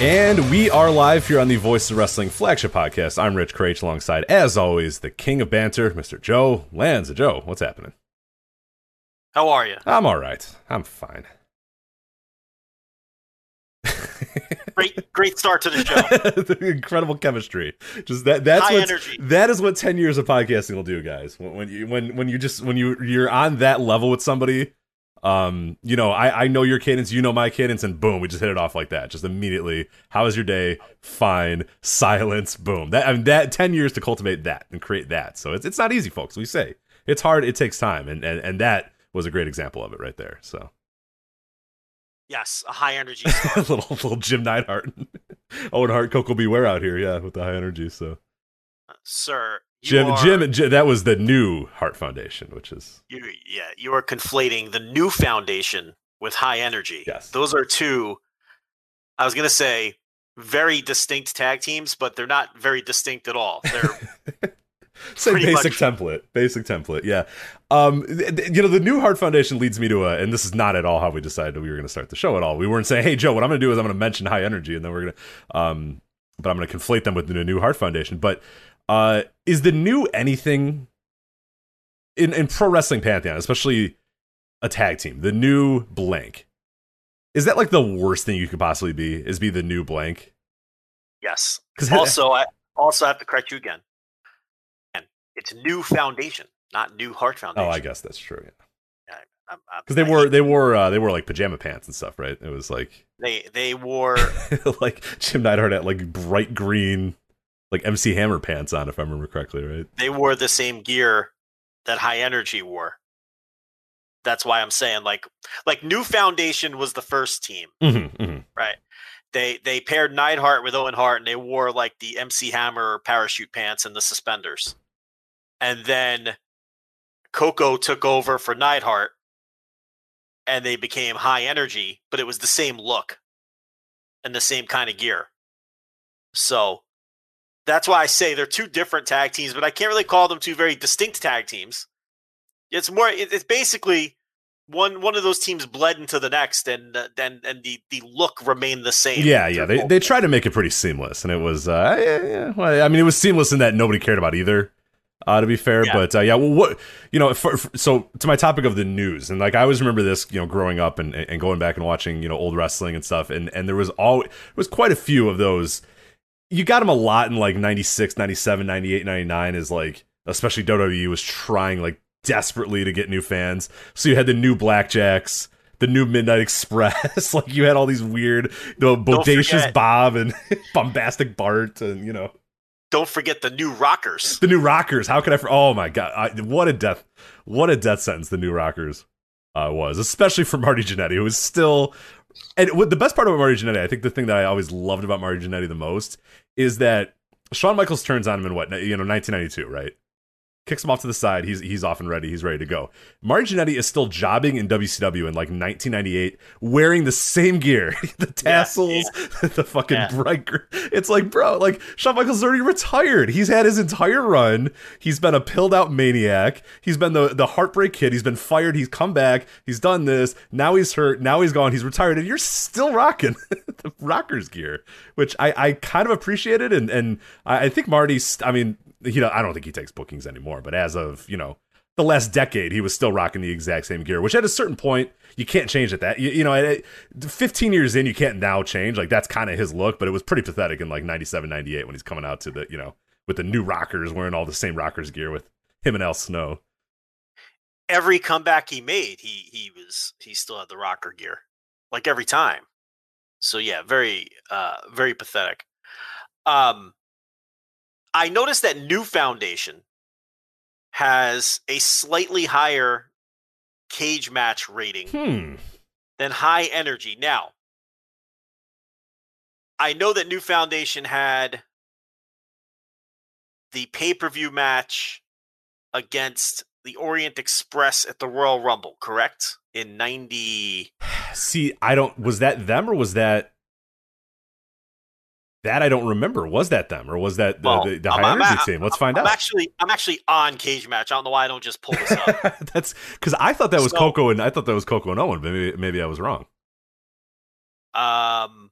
And we are live here on the Voice of Wrestling flagship podcast. I'm Rich Kraetsch alongside, as always, the king of banter, Mr. Joe Lanza. Joe, what's happening? How are you? I'm all right. I'm fine. Great, great start to the show. The Incredible chemistry. Just that. That's High energy. That is what ten years of podcasting will do, guys. When, when you when when you just when you you're on that level with somebody, um, you know, I I know your cadence, you know my cadence, and boom, we just hit it off like that. Just immediately. How was your day? Fine. Silence. Boom. That I mean, that ten years to cultivate that and create that. So it's it's not easy, folks. We say it's hard. It takes time, and and and that was a great example of it right there. So Yes, a high energy. little little Jim Neidhart, Owen Hart, Koko B. Ware out here, yeah, with the high energy. So Sir, you Jim, are, Jim, Jim, that was the new Heart Foundation, which is You, yeah, you are conflating the new foundation with high energy. Yes. Those are two, I was going to say, very distinct tag teams, but they're not very distinct at all. They're Pretty basic much. template, basic template. Yeah, um, th- th- you know, the new Heart Foundation leads me to a, and this is not at all how we decided we were going to start the show at all. We weren't saying, hey, Joe, what I'm going to do is I'm going to mention high energy, and then we're going to, um, but I'm going to conflate them with the new Heart Foundation. But uh, is the new anything in in pro wrestling pantheon, especially a tag team, the new blank? Is that like the worst thing you could possibly be? Is be the new blank? yes. Also, I also have to correct you again. And it's new foundation, not new heart foundation. Oh, I guess that's true. Yeah. Because they I wore they wore uh, they wore like pajama pants and stuff, right? It was like they they wore like Jim Neidhart had like bright green like MC Hammer pants on, if I remember correctly, right? they wore the same gear that high energy wore. That's why I'm saying like like new foundation was the first team. Mm-hmm, mm-hmm. Right. They they paired Neidhart with Owen Hart and they wore like the MC Hammer parachute pants and the suspenders. And then Koko took over for Neidhart and they became high energy, but it was the same look and the same kind of gear. So that's why I say they're two different tag teams, but I can't really call them two very distinct tag teams. It's more it- it's basically one one of those teams bled into the next and uh, and and the the look remained the same. Yeah, yeah. They they tried to make it pretty seamless, and it was uh, yeah, yeah. Well, I mean, it was seamless in that nobody cared about either. Uh, to be fair, Yeah. but uh, yeah, well, what you know, for, for- so to my topic of the news, and like I always remember this, you know, growing up and, and going back and watching, you know, old wrestling and stuff, and and there was all it was quite a few of those. You got them a lot in like 96, 97, 98, 99 is like, especially WWE was trying like desperately to get new fans. So you had the new Blackjacks, the new Midnight Express, like you had all these weird, the bodacious Bob and bombastic Bart, and you know Don't forget the new Rockers. the new Rockers. How could I? For- oh my god, I, what a death! What a death sentence the new Rockers uh, was, especially for Marty Jannetty, who was still. And the best part about Marty Jannetty, I think the thing that I always loved about Marty Jannetty the most is that Shawn Michaels turns on him in what you know 1992, right? Kicks him off to the side. He's he's off and ready. He's ready to go. Marty Jannetty is still jobbing in WCW in like 1998, wearing the same gear, the tassels, the fucking Yeah. bright. gr- It's like, bro, like Shawn Michaels is already retired. He's had his entire run. He's been a pilled out maniac. He's been the the heartbreak kid. He's been fired. He's come back. He's done this. Now he's hurt. Now he's gone. He's retired, and you're still rocking the rockers gear, which I I kind of appreciated, and and I, I think Marty's. I mean, know, I don't think he takes bookings anymore, but as of you know the last decade, he was still rocking the exact same gear, which at a certain point, you can't change at that. You, you know, at, at 15 years in, you can't now change. Like, that's kind of his look, but it was pretty pathetic in like 97, 98 when he's coming out to the, you know, with the new Rockers wearing all the same Rockers gear with him and Al Snow. Every comeback he made, he he was he still had the rocker gear, like every time. So yeah, very uh very pathetic. Um, I noticed that New Foundation has a slightly higher cage match rating Hmm. than High Energy. Now, I know that New Foundation had the pay per view match against the Orient Express at the Royal Rumble, correct? In 90. See, I don't. Was that them or was that? That I don't remember. Was that them or was that the, Well, the, the I'm- high I'm energy team? Let's find I'm out. actually I'm actually on Cage Match. I don't know why I don't just pull this up. That's because I thought that was So- Koko and I thought that was Koko and Owen. But maybe maybe I was wrong. um,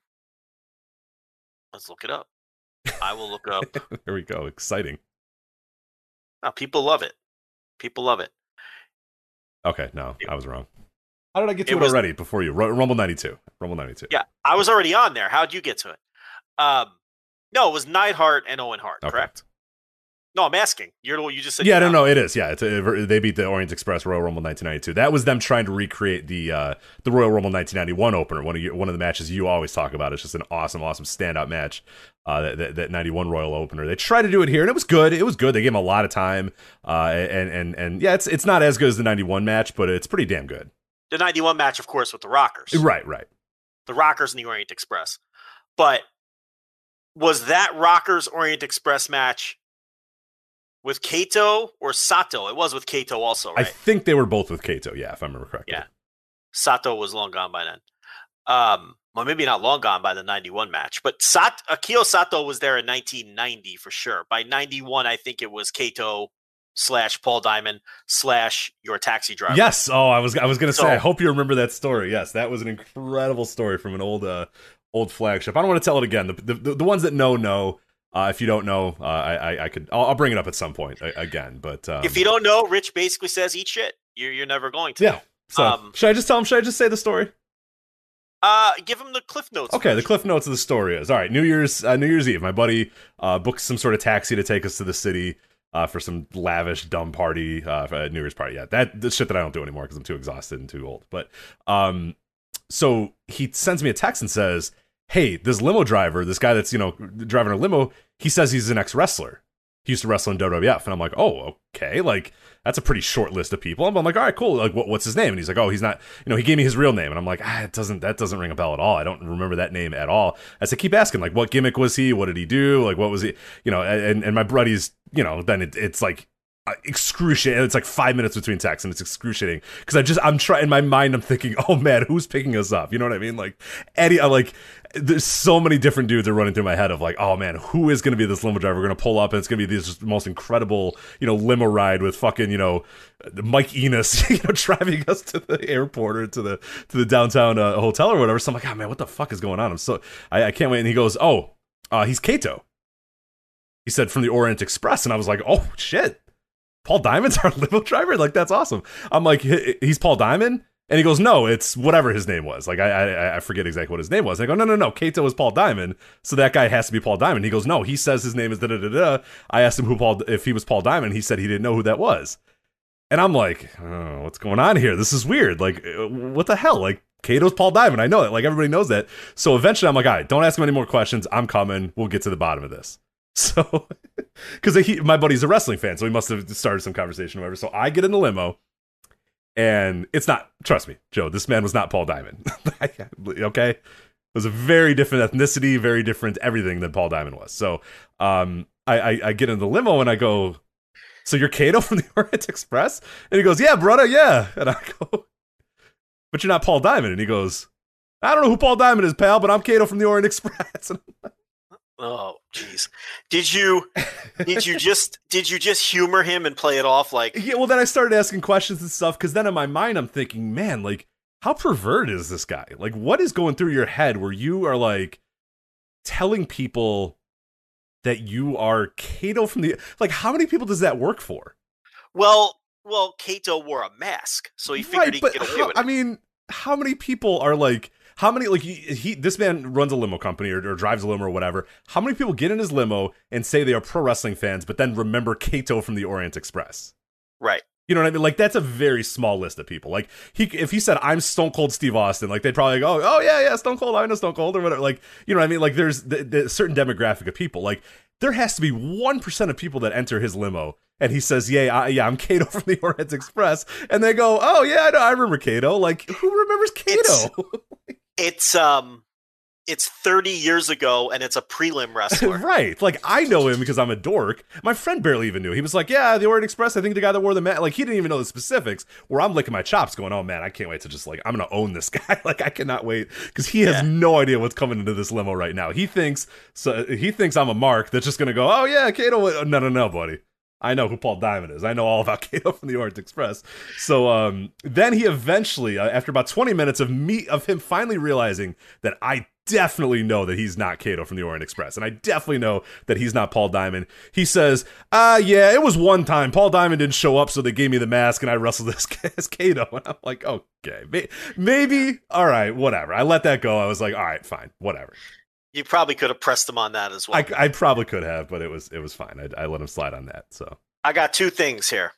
let's look it up. I will look up. there we go. Exciting. No, people love it. People love it. Okay, no, I was wrong. How did I get to It it, was- already before you? Ru- Rumble ninety two. Rumble ninety two. Yeah, I was already on there. How'd you get to it? Um, no, it was Neidhart and Owen Hart, Okay. correct? No, I'm asking. You're the one you just said. Yeah, no, not. no, it is. Yeah, it's a, they beat the Orient Express Royal Rumble 1992. That was them trying to recreate the uh, the Royal Rumble 1991 opener. One of you, one of the matches you always talk about. It's just an awesome, awesome standout match. Uh, that, that that 91 Royal opener. They tried to do it here, and it was good. It was good. They gave him a lot of time. Uh, and and and yeah, it's it's not as good as the 91 match, but it's pretty damn good. The 91 match, of course, with the Rockers. Right, right. The Rockers and the Orient Express. But was that Rockers Orient Express match with Kato or Sato? It was with Kato also, I think they were both with Kato. Yeah, if I remember correctly. Yeah. Sato was long gone by then. Um, well, maybe not long gone by the 91 match, but Sat- Akio Sato was there in 1990 for sure. By 91, I think it was Kato slash Paul Diamond slash your taxi driver. Yes. Oh, I was I was gonna say. I hope you remember that story. Yes, that was an incredible story from an old uh old flagship. I don't want to tell it again. The the, the ones that know know. Uh, if you don't know, uh, I, I I could I'll, I'll bring it up at some point again. But um, If you don't know, Rich basically says eat shit. You're, you're never going to. yeah. So Um, should I just tell him? Should I just say the story? Uh, give him the cliff notes. Okay, the cliff notes of the story is all right. New Year's uh, New Year's Eve, my buddy uh, booked some sort of taxi to take us to the city uh, for some lavish dumb party, uh, a New Year's party. Yeah, that the shit that I don't do anymore because I'm too exhausted and too old. But um, so he sends me a text and says, "Hey, this limo driver, this guy that's you know driving a limo, he says he's an ex wrestler. He used to wrestle in WWF." And I'm like, "Oh, okay, like." That's a pretty short list of people. I'm like, all right, cool. Like, what, what's his name? And he's like, oh, he's not. You know, he gave me his real name, and I'm like, ah, it doesn't. That doesn't ring a bell at all. I don't remember that name at all. I said, keep asking, like, what gimmick was he? What did he do? Like, what was he? You know, and and my buddies, you know, then it, it's like excruciating. It's like five minutes between texts, and it's excruciating because I just I'm trying in my mind. I'm thinking, oh man, who's picking us up? You know what I mean? Like Eddie, I like. There's so many different dudes are running through my head of like, oh man, who is going to be this limo driver? We're going to pull up, and it's going to be this most incredible, you know, limo ride with fucking, you know, Mike Enos, you know, driving us to the airport or to the to the downtown uh, hotel or whatever. So I'm like, oh man, what the fuck is going on? I'm so I, I can't wait. And he goes, oh, uh, he's Kato. He said from the Orient Express, and I was like, oh shit, Paul Diamond's our limo driver. Like that's awesome. I'm like, he's Paul Diamond. And he goes, no, it's whatever his name was. Like I, I, I forget exactly what his name was. And I go, no, no, no, Kato is Paul Diamond, so that guy has to be Paul Diamond. He goes, no, he says his name is da da da da. I asked him who Paul, if he was Paul Diamond. He said he didn't know who that was. And I'm like, oh, what's going on here? This is weird. Like, uh, what the hell? Like, Kato's Paul Diamond. I know it. Like, everybody knows that. So eventually I'm like, all right, don't ask him any more questions. I'm coming. We'll get to the bottom of this. So, because my buddy's a wrestling fan, so he must have started some conversation or whatever. So I get in the limo, and it's not, trust me, Joe, this man was not Paul Diamond. okay? It was a very different ethnicity, very different everything than Paul Diamond was. So um, I, I, I get in the limo and I go, so you're Kato from the Orient Express? And he goes, yeah, brother, yeah. And I go, but you're not Paul Diamond. And he goes, I don't know who Paul Diamond is, pal, but I'm Kato from the Orient Express. Oh, jeez. Did you did you just did you just humor him and play it off like yeah, well, then I started asking questions and stuff because then in my mind I'm thinking, man, like, how perverted is this guy? Like, what is going through your head where you are like telling people that you are Kato from the like? How many people does that work for? well well Kato wore a mask, so he figured Right, he could get away how- with it. I mean, how many people are like? How many like he, he this man runs a limo company or, or drives a limo or whatever? How many people get in his limo and say they are pro wrestling fans, but then remember Kato from the Orient Express? Right. You know what I mean? Like that's a very small list of people. Like he, if he said I'm Stone Cold Steve Austin, like they'd probably go, oh, oh yeah, yeah, Stone Cold, I know Stone Cold or whatever. Like you know what I mean? Like there's the, the certain demographic of people. Like there has to be one percent of people that enter his limo, and he says, yeah, I, yeah, I'm Kato from the Orient Express, and they go, oh yeah, I know, I remember Kato. Like who remembers Kato? It's um it's 30 years ago and it's a prelim wrestler. right. Like I know him because I'm a dork. My friend barely even knew. He was like, "Yeah, the Orient Express. I think the guy that wore the mat." Like he didn't even know the specifics. Where I'm licking my chops, going, "Oh man, I can't wait to just like I'm gonna own this guy." like I cannot wait because he has Yeah. no idea what's coming into this limo right now. He thinks so. He thinks I'm a mark that's just gonna go, "Oh yeah, Kato." No, no, no, buddy. I know who Paul Diamond is. I know all about Kato from the Orient Express. So um, then he eventually, uh, after about 20 minutes of me of him finally realizing that I definitely know that he's not Kato from the Orient Express, and I definitely know that he's not Paul Diamond. He says, "Ah, yeah, it was one time. Paul Diamond didn't show up, so they gave me the mask, and I wrestled this as Kato." And I'm like, "Okay, may- maybe, all right, whatever." I let that go. I was like, "All right, fine, whatever." You probably could have pressed him on that as well. I, I probably could have, but it was it was fine. I, I let him slide on that. So I got two things here.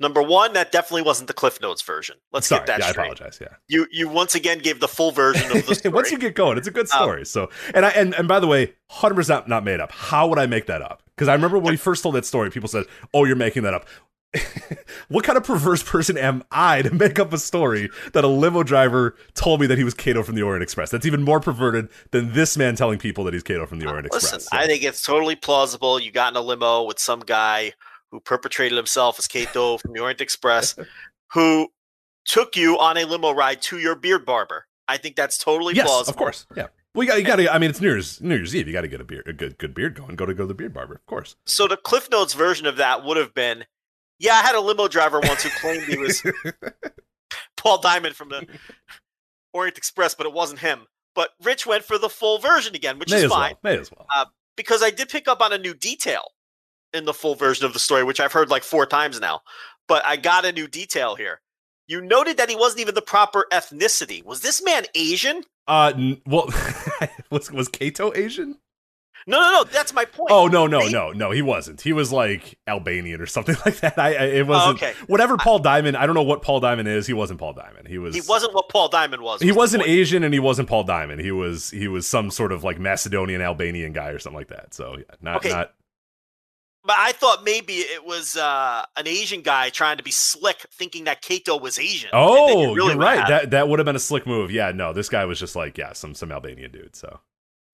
Number one, that definitely wasn't the Cliff Notes version. Let's sorry, get that yeah, I apologize. Yeah. You you once again gave the full version of the story. Once you get going, it's a good Um, story. so, and I and, and by the way, hundred percent not made up. How would I make that up? Because I remember when we first told that story, people said, "Oh, you're making that up." what kind of perverse person am I to make up a story that a limo driver told me that he was Kato from the Orient Express? That's even more perverted than this man telling people that he's Kato from the Orient Uh, Listen, So- I think it's totally plausible. You got in a limo with some guy who perpetrated himself as Kato from the Orient Express, who took you on a limo ride to your beard barber. I think that's totally yes, plausible. of course. Yeah. Well, you got you got to. I mean, it's New Year's New Year's Eve. You got to get a beard, a good good beard going. Go to go to the beard barber, of course. So the Cliff Notes version of that would have been, yeah, I had a limo driver once who claimed he was Paul Diamond from the Orient Express, but it wasn't him. But Rich went for the full version again, which May is fine well. May as well. because I did pick up on a new detail in the full version of the story, which I've heard like four times now. But I got a new detail here. You noted that he wasn't even the proper ethnicity. Was this man Asian? Uh, n- well, was was Kato Asian? No, no, no. That's my point. Oh no, no, Maybe- no, no. He wasn't. He was like Albanian or something like that. I, I it wasn't. okay. Whatever Paul Diamond. I don't know what Paul Diamond is. He wasn't Paul Diamond. He was. He wasn't what Paul Diamond was. He was wasn't. Asian, and he wasn't Paul Diamond. He was. He was some sort of like Macedonian Albanian guy or something like that. So yeah, not Okay. not. But I thought maybe it was uh, an Asian guy trying to be slick, thinking that Kato was Asian. Oh, really you're right. That that would have been a slick move. Yeah, no, this guy was just like yeah, some some Albanian dude. So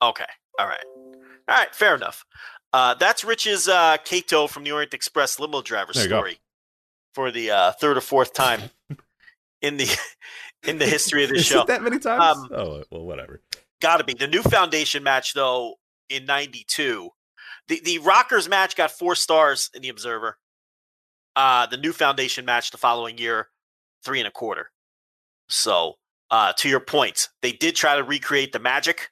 Okay. All right. All right. Fair enough. Uh, that's Rich's uh, Kato from the Orient Express limo driver There story for the uh, third or fourth time in the in the history of the show. that many times? Um, oh well, whatever. Got to be the new Foundation match though in '92. The the Rockers match got four stars in the Observer. Uh, the new Foundation match the following year, three and a quarter. So, uh, to your point, they did try to recreate the magic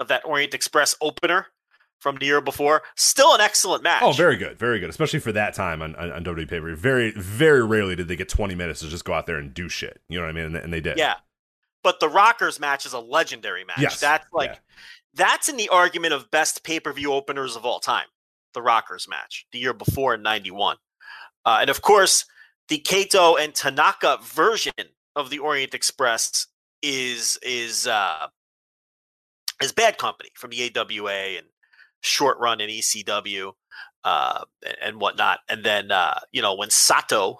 of that Orient Express opener from the year before. Still an excellent match. Oh, very good, very good, especially for that time on on, on WWE pay per view. Very very rarely did they get 20 minutes to just go out there and do shit. You know what I mean? And, and they did. Yeah. But the Rockers match is a legendary match. Yes. That's like Yeah. that's in the argument of best pay-per-view openers of all time. The Rockers match, the year before in 91. Uh, and of course, the Kato and Tanaka version of the Orient Express is is uh is Bad Company from the AWA and Short Run in ECW uh and, whatnot. And then uh, you know, when Sato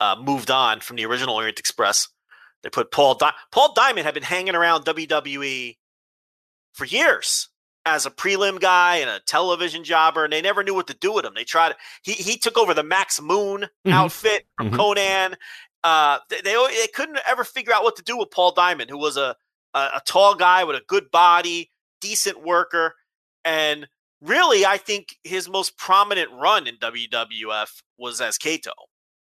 uh, moved on from the original Orient Express, they put Paul Di- Paul Diamond had been hanging around WWE for years as a prelim guy and a television jobber, and they never knew what to do with him. They tried. He he took over the Max Moon Mhm. outfit from Mhm. Konnan. Uh, they, they they couldn't ever figure out what to do with Paul Diamond, who was a a, a tall guy with a good body, decent worker, and really, I think his most prominent run in WWF was as Kato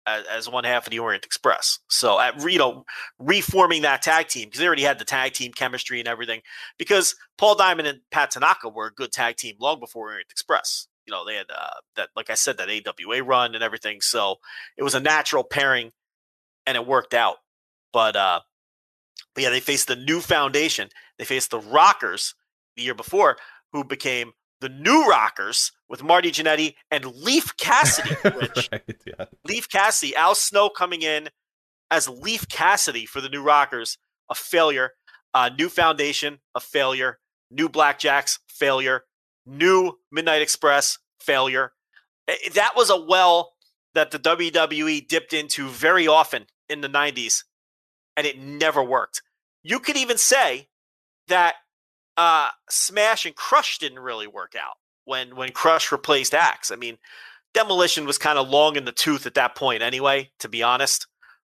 as, as one half of the Orient Express. So at you know reforming that tag team because they already had the tag team chemistry and everything. Because Paul Diamond and Pat Tanaka were a good tag team long before Orient Express. You know they had uh, that, like I said, that AWA run and everything. So it was a natural pairing, and it worked out. But uh, But yeah, they faced the new foundation. They faced the Rockers the year before, who became the new Rockers with Marty Jannetty and Leif Cassidy. Right, yeah. Leif Cassidy, Al Snow coming in as Leif Cassidy for the new Rockers, a failure. Uh, new Foundation, a failure. New Blackjacks, failure. New Midnight Express, failure. Eh, That was a well that the WWE dipped into very often in the 90s, and it never worked. You could even say that uh, Smash and Crush didn't really work out when when Crush replaced Axe. I mean, Demolition was kind of long in the tooth at that point, anyway. To be honest,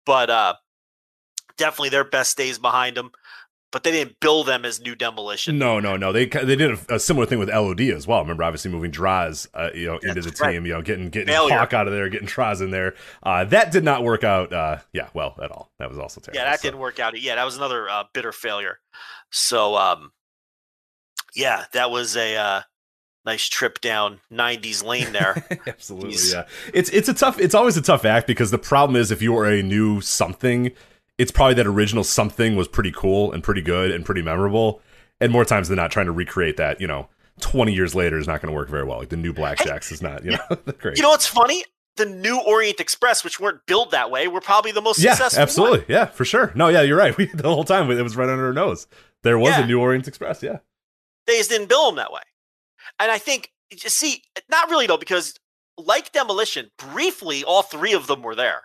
but uh, definitely their best days behind them. But they didn't bill them as new Demolition. No, no, no. They they did a, a similar thing with LOD as well. Remember, obviously moving Droz, uh, you know, into the right. team. You know, getting getting Failure. Hawk out of there, getting Droz in there. Uh, that did not work out. Uh, yeah, well, at all. That was also terrible. Yeah, that so. didn't work out. Yeah, that was another uh, bitter failure. So, um, yeah, that was a uh, nice trip down '90s lane there. Absolutely, He's- yeah. It's it's a tough. It's always a tough act because the problem is if you are a new something, it's probably that original something was pretty cool and pretty good and pretty memorable. And more times than not, trying to recreate that, you know, twenty years later is not going to work very well. Like the new Blackjacks is not, you know, great. you know what's funny? The new Orient Express, which weren't billed that way, were probably the most yeah, successful. one. absolutely, yeah, for sure. No, yeah, you're right. We the whole time it was right under our nose. There was Yeah. a new Orient Express. Yeah, They just didn't bill them that way. And I think, you see, not really though, because like Demolition, briefly, all three of them were there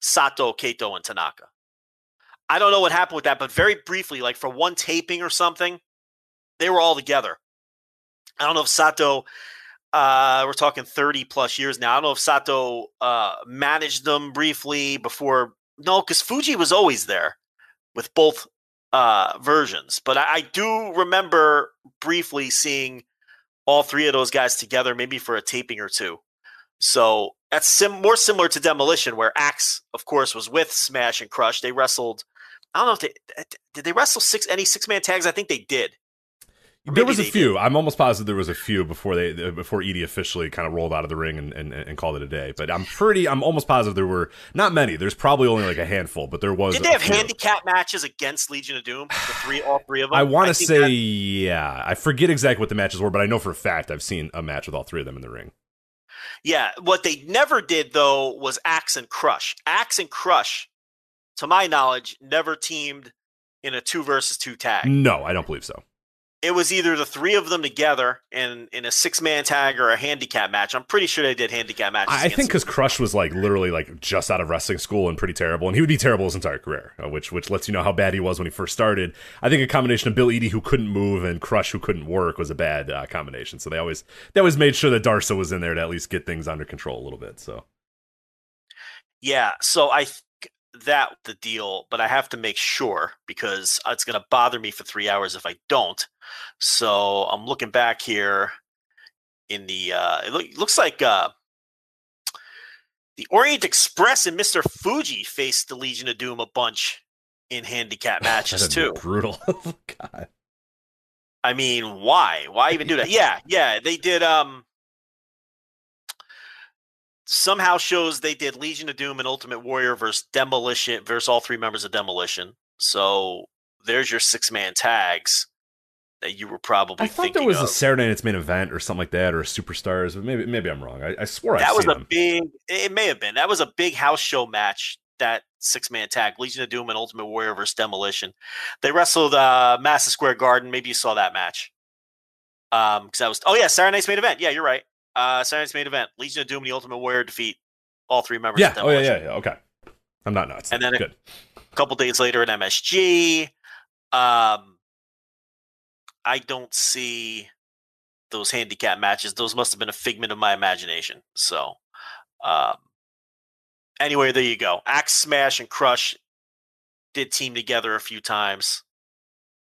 Sato, Kato, and Tanaka. I don't know what happened with that, but very briefly, like for one taping or something, they were all together. I don't know if Sato, uh, we're talking 30 plus years now. I don't know if Sato uh, managed them briefly before. No, because Fuji was always there with both uh, versions. But I, I do remember briefly seeing all three of those guys together, maybe for a taping or two. So that's sim- more similar to Demolition, where Axe, of course, was with Smash and Crush. They wrestled. I don't know if they did they wrestle six any six man tags. I think they did. There was a few. I'm almost positive there was a few before they uh, before Eadie officially kind of rolled out of the ring and, and, and called it a day. But I'm pretty. I'm almost positive there were not many. There's probably only like a handful, but there was. Did they have few. handicap matches against Legion of Doom? The three, all three of them. I want to say that- yeah. I forget exactly what the matches were, but I know for a fact I've seen a match with all three of them in the ring. Yeah, what they never did though was Axe and Crush. Axe and Crush, to my knowledge, never teamed in a two versus two tag. No, I don't believe so. It was either the three of them together in in a six man tag or a handicap match. I'm pretty sure they did handicap matches. I think because Crush was like literally like just out of wrestling school and pretty terrible, and he would be terrible his entire career, uh, which which lets you know how bad he was when he first started. I think a combination of Bill Eadie who couldn't move and Crush who couldn't work was a bad uh, combination. So they always they always made sure that Darsow was in there to at least get things under control a little bit. So Yeah, so I think that the deal, but I have to make sure because it's going to bother me for three hours if I don't. So I'm looking back here in the. Uh, it look, looks like uh, the Orient Express and Mister Fuji faced the Legion of Doom a bunch in handicap matches too. brutal. God. I mean, why? Why even do that? Yeah, yeah, they did. Um, somehow shows they did Legion of Doom and Ultimate Warrior versus Demolition versus all three members of Demolition. So there's your six man tags that you were probably. I thought there was of. a Saturday Night's main event or something like that, or a Superstars. But maybe maybe I'm wrong. I, I swore that I've was a them. big. It may have been that was a big house show match. That six man tag, Legion of Doom and Ultimate Warrior versus Demolition. They wrestled uh Madison Square Garden. Maybe you saw that match. Um, because that was oh yeah, Saturday Night's main event. Yeah, you're right. Uh, Saturday Night's main event. Legion of Doom and the Ultimate Warrior defeat all three members. Yeah. Of Oh yeah, yeah, yeah. Okay. I'm not nuts. And then good. A couple days later at MSG. Um, I don't see those handicap matches. Those must have been a figment of my imagination. So, um, anyway, there you go. Axe Smash and Crush did team together a few times,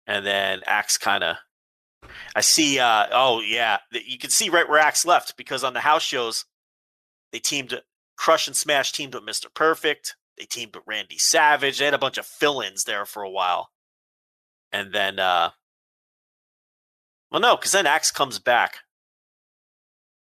and then Axe kind of. I see. Uh, oh yeah, you can see right where Axe left because on the house shows, they teamed. Crush and Smash teamed with Mister Perfect. They teamed with Randy Savage. They had a bunch of fill-ins there for a while, and then, uh well, no, because then Axe comes back.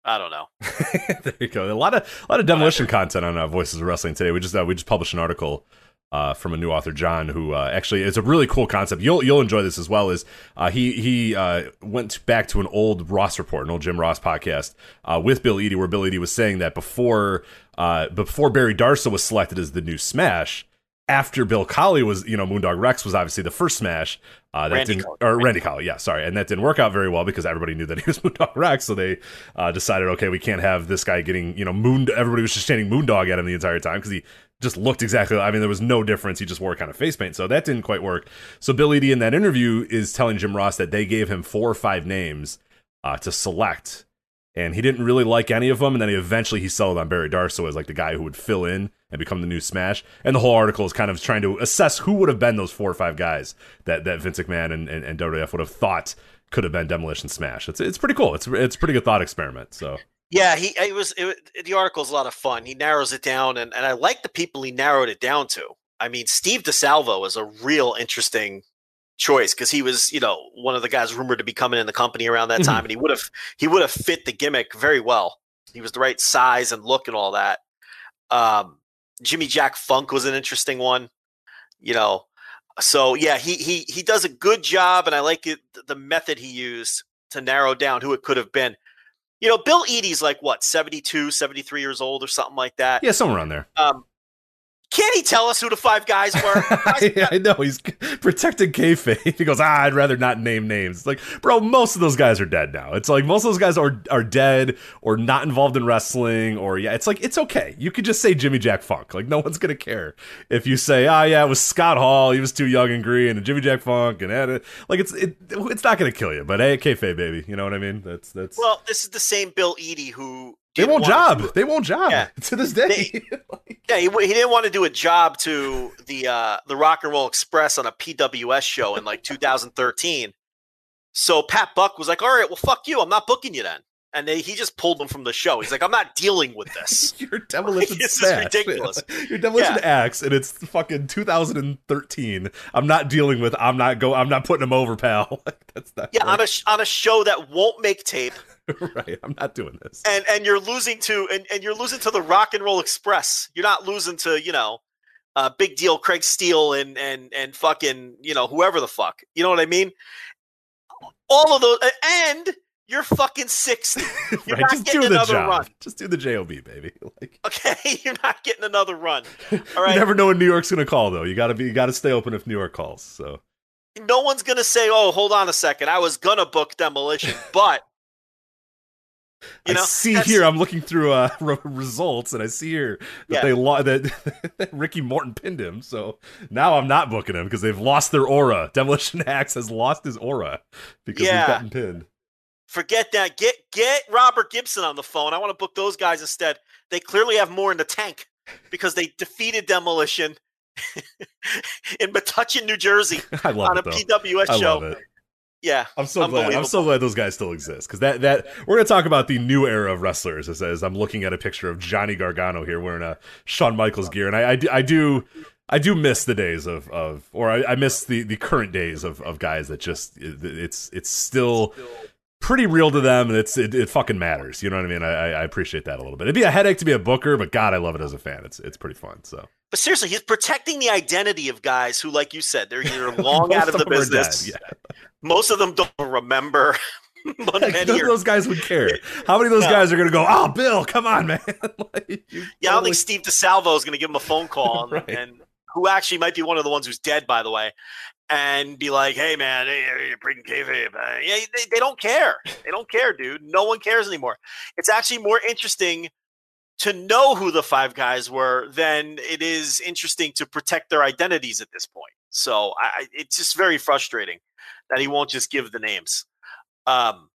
I don't know. there you go. A lot of a lot of demolition content on uh, Voices of Wrestling today. We just uh, we just published an article uh, from a new author, John, who uh, actually is a really cool concept. You'll you'll enjoy this as well. Is uh, he he uh, went back to an old Ross report, an old Jim Ross podcast uh, with Bill Eadie, where Bill Eadie was saying that before uh, before Barry Darsow was selected as the new Smash, after Bill Colley was, you know, Moondog Rex was obviously the first Smash. Uh, that Randy didn't, Colley. or Randy Colley, yeah, sorry, and that didn't work out very well because everybody knew that he was Moondog Rex, so they uh, decided, okay, we can't have this guy getting, you know, Moon. Everybody was just chanting Moondog at him the entire time because he just looked exactly. I mean, there was no difference. He just wore kind of face paint, so that didn't quite work. So Bill Eadie in that interview is telling Jim Ross that they gave him four or five names uh, to select and he didn't really like any of them. And then he eventually he settled on Barry Darsow as like the guy who would fill in and become the new Smash. And the whole article is kind of trying to assess who would have been those four or five guys that that Vince McMahon and and, and WWF would have thought could have been Demolition Smash. It's it's pretty cool. It's it's a pretty good thought experiment. So Yeah, he it was it, the article's a lot of fun. He narrows it down, and and I like the people he narrowed it down to. I mean, Steve DeSalvo is a real interesting choice because he was, you know, one of the guys rumored to be coming in the company around that Mhm. time, and he would have he would have fit the gimmick very well. He was the right size and look and all that. Um, Jimmy Jack Funk was an interesting one, you know. So yeah, he he he does a good job, and I like it, the method he used to narrow down who it could have been. You know, Bill Eadie's like what, 72, 73 years old or something like that. yeah, somewhere around there. Um, can't he tell us who the five guys were? I, I know he's protecting kayfabe. He goes, ah, I'd rather not name names. It's like, bro, most of those guys are dead now. It's like most of those guys are are dead or not involved in wrestling. Or yeah, it's like it's okay. You could just say Jimmy Jack Funk. Like no one's gonna care if you say, ah, yeah, it was Scott Hall. He was too young and green, and Jimmy Jack Funk, and eh, like it's it, it's not gonna kill you. But hey, kayfabe, baby. You know what I mean? That's that's. well, this is the same Bill Eadie who they won't job. They won't job Yeah. to this day. Yeah, he, he didn't want to do a job to the uh, the Rock and Roll Express on a PWS show in like 2013. So Pat Buck was like, "All right, well, fuck you. I'm not booking you then." And they, he just pulled him from the show. He's like, "I'm not dealing with this." Your demolition This is ridiculous. Your demolition Yeah. axe, and it's fucking 2013. I'm not dealing with. I'm not go. I'm not putting him over, pal. That's not. yeah, on a on a show that won't make tape, right. I'm not doing this. and and you're losing to and, and you're losing to the Rock and Roll Express. You're not losing to you know, uh, big deal Craig Steele and and and fucking you know whoever the fuck. You know what I mean? All of those, and you're fucking sixty. You're right. not Just getting do the another job. run. Just do the job, baby. Like Okay, you're not getting another run. All right. you never know when New York's gonna call, though. You gotta be. You gotta stay open if New York calls. So no one's gonna say, "Oh, hold on a second, I was gonna book demolition," but you know, I see here. I'm looking through uh, re- results, and I see here that Yeah. they lo- that, Ricky Morton pinned him. So now I'm not booking him because they've lost their aura. Demolition Axe has lost his aura because Yeah. he's gotten pinned. forget that. Get get Robert Gibson on the phone. I want to book those guys instead. They clearly have more in the tank because they defeated demolition in Metuchen, New Jersey, on a though. PWS I show. Yeah, I'm so glad. I'm so glad those guys still exist because that that we're gonna talk about the new era of wrestlers. As, as I'm looking at a picture of Johnny Gargano here wearing a Shawn Michaels gear, and I, I, do- I do I do miss the days of of or I, I miss the the current days of of guys that just it's it's still pretty real to them and it's it, it fucking matters. You know what I mean? I I appreciate that a little bit. It'd be a headache to be a booker, but God, I love it as a fan. It's it's pretty fun. So but seriously, he's protecting the identity of guys who, like you said, they're either long out of the them are dead, business. Yeah. Most of them don't remember. Like, many none of those guys would care. How many of those No. guys are going to go, oh, Bill, come on, man? like, Yeah, I don't think Steve DeSalvo is going to give him a phone call, and, Right. and who actually might be one of the ones who's dead, by the way, and be like, "Hey, man, hey, hey, you're kayfabe." Uh, yeah, they, they don't care. They don't care, dude. No one cares anymore. It's actually more interesting to know who the five guys were than it is interesting to protect their identities at this point. So I, it's just very frustrating that he won't just give the names. Um,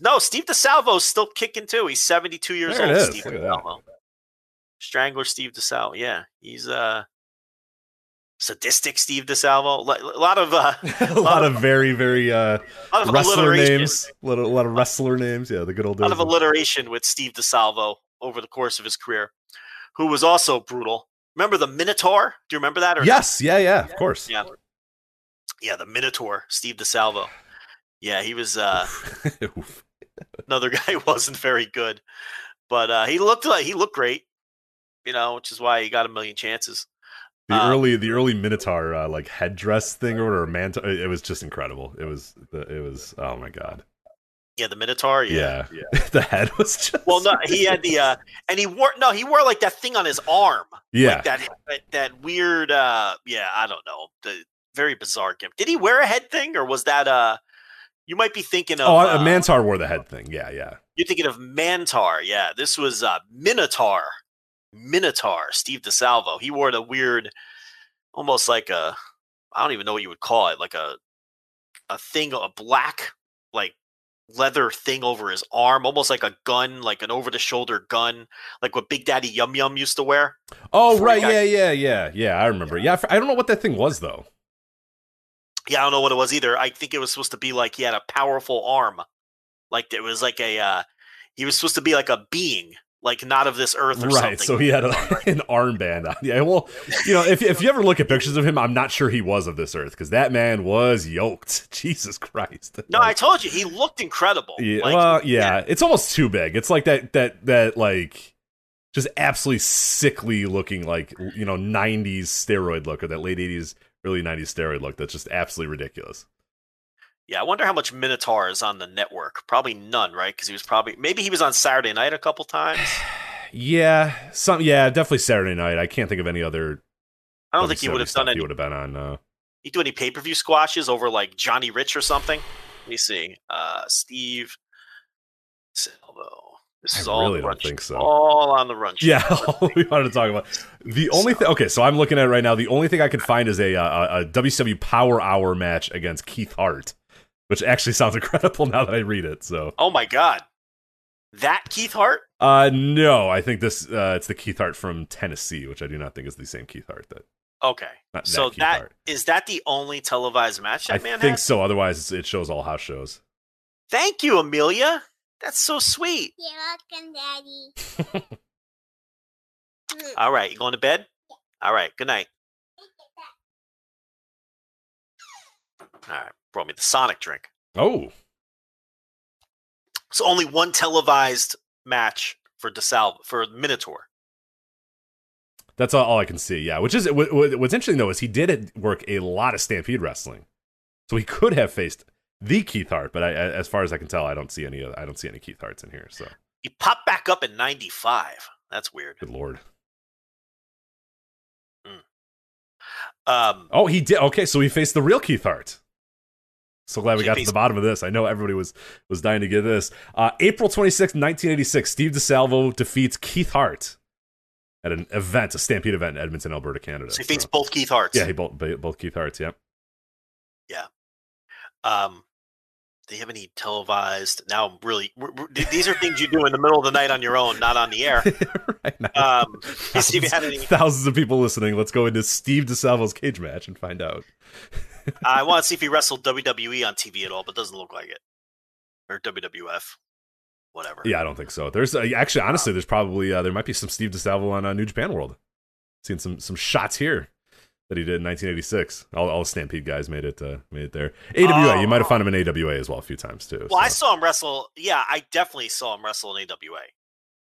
no, Steve DeSalvo's still kicking too. He's 72 years There old. is. Steve Look at that. DeSalvo. Strangler Steve DeSalvo. Yeah, he's uh sadistic Steve DeSalvo. A lot of uh, a lot of very, very uh, lot of wrestler names. A lot, of, a lot of wrestler names. Yeah, the good old A lot days. of alliteration with Steve DeSalvo over the course of his career, who was also brutal. Remember the Minotaur? Do you remember that? Or yes, yeah, yeah, of course. Yeah. yeah, the Minotaur, Steve DeSalvo. Yeah, he was uh, another guy who wasn't very good, but uh, he looked like he looked great. You know, which is why he got a million chances. The Um, early the early Minotaur uh, like headdress thing or whatever, man, it was just incredible. It was it was oh my god. Yeah, the Minotaur. Yeah. Yeah, the head was just Well, no, he had the uh, and he wore no, he wore like that thing on his arm. yeah. Like that, that that weird. uh Yeah, I don't know. The very bizarre gimmick. Did he wear a head thing, or was that uh? You might be thinking of. oh, uh, a Mantaur wore the head thing. Yeah, yeah. You're thinking of Mantaur. Yeah, this was uh Minotaur. Minotaur. Steve DeSalvo. He wore the weird, almost like a. I don't even know what you would call it. Like a, a thing, a black like leather thing over his arm, almost like a gun, like an over the shoulder gun, like what Big Daddy Yum Yum used to wear. Oh right, got- yeah, yeah, yeah, yeah. I remember. Yeah, I don't know what that thing was though. Yeah, I don't know what it was either. I think it was supposed to be like he had a powerful arm, like it was like a. uh He was supposed to be like a being, like not of this earth or Right, something. so he had a, an armband on. Yeah, well, you know, if if you ever look at pictures of him, I'm not sure he was of this earth because that man was yoked. Jesus Christ. no, I told you he looked incredible. Yeah, Like, well, yeah, it's almost too big. It's like that that that like just absolutely sickly looking like you know 90s steroid look or that late 80s early 90s steroid look that's just absolutely ridiculous. Yeah, I wonder how much Minotaur is on the network. Probably none, right? Because he was probably maybe he was on Saturday night a couple times. Yeah, some yeah, definitely Saturday night. I can't think of any other I don't think he would have done He any. would have been on uh He do any pay per view squashes over like Johnny Rich or something. Let me see. Uh, Steve Salvo. This I is all on really don't think so. All on the run. sheet. Yeah, all we wanted to talk about. The only thing, okay, so I'm looking at it right now. The only thing I could find is a, uh, a, a WCW Power Hour match against Keith Hart, which actually sounds incredible now that I read it. So, Oh my god, that Keith Hart. uh, no, I think this uh, it's the Keith Hart from Tennessee, which I do not think is the same Keith Hart. That Okay, not so Keith that Hart. is that the only televised match that I man think had? so. Otherwise, it shows all house shows. Thank you, Amelia. That's so sweet. You're welcome, Daddy. All right, you going to bed? All right, good night. All right, brought me the Sonic drink. Oh, So only one televised match for DeSalvo for Minotaur. that's all, all I can see. Yeah, which is what, what- what's interesting though is he did work a lot of Stampede wrestling, so he could have faced the Keith Hart. But I, as far as I can tell, I don't see any. I don't see any Keith Harts in here. So He popped back up in '95. That's weird. good lord. Um, Oh, he did. Okay, so he faced the real Keith Hart. So glad we got to the bottom of this. I know everybody was was dying to get this. Uh, April 26, 1986, Steve DeSalvo defeats Keith Hart at an event, a Stampede event in Edmonton, Alberta, Canada. so he So- both Keith Harts. yeah, he both both Keith Harts. Yeah. Um, do you have any televised? Now, really, we're- we're- these are things you do in the middle of the night on your own, not on the air. right now. Um, you see if you had any. Thousands of people listening. Let's go into Steve DeSalvo's cage match and find out. I want to see if he wrestled WWE on TV at all, but doesn't look like it. Or WWF, whatever. Yeah, I don't think so. There's uh, actually, honestly, there's probably uh, there might be some Steve DeSalvo on uh, New Japan World. Seen some some shots here that he did in 1986. All, all the Stampede guys made it uh, made it there. AWA, you might have found him in AWA as well a few times too. Well, I saw him wrestle. Yeah, I definitely saw him wrestle in AWA.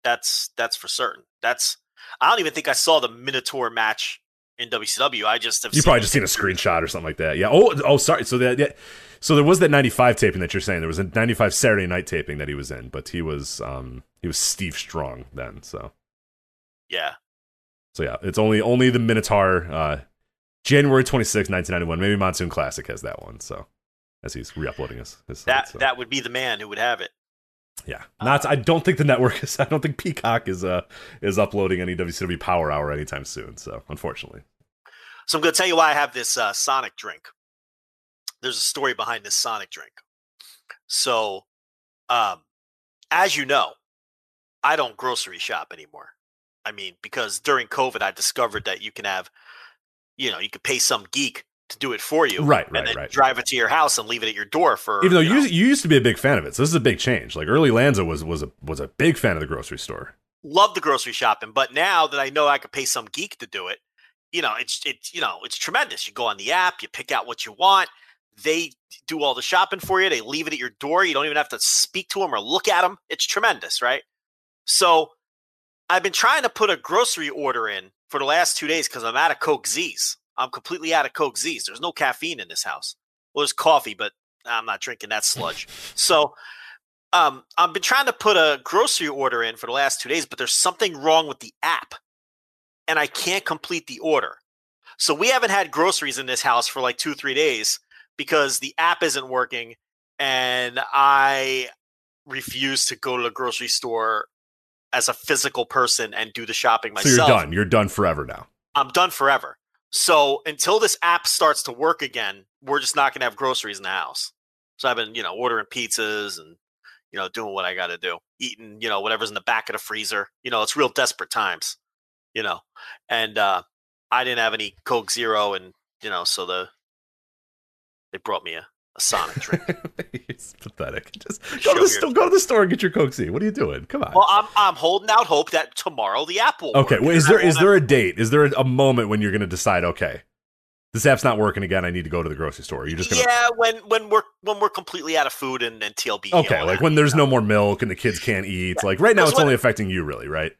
That's that's for certain. That's I don't even think I saw the Minotaur match in WCW. I just have you seen probably just seen a screenshot or something like that. Yeah. Oh, oh, sorry. So that yeah. So there was that 95 taping that you're saying. There was a 95 Saturday night taping that he was in, but he was um he was Steve Strong then. So Yeah, so yeah, it's only only the Minotaur uh January 26, 1991. Maybe Monsoon Classic has that one. So as he's re-uploading his, his site, that so. that would be the man who would have it. Yeah, not. I don't think the network is. I don't think Peacock is. Uh, is uploading any WCW Power Hour anytime soon. So unfortunately, So I'm going to tell you why I have this uh, Sonic drink. There's a story behind this Sonic drink. So, um, as you know, I don't grocery shop anymore. I mean, because during COVID, I discovered that you can have, you know, you could pay some geek to do it for you, Right, and right, then right. drive it to your house and leave it at your door for. even though you know, you used to be a big fan of it, so this is a big change. Like early Lanza was was a was a big fan of the grocery store. love the grocery shopping, but now that I know I could pay some geek to do it, you know, it's it's you know, it's tremendous. You go on the app, you pick out what you want. They do all the shopping for you. They leave it at your door. You don't even have to speak to them or look at them. It's tremendous, right? So, I've been trying to put a grocery order in for the last two days because I'm out of Coke Z's. I'm completely out of Coke Z's. There's no caffeine in this house. Well, there's coffee, but I'm not drinking that sludge. so um, I've been trying to put a grocery order in for the last two days, but there's something wrong with the app, and I can't complete the order. So we haven't had groceries in this house for like two, three days because the app isn't working, and I refuse to go to the grocery store as a physical person and do the shopping myself. So myself. you're done. You're done forever now. I'm done forever. So until this app starts to work again, we're just not going to have groceries in the house. So I've been, you know, ordering pizzas and, you know, doing what I got to do, eating, you know, whatever's in the back of the freezer. You know, it's real desperate times, you know. And uh, I didn't have any Coke Zero, and you know, so the they brought me a, a Sonic drink. it's pathetic. Just go to store. Go to the store and get your Coke Z. What are you doing? Come on. well, I'm I'm holding out hope that tomorrow the app will. okay. work, Well, is there is there a date? Is there a, moment when you're going to decide? Okay, this app's not working again. I need to go to the grocery store. You're just to. yeah, when when we're when we're completely out of food and, and TLB. Okay, like that, when you there's know? no more milk and the kids can't eat. Like right now, it's only affecting you, really, right?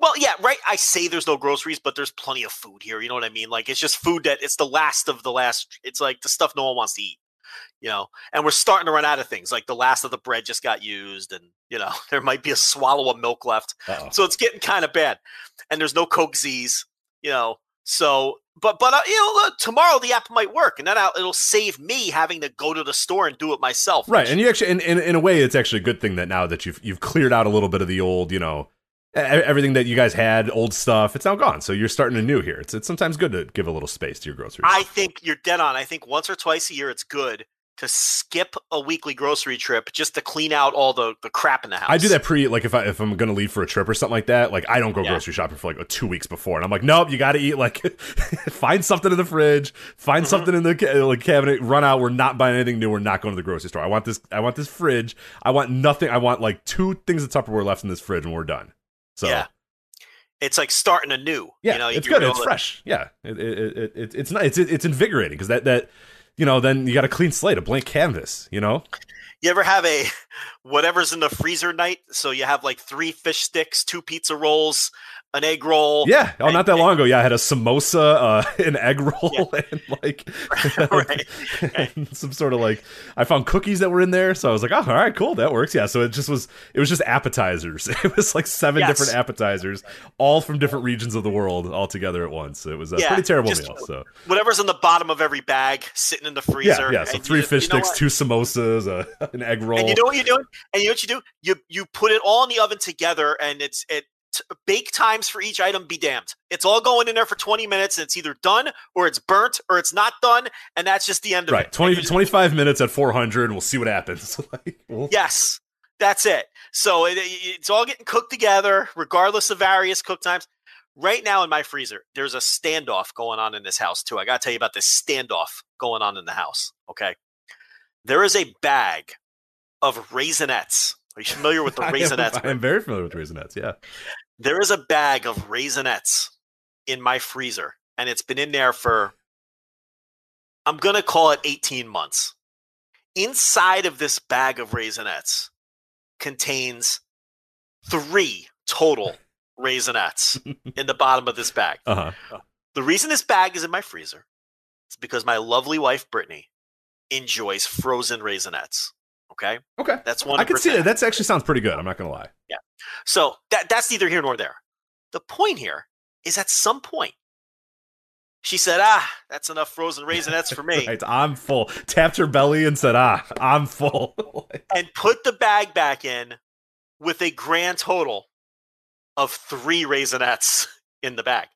Well, yeah, right. I say there's no groceries, but there's plenty of food here. You know what I mean? Like it's just food that it's the last of the last. It's like the stuff no one wants to eat. You know, and we're starting to run out of things. Like the last of the bread just got used, and you know there might be a swallow of milk left. Uh-oh. So it's getting kind of bad. And there's no Coke Z's. You know, so but but uh, you know look, tomorrow the app might work, and then I'll, it'll save me having to go to the store and do it myself. Right, and you actually, in, in in a way, it's actually a good thing that now that you've you've cleared out a little bit of the old, you know, everything that you guys had, old stuff, it's now gone. So you're starting anew here. It's it's sometimes good to give a little space to your grocery. I think you're dead on. I think once or twice a year it's good to skip a weekly grocery trip just to clean out all the, the crap in the house. I do that pre like if I if I'm gonna leave for a trip or something like that. Like I don't go Yeah. grocery shopping for like two weeks before, and I'm like, nope, you got to eat. Like, find something in the fridge, find Mhm. something in the like cabinet. Run out. We're not buying anything new. We're not going to the grocery store. I want this. I want this fridge. I want nothing. I want like two things of Tupperware left in this fridge, and we're done. So Yeah. It's like starting anew. Yeah, you know, it's good. It's fresh. Yeah, it, it, it, it, it's not. It's it's invigorating because that that you know then you got a clean slate, a blank canvas. You know. You ever have a whatever's in the freezer night? So you have like three fish sticks, two pizza rolls, an egg roll. Yeah. Oh, and- not that long ago. Yeah, I had a samosa, uh, an egg roll, and like Right. and some sort of like I found cookies that were in there, so I was like, oh, all right, cool, that works. Yeah. So it just was. It was just appetizers. It was like seven Yes. different appetizers, all from different regions of the world, all together at once. It was a Yeah, pretty terrible meal. So Whatever's in the bottom of every bag sitting in the freezer. yeah, yeah. So you three fish you sticks, two samosas, uh, an egg roll. And you know what you're doing? And you know what you do? You you put it all in the oven together, and it's it t- bake times for each item be damned. It's all going in there for 20 minutes, and it's either done or it's burnt or it's not done, and that's just the end of it. Right, it. 20, And you just- 25 minutes at 400. We'll see what happens. like, we'll- Yes, that's it. So it, it's all getting cooked together, regardless of various cook times. Right now in my freezer, there's a standoff going on in this house too. I got to tell you about this standoff going on in the house. Okay, there is a bag of raisinets. Are you familiar with the I am- raisinets? I am very familiar with raisinets. Yeah. There is a bag of raisinets in my freezer, and it's been in there for, I'm going to call it 18 months. Inside of this bag of raisinets contains three total raisinets in the bottom of this bag. Uh huh. The reason this bag is in my freezer is because my lovely wife, Brittany, enjoys frozen raisinets. Okay? Okay. That's one I can see that. That actually sounds pretty good. I'm not gonna lie. So that that's neither here nor there. The point here is at some point she said, "Ah, that's enough frozen raisinets for me," Right. I'm full. Tapped her belly and said, "Ah, I'm full." and put the bag back in with a grand total of three raisinets in the bag.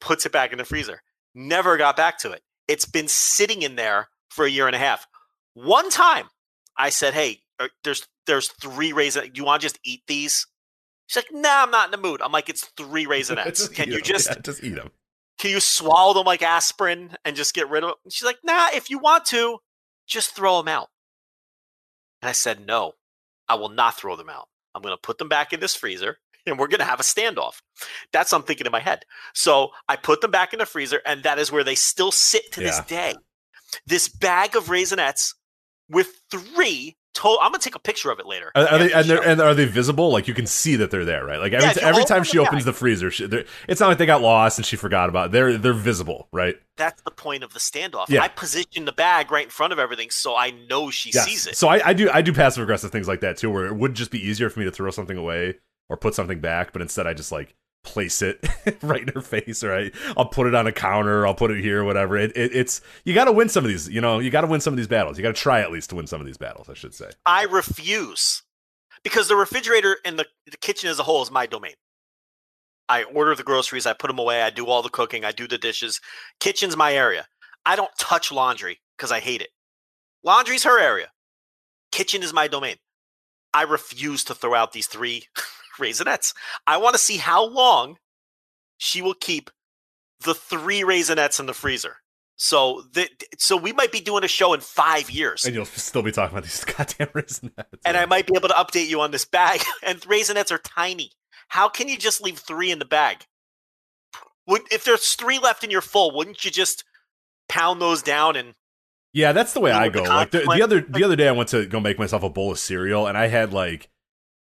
Puts it back in the freezer. Never got back to it. It's been sitting in there for a year and a half. One time, I said, "Hey, uh, there's there's three raisins. Do you want to just eat these?" She's like, "Nah, I'm not in the mood." I'm like, "It's three raisinets. Can you just Yeah, just eat them? can you swallow them like aspirin and just get rid of them? And she's like, nah, if you want to, just throw them out. And I said, no, I will not throw them out. I'm going to put them back in this freezer and we're going to have a standoff. That's what I'm thinking in my head. So I put them back in the freezer and that is where they still sit to this day. This bag of raisinets with three To- I'm gonna take a picture of it later. Are, are they and, the and are they visible? Like you can see that they're there, right? Like every Yeah, t- every open time she opens bag. the freezer, she, it's not like they got lost and she forgot about it. They're they're visible, right? That's the point of the standoff. Yeah. I position the bag right in front of everything so I know she Yes. sees it. So I, I do I do passive aggressive things like that too, where it would just be easier for me to throw something away or put something back, but instead I just like place it right in her face, right? I'll put it on a counter, I'll put it here, whatever. It, it, it's you got to win some of these, you know, you got to win some of these battles. You got to try at least to win some of these battles, I should say. I refuse because the refrigerator and the, the kitchen as a whole is my domain. I order the groceries, I put them away, I do all the cooking, I do the dishes. Kitchen's my area. I don't touch laundry because I hate it. Laundry's her area. Kitchen is my domain. I refuse to throw out these three raisinets. I want to see how long she will keep the three raisinets in the freezer. So, the, so we might be doing a show in five years And you'll still be talking about these goddamn raisinets. and I might be able to update you on this bag. And raisinets are tiny. How can you just leave three in the bag? Would if there's three left and you're full, wouldn't you just pound those down and Yeah, that's the way I go. Like the, the other the other day, I went to go make myself a bowl of cereal, and I had like,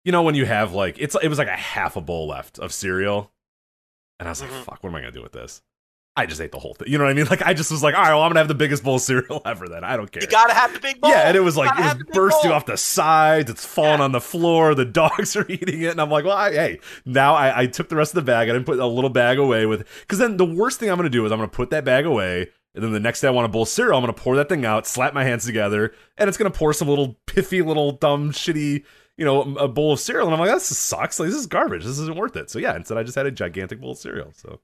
you know, when you have like it's it was like a half a bowl left of cereal, and I was like, Mhm. fuck, what am I gonna do with this? I just ate the whole thing. You know what I mean? Like I just was like, all right, well, I'm gonna have the biggest bowl of cereal ever. Then I don't care. you gotta have the big bowl? yeah, and it was like it was have the big bursting bowl. off the sides. It's falling Yeah. on the floor. The dogs are eating it, and I'm like, well, I, hey, now I, I took the rest of the bag. I didn't put a little bag away with because then the worst thing I'm gonna do is I'm gonna put that bag away, and then the next day I want a bowl of cereal. I'm gonna pour that thing out, slap my hands together, and it's gonna pour some little piffy, little dumb, shitty. You know, a bowl of cereal, and I'm like, this sucks. Like, this is garbage. This isn't worth it. So yeah, instead I just had a gigantic bowl of cereal. So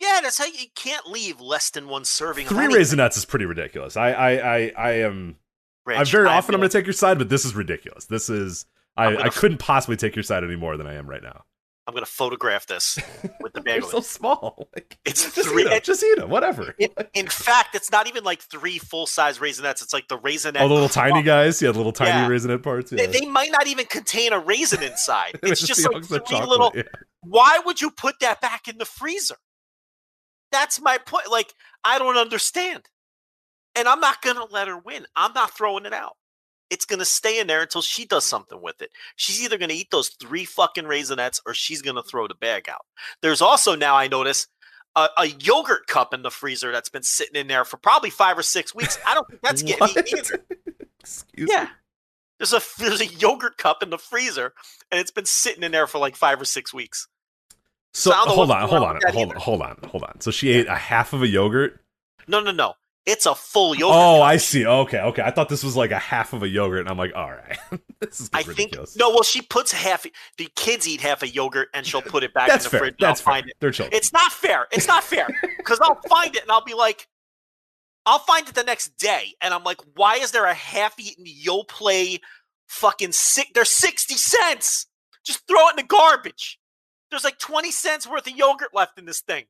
Yeah, that's how you, you can't leave less than one serving. three anything, raisinets is pretty ridiculous. I I I, I am Rich. I very I often I'm going to take your side, but this is ridiculous. This is I, I'm I couldn't possibly take your side any more than I am right now. I'm gonna photograph this with the They're so small. Like, It's just three- eat them. Just eat them. Whatever. In, in fact, it's not even like three full size raisinets. It's like the raisinette. Oh, the little tiny guys. Yeah, the little tiny Yeah. raisinette parts. They, Yeah. they might not even contain a raisin inside. It's just like three chocolate, little. yeah. Why would you put that back in the freezer? That's my point. Like, I don't understand. And I'm not going to let her win. I'm not throwing it out. It's going to stay in there until she does something with it. She's either going to eat those three fucking raisinets or she's going to throw the bag out. There's also now, I notice, a, a yogurt cup in the freezer that's been sitting in there for probably five or six weeks. I don't think that's getting What? eaten either. Excuse Yeah. me. There's a there's a yogurt cup in the freezer, and it's been sitting in there for like five or six weeks. So So I don't hold on, hold on on, with that hold on, hold on, hold on. So she ate a half of a yogurt. No, no, no. It's a full yogurt. Oh, cup. I see. Okay, okay. I thought this was like a half of a yogurt, and I'm like, all right, this is I think no. Well, she puts half. The kids eat half a yogurt, and she'll put it back in the fair. fridge. That's fair. find it. They're children. It's not fair. It's not fair because I'll find it and I'll be like, I'll find it the next day, and I'm like, why is there a half-eaten Yoplait fucking sick? They're sixty cents. Just throw it in the garbage. There's like twenty cents worth of yogurt left in this thing.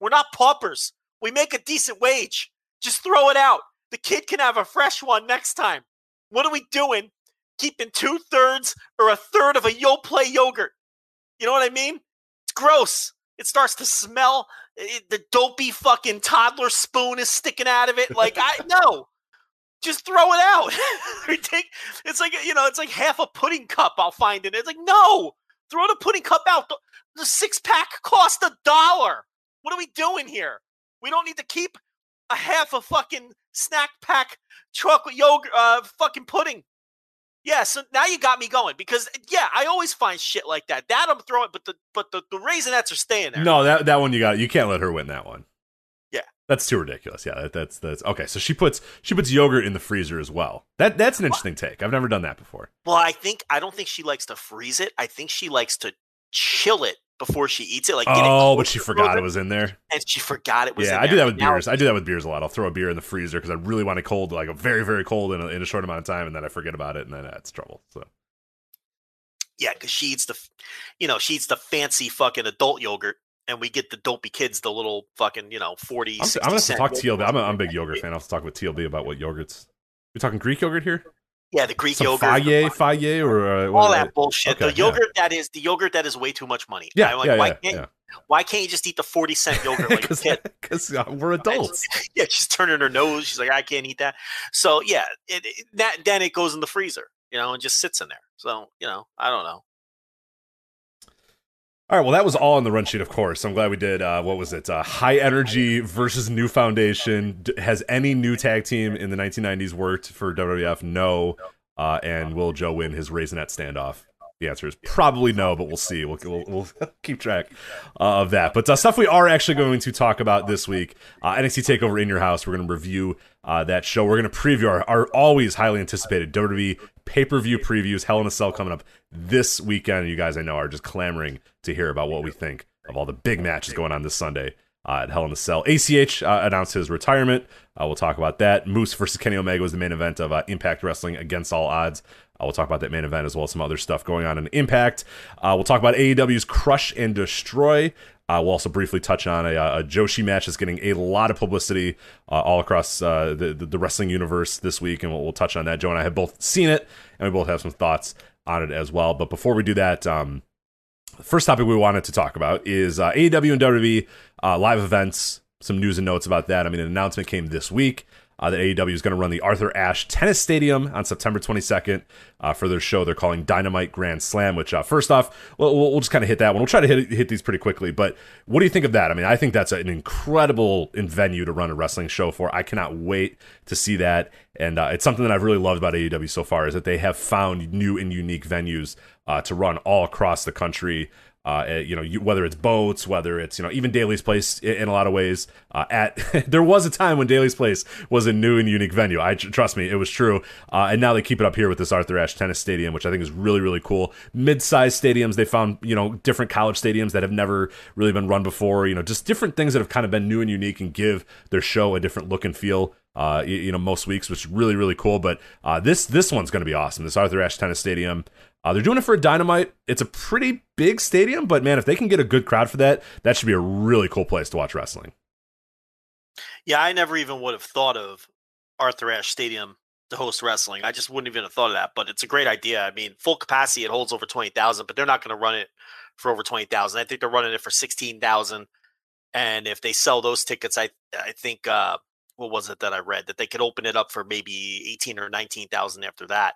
We're not paupers. We make a decent wage. Just throw it out. The kid can have a fresh one next time. What are we doing? Keeping two thirds or a third of a Yoplait yogurt. You know what I mean? It's gross. It starts to smell. It, the dopey fucking toddler spoon is sticking out of it. Like I know. just throw it out. Take- it's like you know, it's like half a pudding cup. I'll find it. It's like no, throw the pudding cup out. The, the six pack cost a dollar. What are we doing here? We don't need to keep a half a fucking snack pack chocolate yogurt, uh, fucking pudding. Yeah, so now you got me going because yeah, I always find shit like that. That I'm throwing, but the but the, the raisinets are staying there. No, that that one you got. You can't let her win that one. Yeah. that's too ridiculous. Yeah, that, that's that's okay. So she puts she puts yogurt in the freezer as well. That that's an interesting take. I've never done that before. Well, I think I don't think she likes to freeze it. I think she likes to chill it before she eats it. Like it Oh, but she forgot it was in there. and she forgot it was. Yeah, I do that with Now- beers. I do that with beers a lot. I'll throw a beer in the freezer because I really want it cold, like a very very cold in a, in a short amount of time, and then I forget about it, and then uh, that's trouble. So Yeah, because she eats the, you know, she eats the fancy fucking adult yogurt, and we get the dopey kids the little fucking, you know, 40 I'm, I'm gonna have to talk. TLB. I'm a, I'm a big yogurt fan. I'll have to talk with TLB about what yogurts. We talking Greek yogurt here? Yeah, the Greek Some yogurt. Fage, Fage, or uh, all that it? bullshit. Okay, the yeah. yogurt that is the yogurt that is way too much money. Yeah, I'm like, yeah, why yeah, can't yeah. why can't you just eat the 40 cent yogurt like Because kid? uh, we're adults. yeah, she's turning her nose. She's like, I can't eat that. So yeah, it, it- that then it goes in the freezer. you know, and just sits in there. So you know, I don't know. All right, well, that was all on the run sheet, of course. I'm glad we did. Uh, what was it? Uh, high Energy versus New Foundation. D- has any new tag team in the 1990s worked for WWF? No. Uh, and will Joe win his Raisinette standoff? The answer is probably no, but we'll see. We'll, we'll, we'll keep track uh, of that. But uh, stuff we are actually going to talk about this week uh, NXT TakeOver in Your House. We're going to review that show. We're going to preview our, our always highly anticipated WWE pay per view previews. Hell in a Cell coming up this weekend. You guys I know are just clamoring to hear about what we think of all the big matches going on this Sunday uh, at Hell in a Cell. ACH uh, announced his retirement. Uh, we'll talk about that. Moose versus Kenny Omega was the main event of uh, Impact Wrestling against all odds. Uh, we'll talk about that main event as well as some other stuff going on in Impact. Uh, we'll talk about AAW's Crush and Destroy. We'll also briefly touch on a, a Joshi match that's getting a lot of publicity all across the, the, the wrestling universe this week, and we'll, we'll, touch on that. Joe and I have both seen it, and we both have some thoughts on it as well. But before we do that, um, the first topic we wanted to talk about is uh, AEW and WWE uh, live events. Some news and notes about that. I mean, an announcement came this week uh, that AEW is going to run the Arthur Ashe Tennis Stadium on September 22nd uh, for their show they're calling Dynamite Grand Slam. Which, uh, first off, we'll, we'll just kind of hit that one. We'll try to hit hit these pretty quickly. But what do you think of that? I mean, I think that's an incredible venue to run a wrestling show for. I cannot wait to see that, and uh, it's something that I've really loved about AEW so far is that they have found new and unique venues uh, to run all across the country uh, eh, you know, you, whether it's boats, whether it's you know even Daly's Place in, in a lot of ways. Uh, at there was a time when Daly's Place was a new and unique venue. I trust me, it was true. Uh, and now they keep it up here with this Arthur Ashe Tennis Stadium, which I think is really really cool. Mid-sized stadiums, they found you know different college stadiums that have never really been run before. You know, just different things that have kind of been new and unique and give their show a different look and feel uh, you, you, know, most weeks, which is really, really cool. But uh, this this one's going to be awesome. This Arthur Ashe Tennis Stadium. Uh, they're doing it for a dynamite. It's a pretty big stadium, but man, if they can get a good crowd for that, that should be a really cool place to watch wrestling. Yeah, I never even would have thought of Arthur Ashe Stadium to host wrestling. I just wouldn't even have thought of that, but it's a great idea. I mean, full capacity, it holds over 20,000, but they're not going to run it for over 20,000. I think they're running it for 16,000. And if they sell those tickets, I I think uh, what was it that I read that they could open it up for maybe 18 or 19,000 after that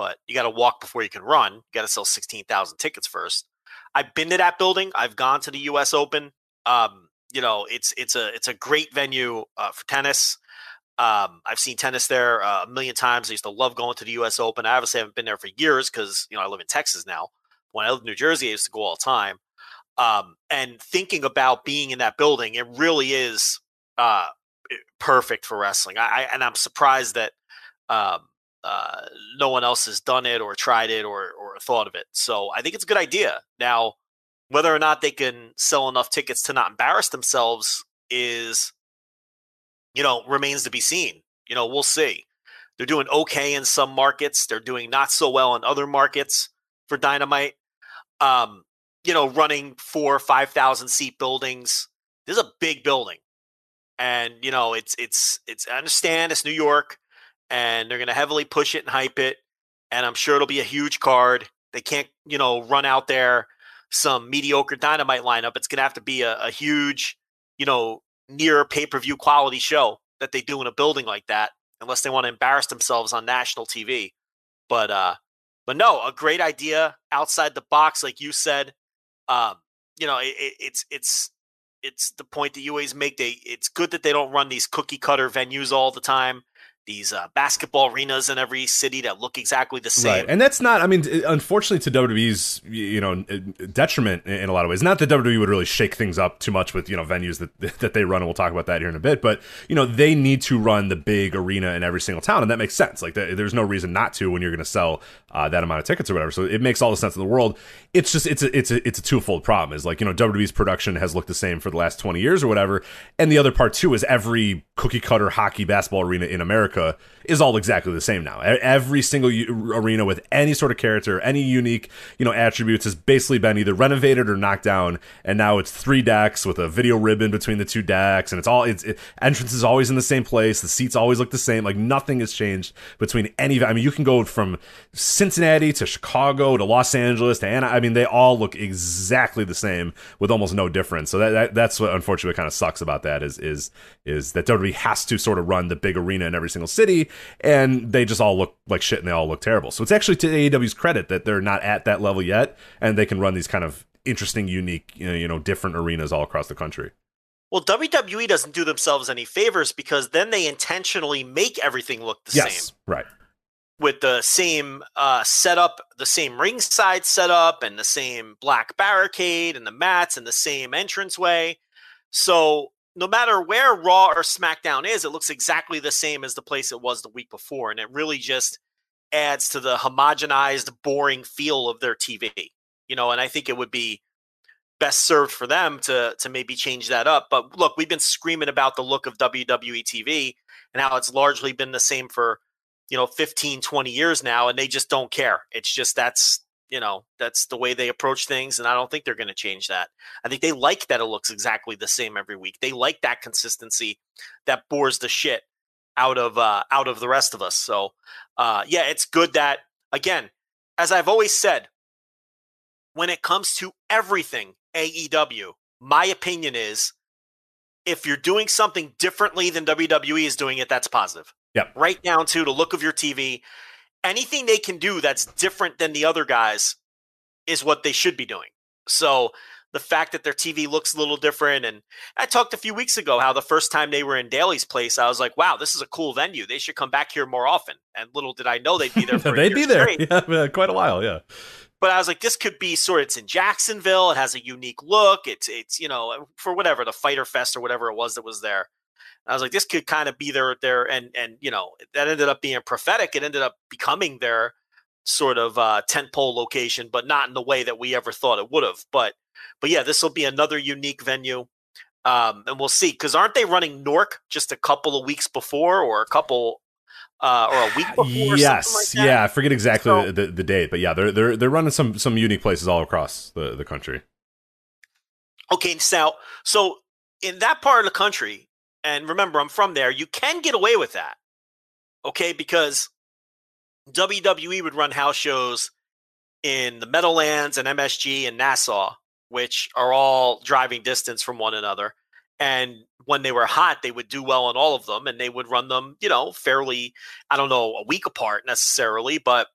but you got to walk before you can run. You got to sell 16,000 tickets first. I've been to that building. I've gone to the US Open. Um, you know, it's it's a it's a great venue uh, for tennis. Um, I've seen tennis there uh, a million times. I used to love going to the U.S. Open. I obviously haven't been there for years because you know I live in Texas now. When I lived in New Jersey, I used to go all the time. Um, and thinking about being in that building, it really is uh, perfect for wrestling. I, I and I'm surprised that um, uh, no one else has done it or tried it or or thought of it. So I think it's a good idea. Now, whether or not they can sell enough tickets to not embarrass themselves is, you know, remains to be seen. You know, we'll see. They're doing okay in some markets. They're doing not so well in other markets for Dynamite. Um, you know, running four, five thousand seat buildings. This is a big building, and you know, it's it's it's. I understand it's New York and they're going to heavily push it and hype it. And I'm sure it'll be a huge card. They can't, you know, run out there some mediocre dynamite lineup. It's going to have to be a, a huge, you know, near pay per view quality show that they do in a building like that, unless they want to embarrass themselves on national TV. But, uh, but no, a great idea outside the box, like you said. Um, you know, it, it's it's it's the point that you always make. They it's good that they don't run these cookie cutter venues all the time these uh, basketball arenas in every city that look exactly the same. Right, and that's not. I mean, unfortunately, to WWE's you know detriment in a lot of ways. Not that WWE would really shake things up too much with you know venues that that they run, and we'll talk about that here in a bit. But you know, they need to run the big arena in every single town, and that makes sense. Like, there's no reason not to when you're going to sell uh, that amount of tickets or whatever. So it makes all the sense in the world. It's just it's a it's a it's a twofold problem. Is like you know WWE's production has looked the same for the last 20 years or whatever, and the other part too is every cookie cutter hockey basketball arena in America is all exactly the same now. Every single u- arena with any sort of character, any unique, you know, attributes has basically been either renovated or knocked down, and now it's three decks with a video ribbon between the two decks, and it's all it's it, entrance is always in the same place, the seats always look the same, like nothing has changed between any. I mean, you can go from Cincinnati to Chicago to Los Angeles to Anna. I mean, they all look exactly the same with almost no difference. So that, that that's what unfortunately kind of sucks about that is is is that WWE has to sort of run the big arena in every single city, and they just all look like shit and they all look terrible. So it's actually to AEW's credit that they're not at that level yet, and they can run these kind of interesting, unique, you know, you know different arenas all across the country. Well, WWE doesn't do themselves any favors because then they intentionally make everything look the yes, same right. With the same uh, setup, the same ringside setup, and the same black barricade, and the mats, and the same entranceway. So no matter where Raw or SmackDown is, it looks exactly the same as the place it was the week before, and it really just adds to the homogenized, boring feel of their TV. You know, and I think it would be best served for them to to maybe change that up. But look, we've been screaming about the look of WWE TV and how it's largely been the same for, you know, 15, 20 years now and they just don't care. It's just that's, you know, that's the way they approach things and I don't think they're going to change that. I think they like that it looks exactly the same every week. They like that consistency that bores the shit out of uh out of the rest of us. So, uh yeah, it's good that again, as I've always said, when it comes to everything AEW, my opinion is if you're doing something differently than WWE is doing it, that's positive. Yep. Right down to the look of your TV. Anything they can do that's different than the other guys is what they should be doing. So the fact that their TV looks a little different, and I talked a few weeks ago how the first time they were in Daly's place, I was like, "Wow, this is a cool venue. They should come back here more often." And little did I know they'd be there. For They'd be there, yeah, quite a while, yeah. but I was like, this could be sort. Of, it's in Jacksonville. It has a unique look. It's it's you know for whatever the Fighter Fest or whatever it was that was there. I was like, this could kind of be their their and and you know that ended up being prophetic. It ended up becoming their sort of uh, tentpole location, but not in the way that we ever thought it would have. But but yeah, this will be another unique venue. Um, and we'll see because aren't they running Newark just a couple of weeks before or a couple uh, or a week before? or yes, like yeah, I forget exactly So- the, the date, but yeah, they're they're they're running some some unique places all across the the country. Okay, so so in that part of the country, and remember, I'm from there. You can get away with that, okay? Because WWE would run house shows in the Meadowlands and MSG and Nassau, which are all driving distance from one another. And when they were hot, they would do well on all of them, and they would run them, you know, fairly, I don't know, a week apart necessarily, but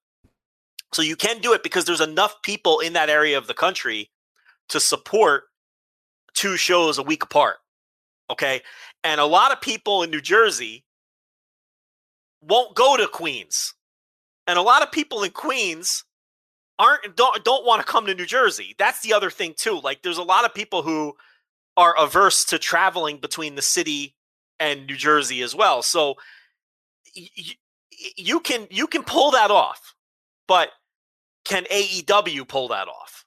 so you can do it because there's enough people in that area of the country to support two shows a week apart. Okay. And a lot of people in New Jersey won't go to Queens. And a lot of people in Queens aren't don't don't want to come to New Jersey. That's the other thing too. Like there's a lot of people who are averse to traveling between the city and New Jersey as well. So y- you can you can pull that off. But can AEW pull that off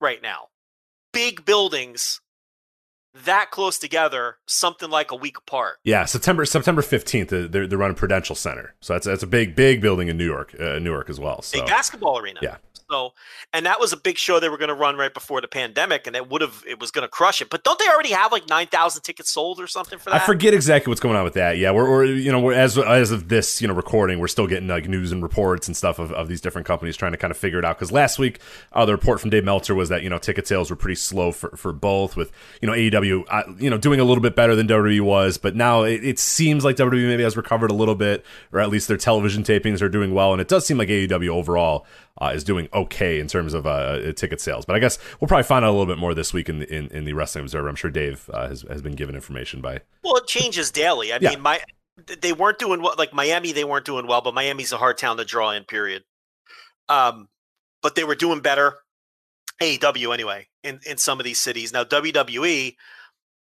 right now? Big buildings that close together, something like a week apart. Yeah, September September fifteenth, they're they're running Prudential Center, so that's that's a big big building in New York, uh, Newark as well. So Big basketball arena. Yeah. So, and that was a big show they were going to run right before the pandemic, and it would have it was going to crush it. But don't they already have like nine thousand tickets sold or something for that? I forget exactly what's going on with that. Yeah, we're, we're you know we're, as as of this you know recording, we're still getting like news and reports and stuff of, of these different companies trying to kind of figure it out. Because last week, uh, the report from Dave Meltzer was that you know ticket sales were pretty slow for, for both, with you know AEW uh, you know doing a little bit better than WWE was, but now it, it seems like WWE maybe has recovered a little bit, or at least their television tapings are doing well, and it does seem like AEW overall uh, is doing okay in terms of uh, ticket sales. But I guess we'll probably find out a little bit more this week in the, in, in the Wrestling Observer. I'm sure Dave uh, has has been given information by. well, it changes daily. I Yeah. mean, my they weren't doing well. Like Miami, they weren't doing well, but Miami's a hard town to draw in. Period. Um, but they were doing better. AEW anyway in in some of these cities. Now WWE,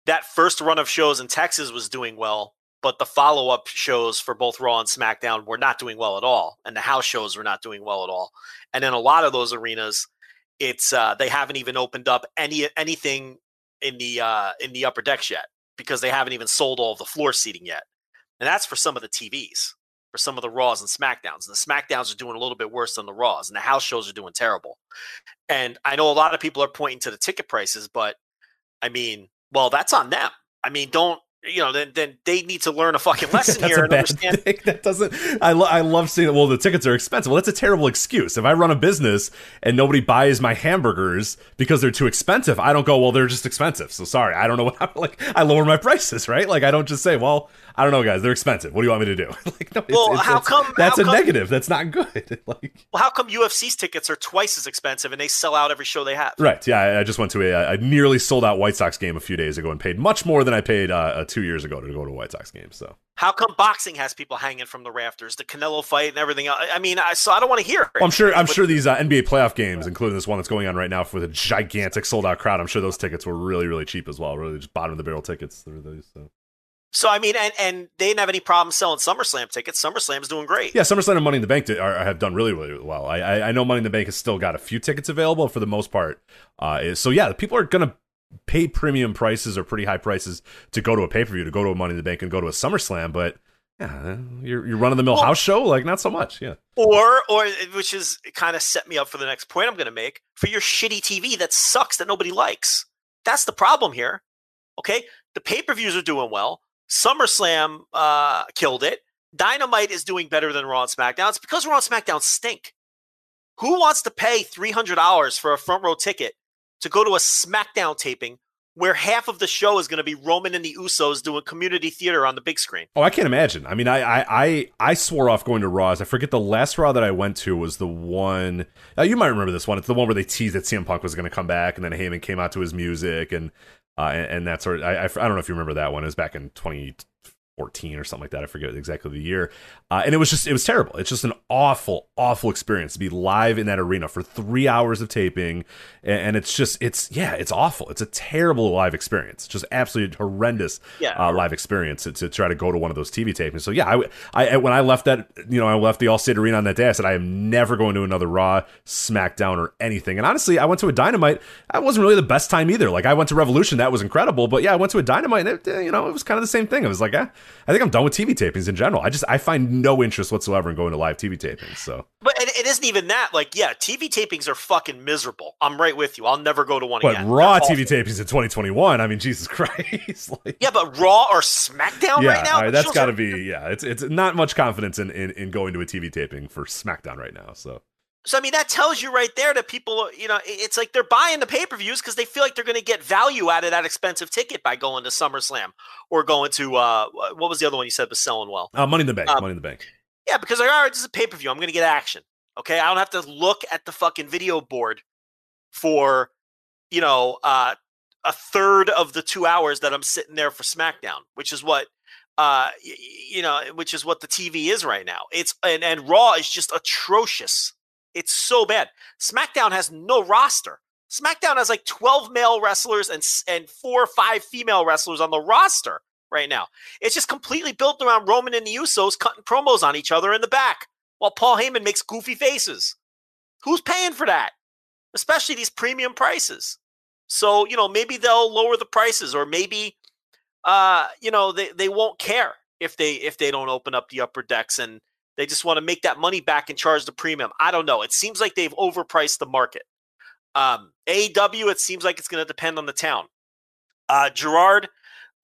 that first run of shows in Texas was doing well, but the follow up shows for both Raw and SmackDown were not doing well at all, and the house shows were not doing well at all. And in a lot of those arenas, it's uh, they haven't even opened up any anything in the uh, in the upper decks yet because they haven't even sold all of the floor seating yet, and that's for some of the TVs. For some of the Raws and SmackDowns, and the SmackDowns are doing a little bit worse than the Raws, and the house shows are doing terrible. And I know a lot of people are pointing to the ticket prices, but I mean, well, that's on them. I mean, don't you know, then then they need to learn a fucking lesson that's here a and bad understand. thing. That doesn't. I, lo- I love seeing. That well, the tickets are expensive. Well, that's a terrible excuse. If I run a business and nobody buys my hamburgers because they're too expensive, I don't go. Well, they're just expensive. So sorry, I don't know what I'm like. I lower my prices, right? Like I don't just say, well, I don't know, guys, they're expensive. What do you want me to do? like, no, Well, it's- how it's- come- That's how a come- negative. That's not good. like. Well, how come UFC's tickets are twice as expensive and they sell out every show they have? Right. Yeah. I, I just went to a, a nearly sold out White Sox game a few days ago and paid much more than I paid uh, uh, two years ago to go to a White Sox game. So How come boxing has people hanging from the rafters, the Canelo fight and everything else? I mean, I, so I don't want to hear it. well, I'm sure. I'm But- sure these uh, NBA playoff games, including this one that's going on right now, with a gigantic sold out crowd. I'm sure those tickets were really, really cheap as well. Really, just bottom of the barrel tickets. Through those. So. So I mean, and and they didn't have any problem selling SummerSlam tickets. SummerSlam's doing great. Yeah, SummerSlam and Money in the Bank did, are, have done really, really well. I, I, I know Money in the Bank has still got a few tickets available for the most part. Uh, so yeah, people are gonna pay premium prices or pretty high prices to go to a pay per view, to go to a Money in the Bank, and go to a SummerSlam. But yeah, you're you're running the mill Well- house show, like not so much. Yeah. Or or which is kind of set me up for the next point I'm going to make for your shitty TV that sucks that nobody likes. That's the problem here. Okay, the pay per views are doing well. SummerSlam uh, killed it. Dynamite is doing better than Raw and SmackDown. It's because Raw and SmackDown stink. Who wants to pay three hundred dollars for a front row ticket to go to a SmackDown taping where half of the show is going to be Roman and the Usos doing community theater on the big screen? Oh, I can't imagine. I mean, I, I, I, I swore off going to Raws. I forget the last Raw that I went to was the one. Uh, you might remember this one. It's the one where they teased that CM Punk was going to come back, and then Heyman came out to his music, and uh, and, and that sort. Of, I, I, I don't know if you remember that one. It was back in 2014 or something like that. I forget exactly the year. Uh, and it was just, it was terrible. It's just an awful, awful experience to be live in that arena for three hours of taping, and, and it's just, it's yeah, it's awful. It's a terrible live experience. Just absolutely horrendous Yeah. uh, live experience to, to try to go to one of those TV tapings. So yeah, I, I when I left that, you know, I left the Allstate Arena on that day. I said I am never going to another Raw, SmackDown, or anything. And honestly, I went to a Dynamite. That wasn't really the best time either. Like I went to Revolution, that was incredible. But yeah, I went to a Dynamite, and it, uh, you know, it was kind of the same thing. I was like, eh, I think I'm done with TV tapings in general. I just I find no interest whatsoever in going to live TV tapings. So But it, it isn't even that. Like, yeah, TV tapings are fucking miserable. I'm right with you. I'll never go to one but again. But Raw TV awful. tapings in 2021. I mean, Jesus Christ. like, Yeah, but Raw or SmackDown yeah, right now? right, that's got to be yeah. It's it's not much confidence in, in in going to a TV taping for SmackDown right now. So So I mean, that tells you right there that people, you know, it's like they're buying the pay per views because they feel like they're going to get value out of that expensive ticket by going to SummerSlam or going to uh, what was the other one you said was selling well? uh, Money in the Bank, Um, Money in the Bank. Yeah, because like, all right, this is a pay per view. I'm going to get action. Okay, I don't have to look at the fucking video board for, you know, uh, a third of the two hours that I'm sitting there for SmackDown, which is what, uh, you know, which is what the TV is right now. It's and and Raw is just atrocious. It's so bad. SmackDown has no roster. SmackDown has like 12 male wrestlers and and four or five female wrestlers on the roster right now. It's just completely built around Roman and the Usos cutting promos on each other in the back while Paul Heyman makes goofy faces. Who's paying for that? Especially these premium prices. So, you know, maybe they'll lower the prices or maybe uh, you know, they, they won't care if they if they don't open up the upper decks and they just want to make that money back and charge the premium. I don't know. It seems like they've overpriced the market. Um, AEW, it seems like it's going to depend on the town. Uh, Gerard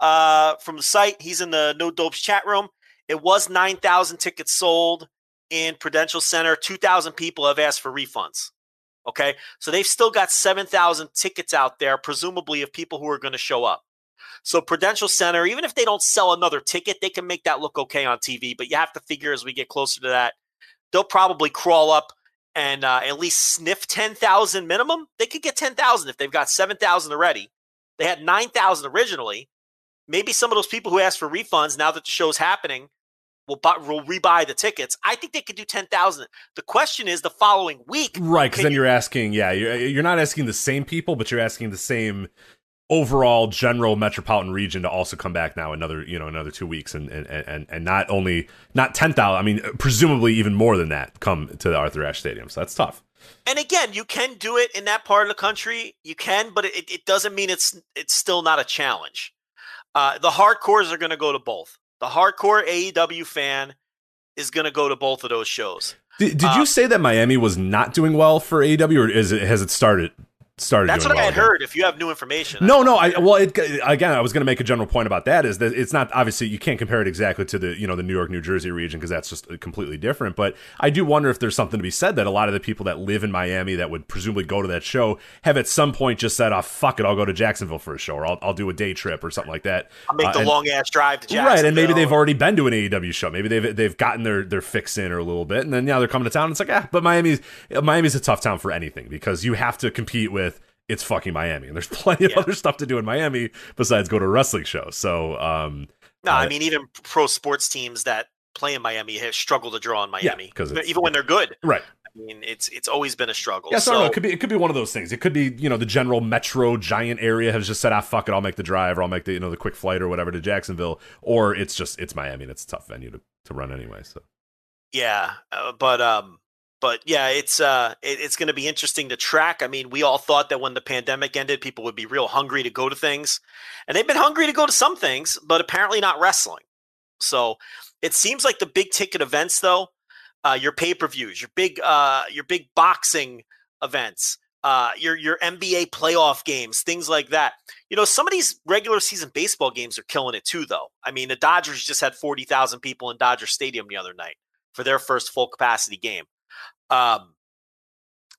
uh, from the site, he's in the No Dopes chat room. It was 9,000 tickets sold in Prudential Center. 2,000 people have asked for refunds. Okay. So they've still got 7,000 tickets out there, presumably of people who are going to show up. So Prudential Center, even if they don't sell another ticket, they can make that look okay on TV. But you have to figure as we get closer to that, they'll probably crawl up and uh, at least sniff 10,000 minimum. They could get 10,000 if they've got 7,000 already. They had 9,000 originally. Maybe some of those people who asked for refunds now that the show's happening will, buy, will rebuy the tickets. I think they could do 10,000. The question is the following week. Right, because then you- you're asking, yeah, you're, you're not asking the same people, but you're asking the same overall general metropolitan region to also come back now another you know another two weeks and and and, and not only not 10,000 I mean presumably even more than that come to the Arthur Ashe Stadium so that's tough And again, you can do it in that part of the country. You can, but it, it doesn't mean it's it's still not a challenge. Uh, the hardcores are going to go to both. The hardcore AEW fan is going to go to both of those shows. did, did Uh, you say that Miami was not doing well for AEW or is it has it started started. That's what I had again. heard. If you have new information, No, no. I well, it, again, I was going to make a general point about that. Is that it's not obviously you can't compare it exactly to the you know the New York, New Jersey region because that's just completely different. But I do wonder if there's something to be said that a lot of the people that live in Miami that would presumably go to that show have at some point just said, "Oh fuck it, I'll go to Jacksonville for a show, or I'll, I'll do a day trip or something like that." I'll make Uh, the and- long ass drive to Jacksonville. Right, and maybe they've already been to an AEW show. Maybe they've they've gotten their their fix in or a little bit, and then now they're coming to town. And it's like, ah, but Miami's Miami's a tough town for anything because you have to compete with it's fucking Miami, and there's plenty of Yeah. other stuff to do in Miami besides go to a wrestling show. So, um, No, Uh, I mean even pro sports teams that play in Miami have struggled to draw in Miami 'cause it's- even when they're good. right, I mean, it's it's always been a struggle. yeah. So, so know. It could be it could be one of those things. It could be you know the general metro giant area has just said, ah, fuck it, I'll make the drive or I'll make the you know the quick flight or whatever to Jacksonville, or it's just it's Miami and it's a tough venue to to run anyway. So. yeah, uh, but um, but yeah, it's uh, it, it's going to be interesting to track. I mean, we all thought that when the pandemic ended, people would be real hungry to go to things, and they've been hungry to go to some things, but apparently not wrestling. So it seems like the big ticket events, though, uh, your pay per views, your big uh, your big boxing events, uh, your your NBA playoff games, things like that. You know, some of these regular season baseball games are killing it too, though. I mean, the Dodgers just had forty thousand people in Dodger Stadium the other night for their first full capacity game. Um,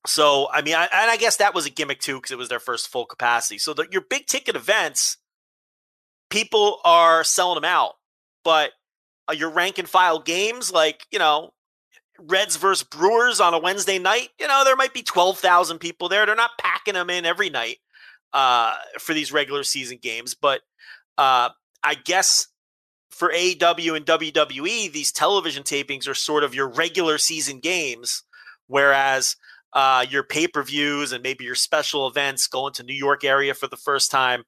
so I mean, I, and I guess that was a gimmick too because it was their first full capacity. So the, your big ticket events, people are selling them out, but uh, your rank and file games, like you know, Reds versus Brewers on a Wednesday night, you know, there might be twelve thousand people there. They're not packing them in every night uh, for these regular season games, but uh, I guess for AEW and WWE, these television tapings are sort of your regular season games, whereas uh, your pay per views and maybe your special events going to New York area for the first time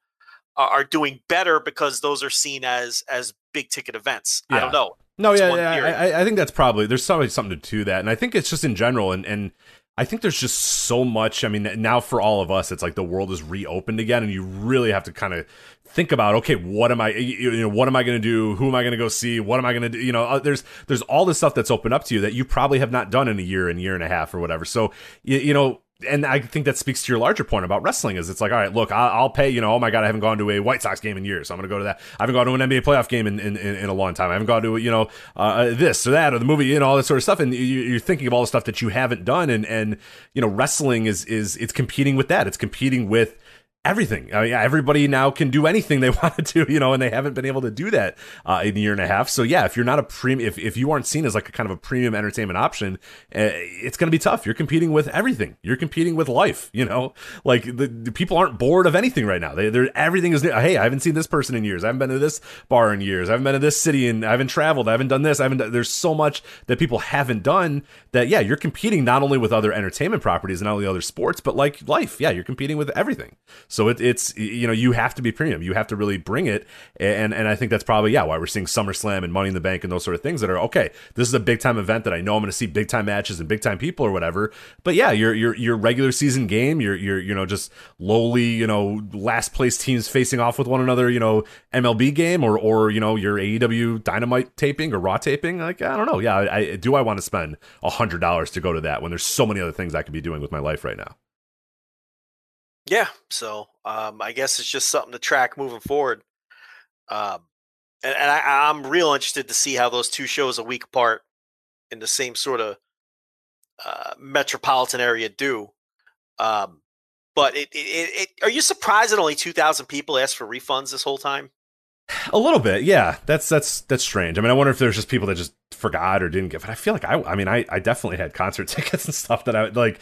are, are doing better because those are seen as as big ticket events. I don't know. No, It's yeah, yeah. I, I- I think that's probably there's probably something to that, and I think it's just in general, and and I think there's just so much. I mean, now for all of us, it's like the world is reopened again, and you really have to kind of think about, okay, what am I, you know, what am I going to do? Who am I going to go see? What am I going to do? You know, uh, there's there's all this stuff that's opened up to you that you probably have not done in a year and year and a half or whatever. So you, you know. And I think that speaks to your larger point about wrestling. Is it's like, all right, look, I'll, I'll pay. You know, oh my god, I haven't gone to a White Sox game in years, so I'm going to go to that. I haven't gone to an NBA playoff game in, in, in, a long time. I haven't gone to you know uh, this or that or the movie, you know, all that sort of stuff. And you, you're thinking of all the stuff that you haven't done, and and you know, wrestling is is it's competing with that. It's competing with everything. I mean, everybody now can do anything they want to do, you know, and they haven't been able to do that uh, in a year and a half. So yeah, if you're not a premium, if, if you aren't seen as like a kind of a premium entertainment option, uh, it's going to be tough. You're competing with everything. You're competing with life, you know, like the, the people aren't bored of anything right now. They, they're everything is new. Hey, I haven't seen this person in years. I haven't been to this bar in years. I haven't been to this city and I haven't traveled. I haven't done this. I haven't. Done, there's so much that people haven't done that. Yeah, you're competing not only with other entertainment properties and not only other sports, but like life. Yeah, you're competing with everything. So it, it's you know you have to be premium. You have to really bring it, and and I think that's probably yeah why we're seeing SummerSlam and Money in the Bank and those sort of things that are okay. This is a big time event that I know I'm going to see big time matches and big time people or whatever. But yeah, your your your regular season game, your your you know just lowly you know last place teams facing off with one another, you know MLB game or or you know your AEW Dynamite taping or Raw taping. Like I don't know. Yeah, I, I do I want to spend a hundred dollars to go to that when there's so many other things I could be doing with my life right now. Yeah, so um, I guess it's just something to track moving forward. Um, and and I, I'm real interested to see how those two shows a week apart in the same sort of uh, metropolitan area do. Um, but it, it, it, are you surprised that only 2,000 people asked for refunds this whole time? A little bit, yeah. That's that's that's strange. I mean, I wonder if there's just people that just forgot or didn't get. But I feel like I, I mean, I, I definitely had concert tickets and stuff that I would like.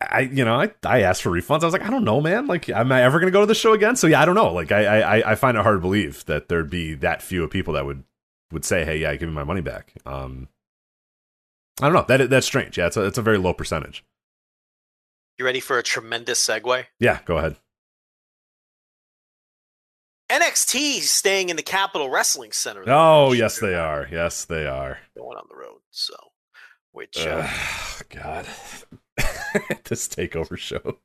I, you know, I, I asked for refunds. I was like, I don't know, man. Like, am I ever going to go to the show again? So yeah, I don't know. Like, I, I, I find it hard to believe that there'd be that few of people that would would say, hey, yeah, give me my money back. Um, I don't know. That that's strange. Yeah, it's a it's a very low percentage. You ready for a tremendous segue? Yeah, go ahead. NXT staying in the Capitol Wrestling Center. Oh, year, yes, they are. Yes, they are. going on the road. So, which uh, God, this takeover show.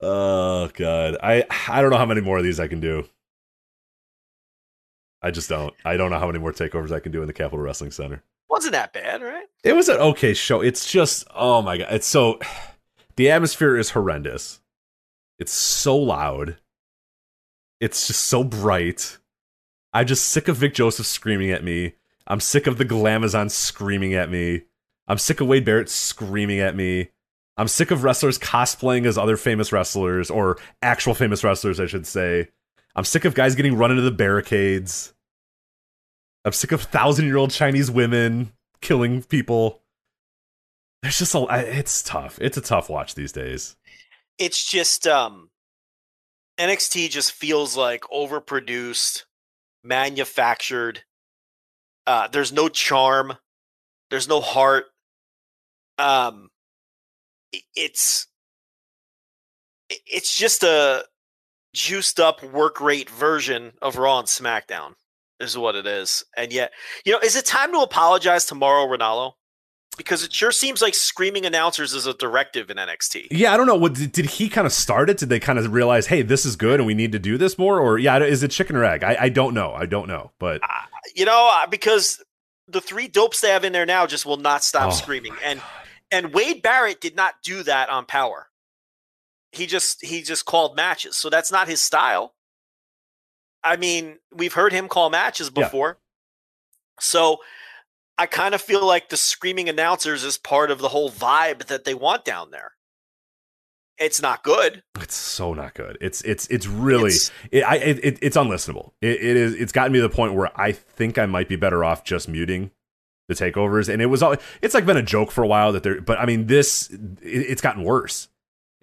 Oh God, I I don't know how many more of these I can do. I just don't. I don't know how many more takeovers I can do in the Capitol Wrestling Center. wasn't that bad, right? It was an okay show. It's just oh my god, it's so The atmosphere is horrendous. It's so loud. It's just so bright. I'm just sick of Vic Joseph screaming at me. I'm sick of the Glamazon screaming at me. I'm sick of Wade Barrett screaming at me. I'm sick of wrestlers cosplaying as other famous wrestlers or actual famous wrestlers, I should say. I'm sick of guys getting run into the barricades. I'm sick of thousand year old Chinese women killing people. There's just a. It's tough. It's a tough watch these days. It's just um NXT just feels like overproduced, manufactured. Uh there's no charm. There's no heart. Um it's it's just a juiced up work rate version of Raw and SmackDown is what it is. And yet, you know, is it time to apologize to Mauro Ranallo? Because it sure seems like screaming announcers is a directive in NXT. Yeah, I don't know. What did, did he kind of start it? Did they kind of realize, hey, this is good and we need to do this more? Or yeah, is it chicken or egg? I, I don't know. I don't know. But you know, uh, because the three dopes they have in there now just will not stop Oh, screaming. And and Wade Barrett did not do that on Power. He just he just called matches, so that's not his style. I mean, we've heard him call matches Yeah. before, so I kind of feel like the screaming announcers is part of the whole vibe that they want down there. It's not good. it's so not good. It's it's it's really It's- it, I, it, it it's unlistenable. It, it is. It's gotten me to the point where I think I might be better off just muting the takeovers. And it was all. It's like been a joke for a while that they're. But I mean, this it, it's gotten worse.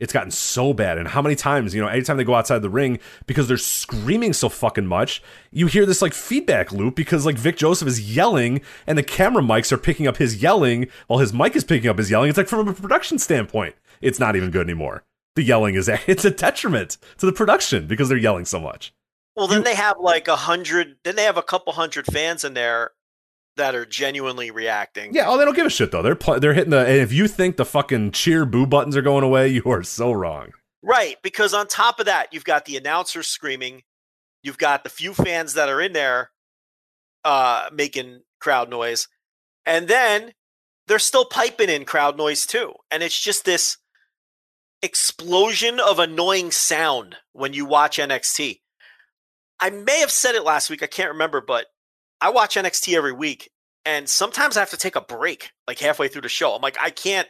It's gotten so bad. And how many times, you know, anytime they go outside the ring because they're screaming so fucking much, you hear this like feedback loop because like Vic Joseph is yelling and the camera mics are picking up his yelling while his mic is picking up his yelling. It's like from a production standpoint, it's not even good anymore. The yelling is it's a detriment to the production because they're yelling so much. Well, then they have like a hundred. Then they have a couple hundred fans in there that are genuinely reacting. Yeah, oh, they don't give a shit though. They're pl- they're hitting the. And if you think the fucking cheer boo buttons are going away, you are so wrong. Right, because on top of that, you've got the announcers screaming, you've got the few fans that are in there uh making crowd noise, and then they're still piping in crowd noise too. And it's just this explosion of annoying sound when you watch NXT. I may have said it last week, I can't remember, but I watch NXT every week and sometimes I have to take a break like halfway through the show. I'm like I can't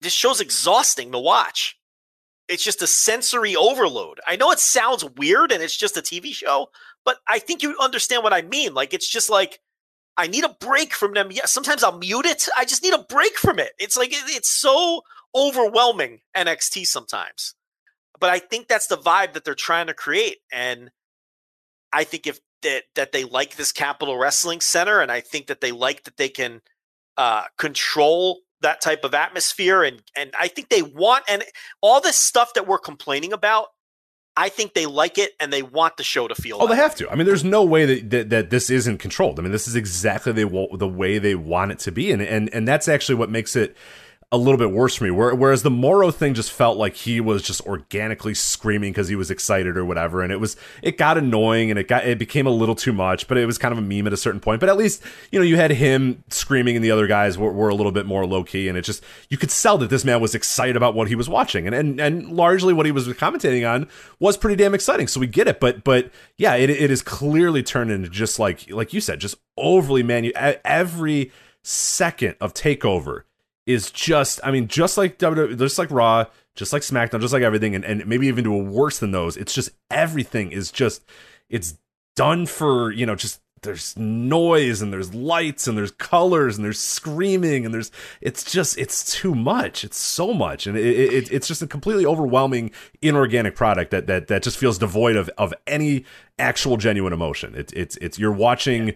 this show's exhausting to watch it's just a sensory overload. I know it sounds weird and it's just a TV show, but I think you understand what I mean. Like it's just like I need a break from them. Yeah, sometimes I'll mute it. I just need a break from it. It's like it- it's so overwhelming NXT sometimes. But I think that's the vibe that they're trying to create and I think if that that they like this Capitol Wrestling Center and I think that they like that they can uh control that type of atmosphere and and I think they want and all this stuff that we're complaining about I think they like it and they want the show to feel Oh, they have to. I mean, there's no way that, that, that this isn't controlled. I mean, this is exactly the, the way they want it to be, and and and that's actually what makes it a little bit worse for me. Where, whereas the Mauro thing just felt like he was just organically screaming because he was excited or whatever, and it was it got annoying and it got it became a little too much. But it was kind of a meme at a certain point. But at least you know you had him screaming, and the other guys were, were a little bit more low key, and it just you could sell that this man was excited about what he was watching, and and and largely what he was commentating on was pretty damn exciting. So we get it, but but yeah, it it is clearly turned into just like like you said, just overly manu every second of takeover is just I mean just like WWE, just like Raw, just like SmackDown, just like everything, and, and maybe even do a worse than those. It's just everything is just it's done for you know just there's noise and there's lights and there's colors and there's screaming and there's it's just it's too much. It's so much. And it, it, it's just a completely overwhelming inorganic product that that that just feels devoid of of any actual genuine emotion. It, it's it's you're watching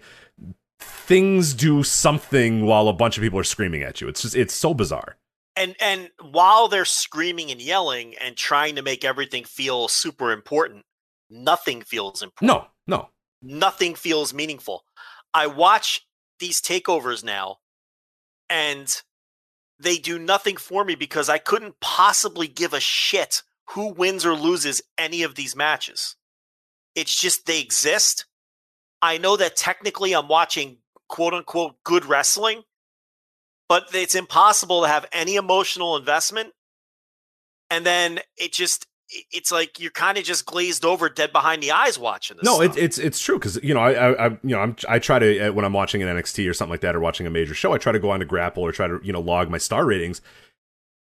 things do something while a bunch of people are screaming at you it's just it's so bizarre and and while they're screaming and yelling and trying to make everything feel super important, nothing feels important. no no nothing feels meaningful. I watch these takeovers now and they do nothing for me because I couldn't possibly give a shit who wins or loses any of these matches. It's just they exist. I know that technically I'm watching quote unquote good wrestling, but it's impossible to have any emotional investment and then it just it's like you're kind of just glazed over, dead behind the eyes watching this. No, it, it's it's true because you know I, I I you know I'm I try to uh, when I'm watching an NXT or something like that or watching a major show I try to go on to Grapple or try to you know log my star ratings.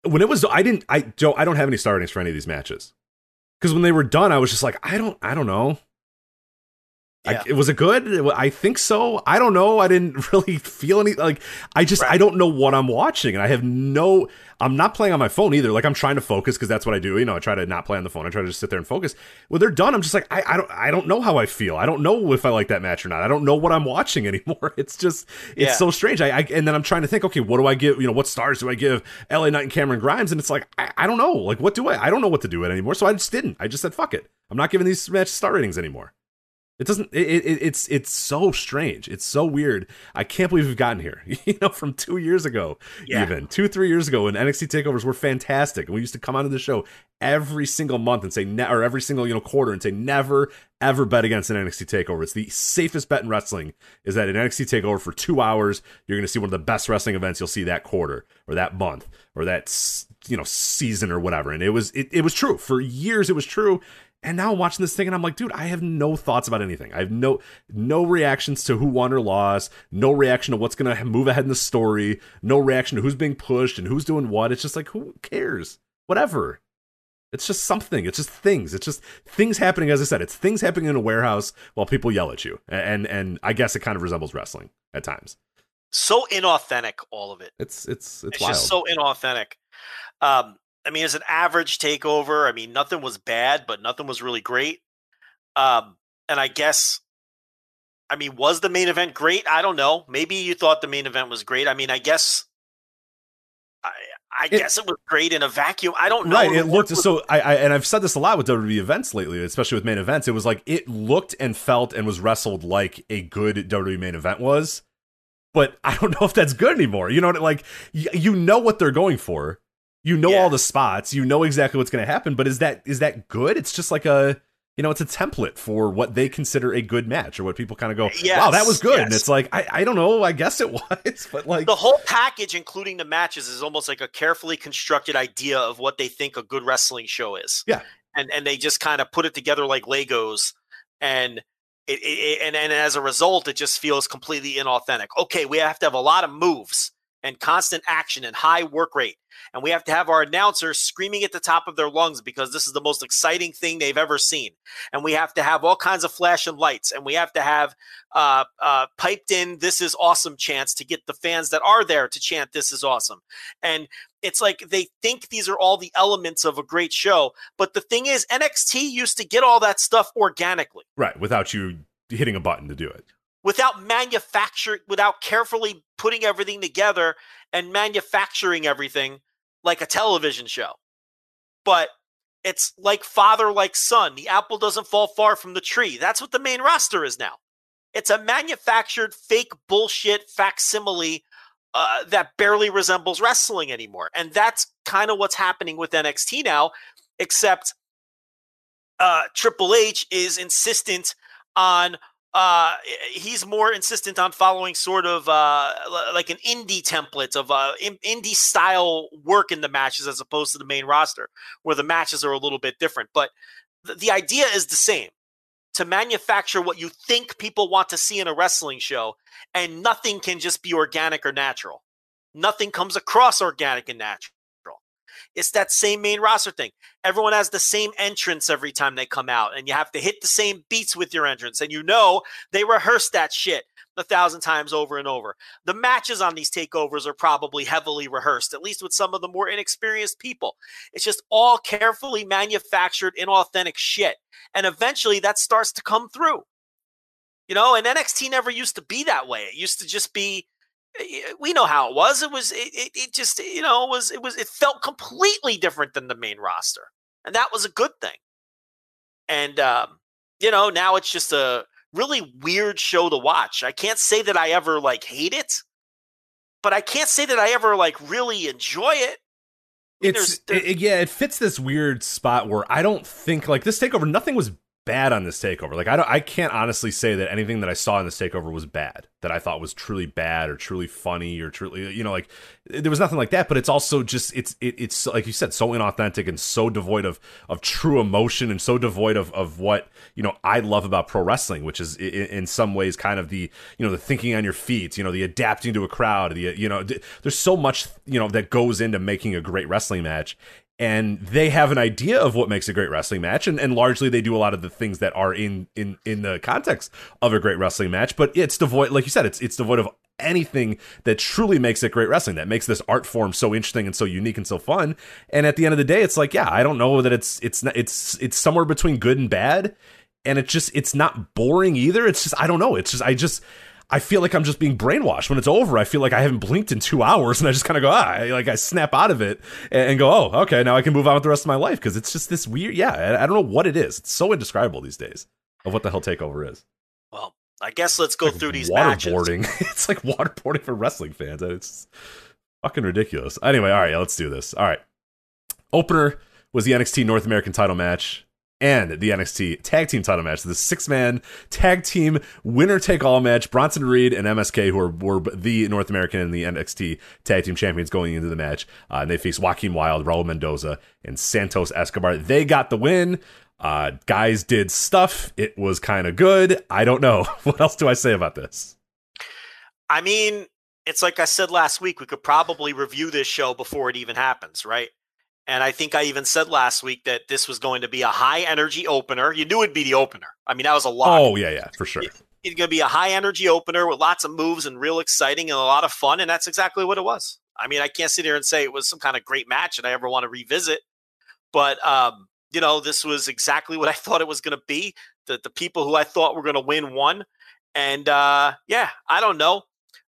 When it was I didn't I don't I don't have any star ratings for any of these matches because when they were done I was just like I don't I don't know. Yeah. I, was it good? I think so. I don't know. I didn't really feel any like I just I don't know what I'm watching and I have no I'm not playing on my phone either. Like I'm trying to focus because that's what I do. You know, I try to not play on the phone. I try to just sit there and focus. When they're done, I'm just like I, I don't I don't know how I feel. I don't know if I like that match or not. I don't know what I'm watching anymore. It's just it's Yeah. so strange. I, I and then I'm trying to think. Okay, what do I give? You know, what stars do I give LA Knight and Cameron Grimes? And it's like I, I don't know. Like what do I? I don't know what to do with it anymore. So I just didn't. I just said fuck it. I'm not giving these matches star ratings anymore. It doesn't. It, it, it's it's so strange. It's so weird. I can't believe we've gotten here. You know, from two years ago, Yeah. even two three years ago, when NXT takeovers were fantastic, and we used to come onto the show every single month and say, ne- or every single you know quarter and say, never ever bet against an NXT takeover. It's the safest bet in wrestling. Is that an NXT takeover for two hours? You're going to see one of the best wrestling events you'll see that quarter or that month or that you know season or whatever. And it was it, it was true for years. It was true. And now I'm watching this thing and I'm like, dude, I have no thoughts about anything. I have no no reactions to who won or lost, no reaction to what's gonna move ahead in the story, no reaction to who's being pushed and who's doing what. It's just like, who cares? Whatever. It's just something. It's just things. It's just things happening. As I said, it's things happening in a warehouse while people yell at you. And and I guess it kind of resembles wrestling at times. so inauthentic, all of it. It's it's it's, It's, just so inauthentic. Um, I mean, it's an average takeover, I mean, nothing was bad, but nothing was really great. Um, and I guess, I mean, was the main event great? I don't know. Maybe you thought the main event was great. I mean, I guess, I, I It- guess it was great in a vacuum. I don't know. Right, it looked so. I, I and I've said this a lot with WWE events lately, especially with main events. It was like it looked and felt and was wrestled like a good WWE main event was, but I don't know if that's good anymore. You know, what like y- you know what they're going for, you know Yeah. all the spots, you know exactly what's going to happen. But is that is that good? It's just like a you know, it's a template for what they consider a good match or what people kind of go, wow, that was Yes, good. And it's like I I don't know, I guess it was, but like the whole package, including the matches, is almost like a carefully constructed idea of what they think a good wrestling show is. Yeah. and and they just kind of put it together like Legos, and it, it, it- and and as a result, it just feels completely inauthentic. Okay, we have to have a lot of moves and constant action and high work rate, and we have to have our announcers screaming at the top of their lungs because this is the most exciting thing they've ever seen, and we have to have all kinds of flash and lights, and we have to have uh, uh, piped in "This is awesome" chants to get the fans that are there to chant "This is awesome," and it's like they think these are all the elements of a great show. But the thing is, NXT used to get all that stuff organically right without you hitting a button to do it. Without manufacturing, without carefully putting everything together and manufacturing everything like a television show. But it's like father, like son. The apple doesn't fall far from the tree. That's what the main roster is now. It's a manufactured, fake bullshit facsimile uh, that barely resembles wrestling anymore. And that's kind of what's happening with NXT now, except uh, Triple H is insistent on uh he's more insistent on following sort of uh like an indie template of uh in- indie style work in the matches as opposed to the main roster where the matches are a little bit different. But th- the idea is the same. To manufacture what you think people want to see in a wrestling show and nothing can just be organic or natural. Nothing comes across organic and natural it's that same main roster thing. Everyone has the same entrance every time they come out and you have to hit the same beats with your entrance and you know they rehearse that shit a thousand times over and over. The matches on these takeovers are probably heavily rehearsed at least with some of the more inexperienced people. It's just all carefully manufactured inauthentic shit and eventually that starts to come through. You know and nxt never used to be that way. It used to just be we know how it was it was it, it, it just you know it was it was it felt completely different than the main roster and that was a good thing and um you know now it's just a really weird show to watch i can't say that i ever like hate it but i can't say that i ever like really enjoy it I mean, it's there's- it- yeah, it fits this weird spot where I don't think like this takeover. Nothing was bad on this takeover. Like I don't I can't honestly say that anything that I saw in this takeover was bad. That I thought was truly bad or truly funny or truly you know like there was nothing like that, but it's also just it's it, it's like you said so inauthentic and so devoid of of true emotion and so devoid of of what, you know, I love about pro wrestling, which is in, in some ways kind of the, you know, the thinking on your feet, you know, the adapting to a crowd, the you know, there's so much, you know, that goes into making a great wrestling match and they have an idea of what makes a great wrestling match and, and largely they do a lot of the things that are in in in the context of a great wrestling match but it's devoid like you said it's it's devoid of anything that truly makes it great wrestling that makes this art form so interesting and so unique and so fun. And at the end of the day it's like yeah i don't know that it's it's not, it's it's somewhere between good and bad and it's just it's not boring either. It's just i don't know. It's just i just I feel like I'm just being brainwashed. When it's over, I feel like I haven't blinked in two hours, and I just kind of go, ah, I, like I snap out of it and, and, go, oh, okay, now I can move on with the rest of my life because it's just this weird. Yeah, I, I, don't know what it is. It's so indescribable these days of what the hell takeover is. Well, I guess let's go like through these waterboarding. matches. it's like waterboarding for wrestling fans. And It's fucking ridiculous. Anyway, all right, yeah, let's do this. All right, opener was the NXT North American Title match and the NXT Tag Team Title match. The six man tag team winner take all match. Bronson Reed and MSK, who are, were the North American and the NXT Tag Team champions going into the match. Uh, and they faced Joaquin Wilde, Raul Mendoza, and Santos Escobar. They got the win. Uh, guys did stuff. It was kind of good. I don't know. What else do I say about this? I mean, it's like I said last week. We could probably review this show before it even happens, right? And I think I even said last week that this was going to be a high energy opener. You knew it'd be the opener. I mean, that was a lot. Oh, yeah, yeah, for sure. It's going to be a high energy opener with lots of moves and real exciting and a lot of fun. And that's exactly what it was. I mean, I can't sit here and say it was some kind of great match and I ever want to revisit. But, um, you know, this was exactly what I thought it was going to be. The, the people who I thought were going to win won. And uh, yeah, I don't know.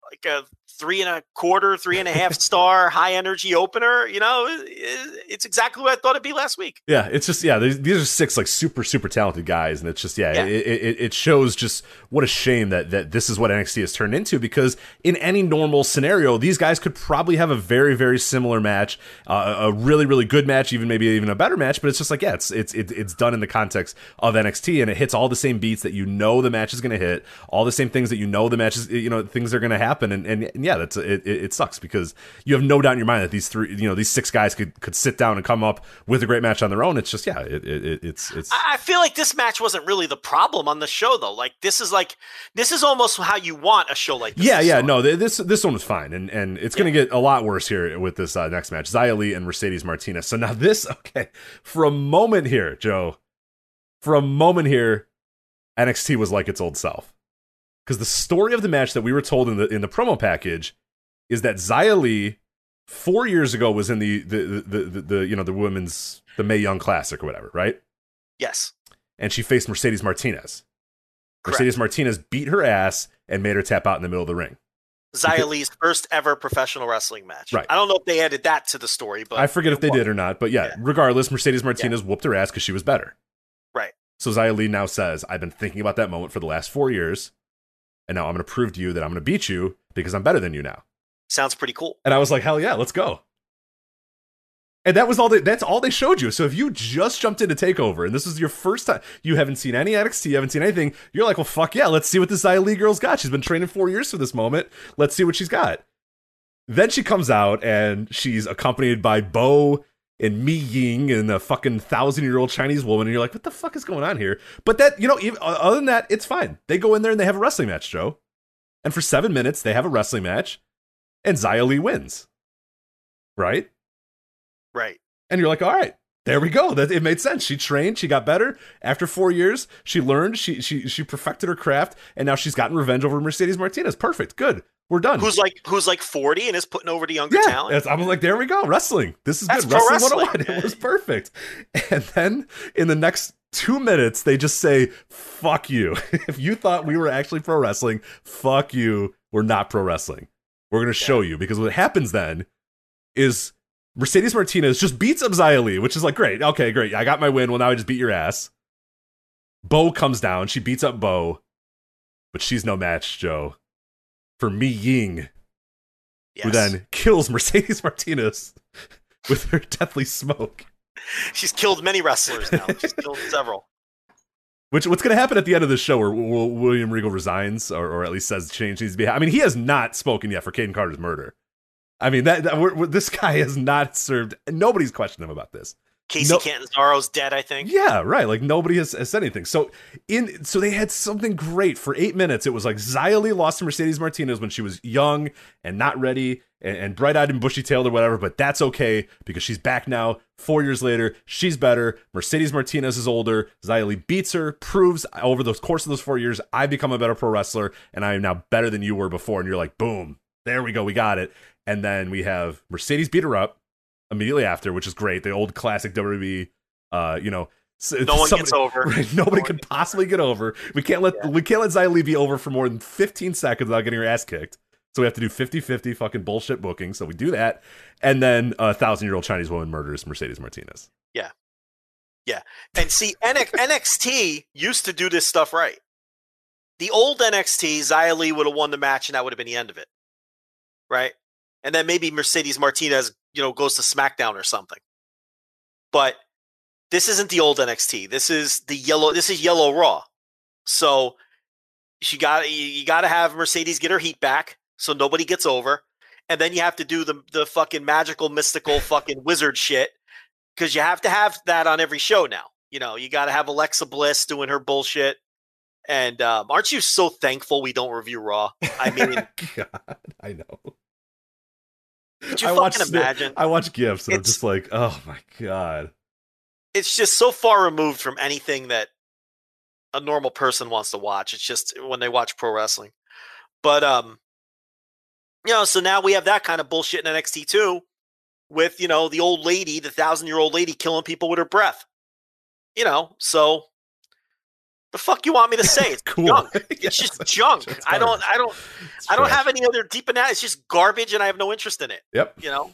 Like a three and a quarter, three and a half star high energy opener. You know, it's exactly what I thought it'd be last week. Yeah, it's just yeah. These are six like super super talented guys, and it's just yeah, yeah. It, it, it, shows just what a shame that that this is what NXT has turned into. Because in any normal scenario, these guys could probably have a very very similar match, uh, a really really good match, even maybe even a better match. But it's just like yeah, it's it's it's done in the context of NXT, and it hits all the same beats that you know the match is going to hit, all the same things that you know the matches you know things are going to happen, and, and, and yeah, that's it, it, sucks because you have no doubt in your mind that these three, you know, these six guys could could sit down and come up with a great match on their own. It's just yeah, it, it it's it's. I feel like this match wasn't really the problem on the show though. Like this is like this is almost how you want a show like this. Yeah, yeah, no, this this one was fine, and and it's going to get a lot worse here with this uh, next match, Xia Li and Mercedes Martinez. So now this, okay, for a moment here, Joe, for a moment here, NXT was like its old self because the story of the match that we were told in the in the promo package is that Xia Li four years ago was in the the, the the, the, you know the women's the Mae Young Classic or whatever, right? Yes. And she faced Mercedes Martinez. Correct. Mercedes Martinez beat her ass and made her tap out in the middle of the ring. Xia Li's first ever professional wrestling match. Right. I don't know if they added that to the story, but I forget if they was. did or not. But yeah, yeah. regardless, Mercedes Martinez yeah. whooped her ass because she was better. Right. So Xia Li now says, "I've been thinking about that moment for the last four years, and now I'm going to prove to you that I'm going to beat you because I'm better than you now." Sounds pretty cool. And I was like, hell yeah, let's go. And that was all they, that's all they showed you. So if you just jumped into Takeover and this is your first time, you haven't seen any NXT, you haven't seen anything, you're like, well, fuck yeah, let's see what this Xia Li girl's got. She's been training four years for this moment. Let's see what she's got. Then she comes out and she's accompanied by Bo and Mei Ying and a fucking thousand year old Chinese woman. And you're like, what the fuck is going on here? But that, you know, even, other than that, it's fine. They go in there and they have a wrestling match, Joe. And for seven minutes, they have a wrestling match and Xia Li wins. Right? Right. And you're like, all right, there we go. That it made sense. She trained, she got better. After four years, she learned, she she she perfected her craft, and now she's gotten revenge over Mercedes Martinez. Perfect. Good. We're done. Who's like who's like 40 and is putting over the younger yeah, talent? I'm like, there we go. Wrestling. This is That's good. Wrestling, oh wrestling 101. It was perfect. And then in the next two minutes, they just say, fuck you. if you thought we were actually pro wrestling, fuck you. We're not pro wrestling. We're going to show you because what happens then is Mercedes Martinez just beats up Xia which is like, great. Okay, great. I got my win. Well, now I just beat your ass. Bo comes down. She beats up Bo, but she's no match, Joe, for Mei Ying, yes. who then kills Mercedes Martinez with her deathly smoke. She's killed many wrestlers now. She's killed several. Which what's going to happen at the end of the show where William Regal resigns or, or at least says change needs to be? I mean, he has not spoken yet for Kayden Carter's murder. I mean that, that we're, we're- this guy has not served. Nobody's questioned him about this. Kacy No- Catanzaro's dead, I think. Yeah, right. Like nobody has, has said anything. So in so they had something great for eight minutes. It was like Li lost to Mercedes Martinez when she was young and not ready and, and bright eyed and bushy tailed or whatever. But that's okay because she's back now. Four years later, she's better. Mercedes Martinez is older. Li beats her, proves over the course of those four years, I've become a better pro wrestler and I am now better than you were before. And you're like, boom, there we go, we got it. And then we have Mercedes beat her up immediately after, which is great. The old classic WWE, uh, you know, s- No one somebody- gets over. Right, nobody could possibly get over. We can't let we can't let Li be over for more than 15 seconds without getting her ass kicked. So we have to do 50-50 fucking bullshit booking. So we do that, and then a thousand year old Chinese woman murders Mercedes Martinez. Yeah, yeah. And see, NXT used to do this stuff right. The old NXT, Li would have won the match, and that would have been the end of it, right? And then maybe Mercedes Martinez, you know, goes to SmackDown or something. But this isn't the old NXT. This is the yellow. This is Yellow Raw. So she got you, got to have Mercedes get her heat back, so nobody gets over, and then you have to do the the fucking magical, mystical, fucking wizard shit because you have to have that on every show now. You know, you got to have Alexa Bliss doing her bullshit. And um, aren't you so thankful we don't review Raw? I mean, God, I know. Could you I fucking imagine? I watch gifs and I'm just like, oh my god. It's just so far removed from anything that a normal person wants to watch. It's just when they watch pro wrestling. But um, you know, so now we have that kind of bullshit in NXT too, with you know the old lady, the thousand year old lady killing people with her breath. You know, so the fuck you want me to say? It's Cool. junk. It's Yes, just junk. I don't. I don't. It's I don't trash. have any other deep analysis. It's just garbage, and I have no interest in it. Yep. You know.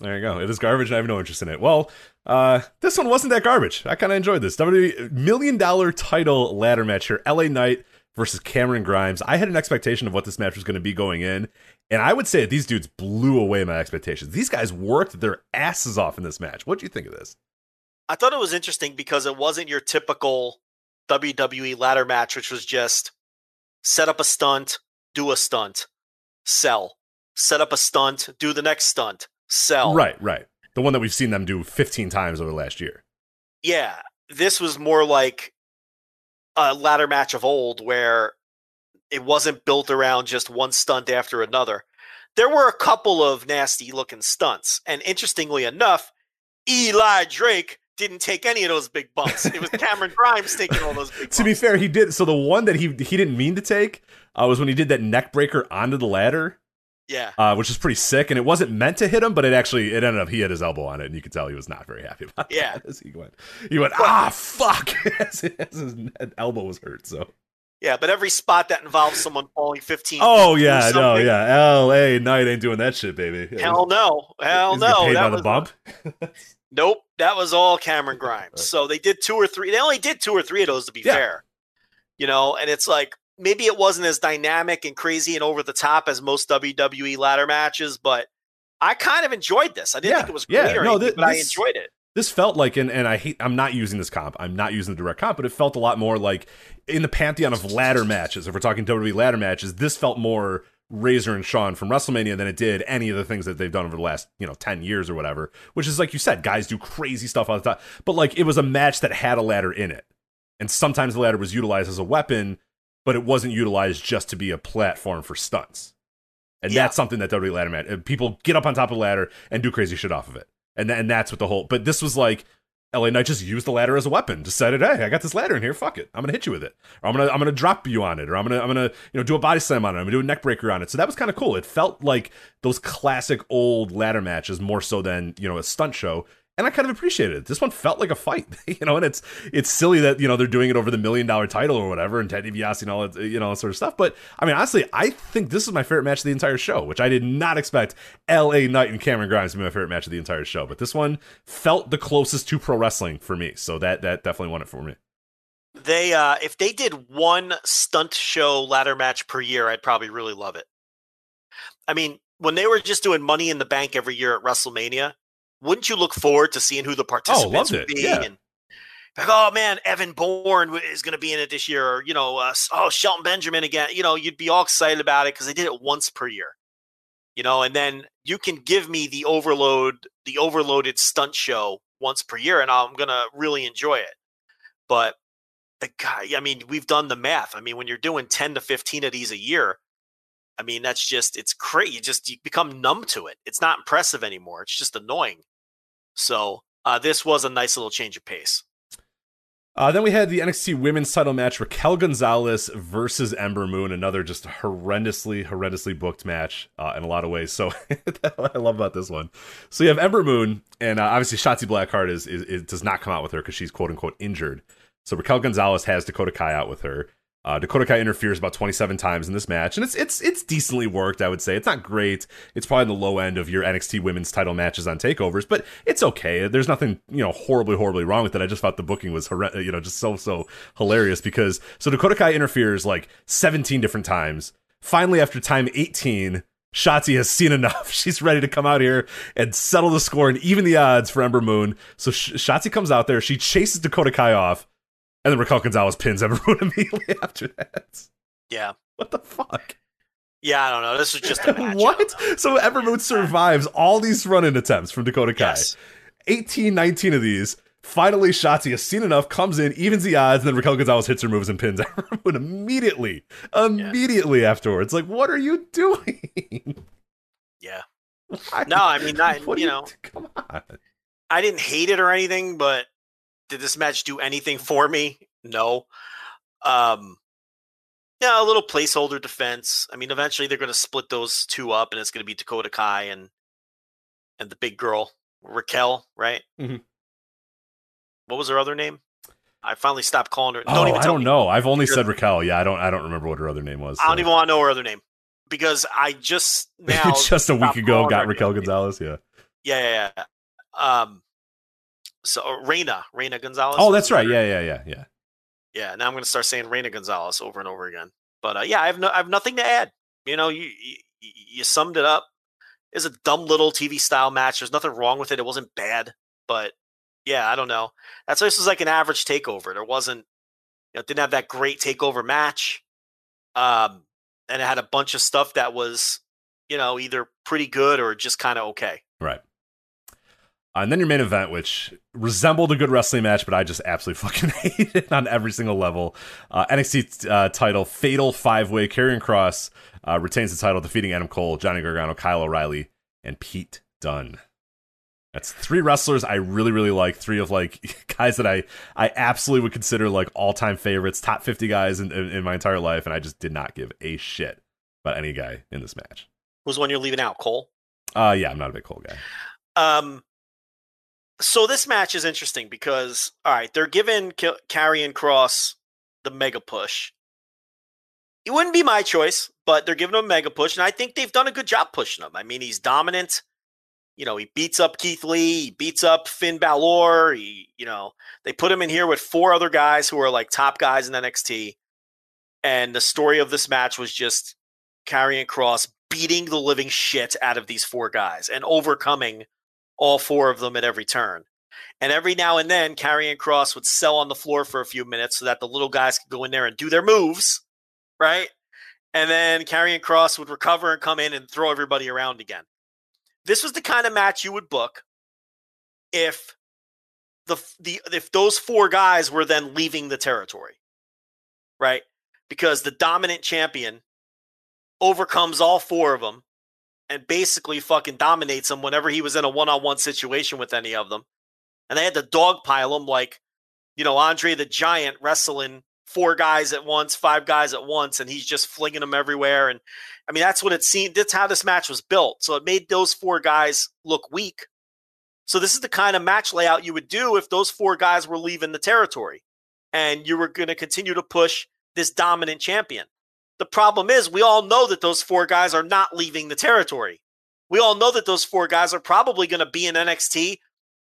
There you go. It is garbage, and I have no interest in it. Well, uh, this one wasn't that garbage. I kind of enjoyed this. WWE million dollar title ladder match here. LA Knight versus Cameron Grimes. I had an expectation of what this match was going to be going in, and I would say that these dudes blew away my expectations. These guys worked their asses off in this match. What do you think of this? I thought it was interesting because it wasn't your typical WWE ladder match, which was just set up a stunt, do a stunt, sell. Set up a stunt, do the next stunt, sell. Right, right. The one that we've seen them do 15 times over the last year. Yeah. This was more like a ladder match of old where it wasn't built around just one stunt after another. There were a couple of nasty looking stunts. And interestingly enough, Eli Drake didn't take any of those big bumps. It was Cameron Grimes taking all those big bumps. To be fair, he did. So the one that he he didn't mean to take uh, was when he did that neck breaker onto the ladder. yeah. uh, which is pretty sick. And it wasn't meant to hit him, but it actually it ended up he had his elbow on it, and you could tell he was not very happy about Yeah. As he went, he went ah fuck, as, as his elbow was hurt. So Yeah, but every spot that involves someone falling 15 oh yeah, no yeah, L.A. Knight ain't doing that shit, baby. Hell no. Hell He's no. paid That by was, the bump. Nope. That was all Cameron Grimes. So they did two or three. They only did two or three of those to be Yeah. fair. You know, and it's like maybe it wasn't as dynamic and crazy and over the top as most WWE ladder matches, but I kind of enjoyed this. I didn't Yeah, think it was yeah, great or no, anything, thi- but I enjoyed it. this felt like and, and i hate i'm not using this comp i'm not using the direct comp but it felt a lot more like in the pantheon of ladder matches if we're talking wwe ladder matches this felt more razor and shawn from wrestlemania than it did any of the things that they've done over the last you know 10 years or whatever which is like you said guys do crazy stuff all the time but like it was a match that had a ladder in it and sometimes the ladder was utilized as a weapon but it wasn't utilized just to be a platform for stunts and Yeah. that's something that WWE ladder match people get up on top of the ladder and do crazy shit off of it and and that's what the whole. But this was like LA Knight just used the ladder as a weapon. Decided, hey, I got this ladder in here. Fuck it, I'm gonna hit you with it, or I'm gonna I'm gonna drop you on it, or I'm gonna I'm gonna you know do a body slam on it. I'm gonna do a neck breaker on it. So that was kind of cool. It felt like those classic old ladder matches more so than you know a stunt show. And I kind of appreciated it. This one felt like a fight, you know. And it's it's silly that you know they're doing it over the million dollar title or whatever, and Ted DiBiase and all that, you know, sort of stuff. But I mean, honestly, I think this is my favorite match of the entire show, which I did not expect L.A. Knight and Cameron Grimes to be my favorite match of the entire show. But this one felt the closest to pro wrestling for me, so that that definitely won it for me. They uh if they did one stunt show ladder match per year, I'd probably really love it. I mean, when they were just doing money in the bank every year at WrestleMania, wouldn't you look forward to seeing who the participants loved would be? yeah. And like, oh man, Evan Bourne is going to be in it this year, or you know, uh, oh Shelton Benjamin again. You know, you'd be all excited about it because they did it once per year. You know, and then you can give me the overload, the overloaded stunt show once per year, and I'm gonna really enjoy it. But uh, God, I mean, we've done the math. I mean, when you're doing 10 to 15 of these a year, I mean, that's just it's crazy. You just you become numb to it. It's not impressive anymore. It's just annoying. So uh, this was a nice little change of pace. Uh, then we had the NXT Women's Title match: Raquel Gonzalez versus Ember Moon. Another just horrendously, horrendously booked match uh, in a lot of ways. So I love about this one. So you have Ember Moon, and uh, obviously Shotzi Blackheart is, is, is does not come out with her because she's quote unquote injured. So Raquel Gonzalez has Dakota Kai out with her. Uh, Dakota Kai interferes about 27 times in this match, and it's it's it's decently worked. I would say it's not great. It's probably the low end of your NXT Women's Title matches on takeovers, but it's okay. There's nothing you know horribly horribly wrong with it. I just thought the booking was you know just so so hilarious because so Dakota Kai interferes like 17 different times. Finally, after time 18, Shotzi has seen enough. She's ready to come out here and settle the score and even the odds for Ember Moon. So Sh- Shotzi comes out there. She chases Dakota Kai off and then Raquel Gonzalez pins everyone immediately after that. Yeah. What the fuck? Yeah, I don't know. This was just a match. what? So Ember Moon survives all these run-in attempts from Dakota Kai. Yes. 18, 19 of these. Finally, Shotzi has seen enough, comes in, evens the odds, and then Raquel Gonzalez hits her moves and pins Ember Moon immediately. Immediately yeah. afterwards. Like, what are you doing? Yeah. Why? No, I mean, I, you, you know, come on. I didn't hate it or anything, but did this match do anything for me? No. Um, yeah, a little placeholder defense. I mean, eventually they're going to split those two up, and it's going to be Dakota Kai and and the big girl Raquel, right? Mm-hmm. What was her other name? I finally stopped calling her. Oh, don't even I don't me. know. I've only said Raquel. Yeah, I don't. I don't remember what her other name was. So. I don't even want to know her other name because I just now just a week ago got Raquel Gonzalez. Yeah. Yeah, yeah, yeah. Um, so uh, Reina, Reina Gonzalez. Oh, that's right. Yeah, yeah, yeah, yeah. Yeah. Now I'm going to start saying Reina Gonzalez over and over again. But uh, yeah, I have no, I have nothing to add. You know, you, you you summed it up. It's a dumb little TV style match. There's nothing wrong with it. It wasn't bad, but yeah, I don't know. That's why this was like an average takeover. There wasn't, you know, didn't have that great takeover match. Um, and it had a bunch of stuff that was, you know, either pretty good or just kind of okay. Right. Uh, and then your main event, which resembled a good wrestling match, but I just absolutely fucking hate it on every single level. Uh, NXT uh, title, Fatal Five Way. Karrion Kross uh, retains the title, defeating Adam Cole, Johnny Gargano, Kyle O'Reilly, and Pete Dunne. That's three wrestlers I really, really like. Three of like guys that I I absolutely would consider like all time favorites, top fifty guys in, in, in my entire life, and I just did not give a shit about any guy in this match. Who's one you're leaving out? Cole. Uh, yeah, I'm not a big Cole guy. Um, so this match is interesting because all right, they're giving K- Karrion Kross the mega push. It wouldn't be my choice, but they're giving him a mega push, and I think they've done a good job pushing him. I mean, he's dominant. You know, he beats up Keith Lee, he beats up Finn Balor. He, you know, they put him in here with four other guys who are like top guys in NXT. And the story of this match was just Karrion Kross beating the living shit out of these four guys and overcoming all four of them at every turn. And every now and then, Karrion Kross would sell on the floor for a few minutes so that the little guys could go in there and do their moves, right? And then Karrion Kross would recover and come in and throw everybody around again. This was the kind of match you would book if the the if those four guys were then leaving the territory, right? Because the dominant champion overcomes all four of them and basically fucking dominates him whenever he was in a one-on-one situation with any of them. And they had to dogpile him like, you know, Andre the Giant wrestling four guys at once, five guys at once, and he's just flinging them everywhere. And I mean, that's what it seemed. That's how this match was built. So it made those four guys look weak. So this is the kind of match layout you would do if those four guys were leaving the territory, and you were going to continue to push this dominant champion. The problem is, we all know that those four guys are not leaving the territory. We all know that those four guys are probably going to be in NXT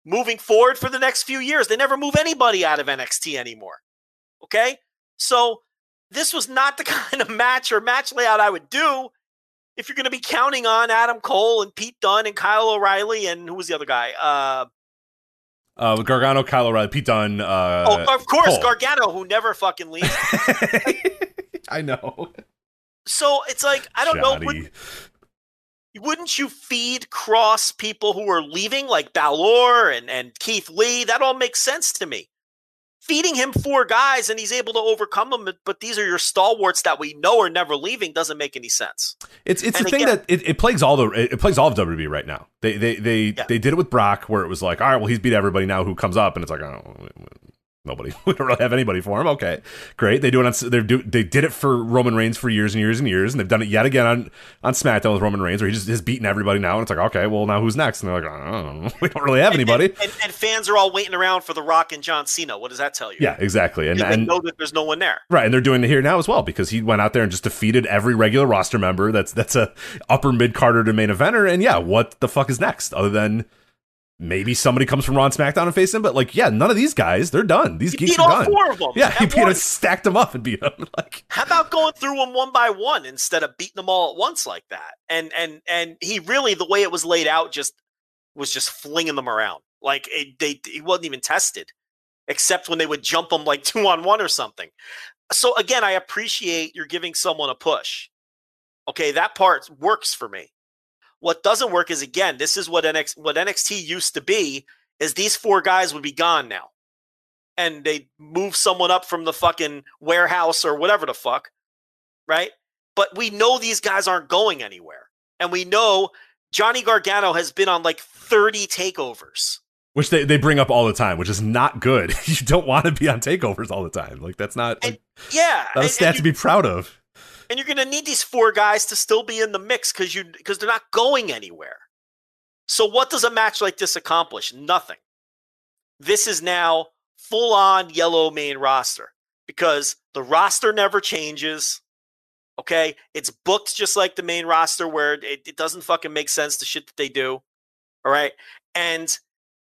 moving forward for the next few years. They never move anybody out of NXT anymore. Okay? So, this was not the kind of match or match layout I would do if you're going to be counting on Adam Cole and Pete Dunne and Kyle O'Reilly and who was the other guy? Uh, Uh, Gargano, Kyle O'Reilly, Pete Dunne. Uh, oh, of course, Cole. Gargano, who never fucking leaves. I know. so it's like I don't know. Johnny. Would, wouldn't you feed Kross people who are leaving, like Balor and and Keith Lee? That all makes sense to me. Feeding him four guys and he's able to overcome them, but these are your stalwarts that we know are never leaving doesn't make any sense. It's it's And the thing again- that it, it plagues all the it, it plagues all of WWE right now. They they they Yeah. they did it with Brock where it was like, all right, well he's beat everybody now who comes up, and it's like, oh, nobody. We don't really have anybody for him. Okay, great. They do it on they do they did it for Roman Reigns for years and years and years, and they've done it yet again on on SmackDown with Roman Reigns, where he just has beaten everybody now, and it's like, okay, well now who's next? And they're like, I don't know. we don't really have anybody. And, and, and fans are all waiting around for The Rock and John Cena. What does that tell you? yeah, exactly. And and know that there's no one there. Right, and they're doing it here now as well because he went out there and just defeated every regular roster member. That's that's a upper mid carder to main eventer. And yeah, what the fuck is next other than maybe somebody comes from Raw and SmackDown and face him? But like, yeah, none of these guys, they're done. These He geeks beat are all done. four of them. Yeah, he at beat once. stacked them up and beat them. Like, How about going through them one by one instead of beating them all at once like that? And and and he really the way it was laid out just was just flinging them around like it, they he wasn't even tested, except when they would jump them like two on one or something. So again, I appreciate you're giving someone a push. Okay, that part works for me. What doesn't work is again, this is what NX what NXT used to be. Is these four guys would be gone now and they move someone up from the fucking warehouse or whatever the fuck, right? But we know these guys aren't going anywhere. And we know Johnny Gargano has been on like 30 takeovers. which they, they bring up all the time, which is not good. you don't want to be on takeovers all the time. Like that's not And- like, Yeah. not a and- stat and to you- be proud of. And you're going to need these four guys to still be in the mix because you because they're not going anywhere. So what does a match like this accomplish? Nothing. This is now full on yellow main roster because the roster never changes. Okay, it's booked just like the main roster where it, it doesn't fucking make sense the shit that they do. All right, and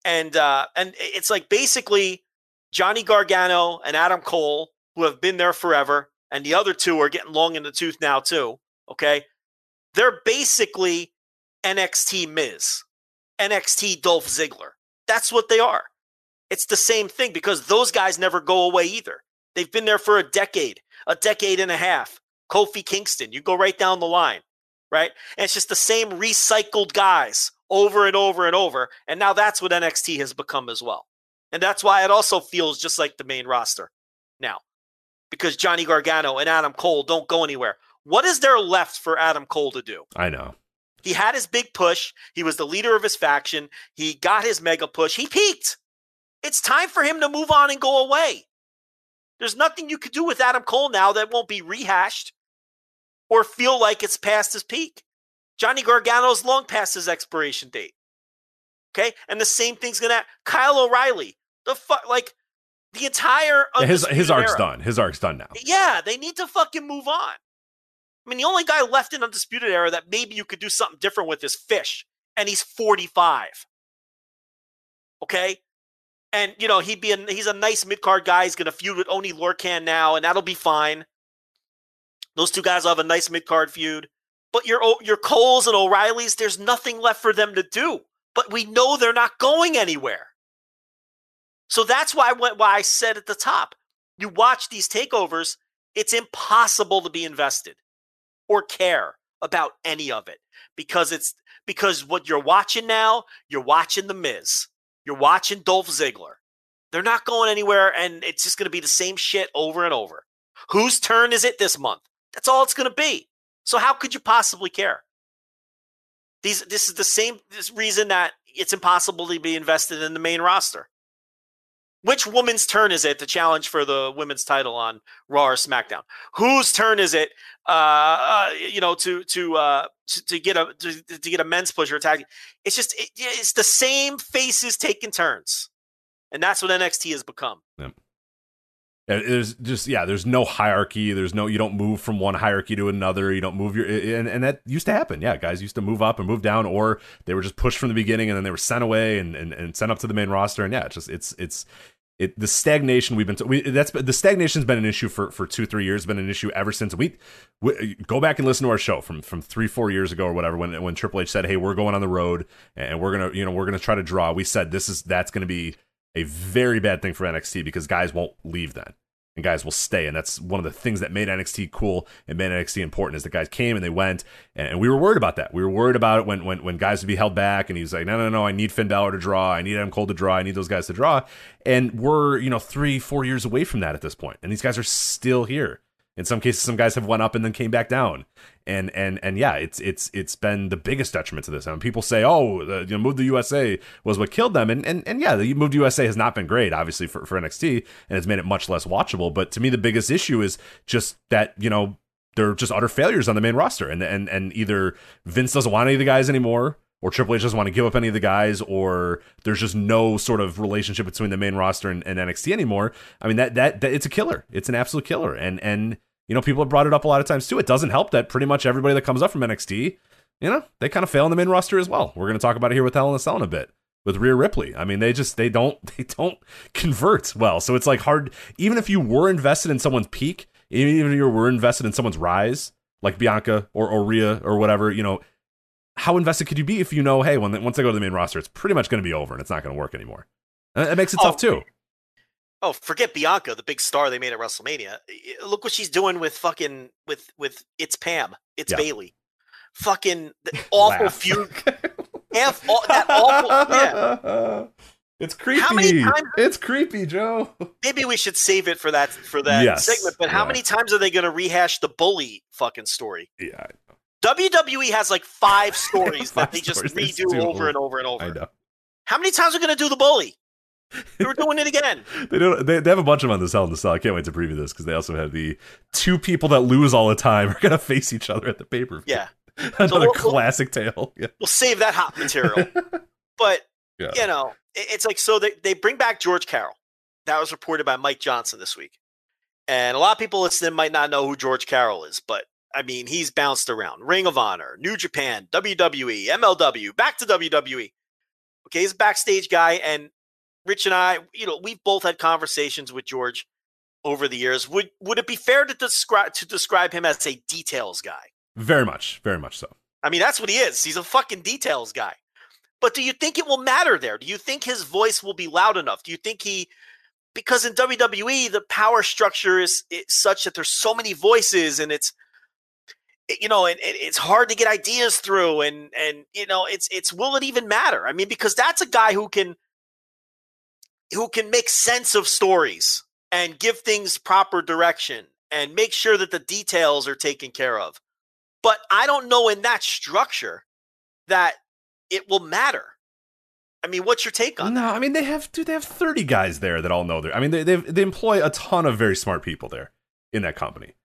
and uh and it's like basically Johnny Gargano and Adam Cole who have been there forever and the other two are getting long in the tooth now too. Okay, they're basically NXT Miz, NXT Dolph Ziggler. That's what they are. It's the same thing because those guys never go away either. They've been there for a decade, a decade and a half. Kofi Kingston, you go right down the line, right? And it's just the same recycled guys over and over and over. And now that's what NXT has become as well. And that's why it also feels just like the main roster now because Johnny Gargano and Adam Cole don't go anywhere. What is there left for Adam Cole to do? I know. He had his big push. He was the leader of his faction. He got his mega push. He peaked. It's time for him to move on and go away. There's nothing you could do with Adam Cole now that won't be rehashed or feel like it's past his peak. Johnny Gargano's long past his expiration date. Okay? And the same thing's going to Kyle O'Reilly. The fuck like the entire his his arc's Era. done. His arc's done now. Yeah, they need to fucking move on. I mean, the only guy left in Undisputed Era that maybe you could do something different with is Fish, and he's 45. Okay? And, you know, he'd be a, he's a nice mid card guy. He's going to feud with Oni Lorcan now, and that'll be fine. Those two guys will have a nice mid card feud. But your, your Coles and O'Reillys, there's nothing left for them to do. But we know they're not going anywhere. So that's why why I said at the top you watch these takeovers, it's impossible to be invested or care about any of it because it's because what you're watching now, you're watching The Miz, you're watching Dolph Ziggler. They're not going anywhere, and it's just going to be the same shit over and over. Whose turn is it this month? That's all it's going to be. So how could you possibly care? These this is the same this reason that it's impossible to be invested in the main roster. Which woman's turn is it to challenge for the women's title on Raw or SmackDown? Whose turn is it, uh, uh, you know, to to uh, to, get a to, to get a men's push or tag? It's just it, it's the same faces taking turns, and that's what NXT has become. Yeah, There's just yeah, there's no hierarchy. There's no you don't move from one hierarchy to another. You don't move your and, and that used to happen. Yeah, guys used to move up and move down, or they were just pushed from the beginning and then they were sent away and, and, and sent up to the main roster. And yeah, it's just it's it's it the stagnation we've been we, that's the stagnation's been an issue for for two three years. Been an issue ever since we, we go back and listen to our show from from three four years ago or whatever when when Triple H said, hey, we're going on the road and we're gonna you know we're gonna try to draw. We said this is that's gonna be a very bad thing for NXT because guys won't leave then. And guys will stay, and that's one of the things that made NXT cool and made NXT important is the guys came and they went, and we were worried about that. We were worried about it when when when guys would be held back, and he was like, "No, no, no, I need Finn Balor to draw, I need Adam Cole to draw, I need those guys to draw," and we're you know three, four years away from that at this point, and these guys are still here. In some cases, some guys have went up and then came back down, and and and yeah, it's it's it's been the biggest detriment to this. I And people say, "Oh, the, you know, move the USA was what killed them," and and and yeah, the move to USA has not been great, obviously for for NXT, and it's made it much less watchable. But to me, the biggest issue is just that you know they're just utter failures on the main roster, and and and either Vince doesn't want any of the guys anymore, or Triple H doesn't want to give up any of the guys, or there's just no sort of relationship between the main roster and, and NXT anymore. I mean that, that that it's a killer. It's an absolute killer, and and you know, people have brought it up a lot of times too. It doesn't help that pretty much everybody that comes up from NXT, you know, they kind of fail in the main roster as well. We're going to talk about it here with Hell in a Cell in a bit with Rhea Ripley. I mean, they just they don't they don't convert well. So it's like hard. Even if you were invested in someone's peak, even if you were invested in someone's rise, like Bianca or, or Rhea or whatever, you know, how invested could you be if you know, hey, when once they go to the main roster, it's pretty much going to be over and it's not going to work anymore. It makes it Oh, tough too. Oh, forget Bianca, the big star they made at WrestleMania. Look what she's doing with fucking with with it's Pam, it's Yeah. Bayley. Fucking the awful feud. Half all, that awful. Yeah. It's creepy. How many times- It's creepy, Joe. Maybe we should save it for that for that Yes, segment. But how yeah. many times are they going to rehash the bully fucking story? Yeah, WWE has like five stories Five that they just stories they just redo over over. and over and over. I know. How many times are we going to do the bully? They were doing it again. They don't. They, they have a bunch of them on this Hell in the Cell. I can't wait to preview this because they also have the two people that lose all the time are gonna face each other at the pay per view. Yeah, another we'll- we'll- classic tale. Yeah. we'll save that hot material. but Yeah. you know, it- it's like so they they bring back George Carroll. That was reported by Mike Johnson this week, and a lot of people listening might not know who George Carroll is, but I mean he's bounced around: Ring of Honor, New Japan, WWE, MLW, back to WWE. Okay, he's a backstage guy, and Rich and I, you know, we've both had conversations with George over the years. Would would it be fair to describe to describe him as a details guy? Very much, very much so. I mean, that's what he is. He's a fucking details guy. But do you think it will matter there? Do you think his voice will be loud enough? Do you think he because in WWE the power structure is, such that there's so many voices and it's you know and, and it's hard to get ideas through and and you know it's it's will it even matter? I mean because that's a guy who can who can make sense of stories and give things proper direction and make sure that the details are taken care of. But I don't know in that structure that it will matter. I mean, what's your take on No, that? I mean they have. Dude, they have thirty guys there that all know their. I mean they they they employ a ton of very smart people there in that company.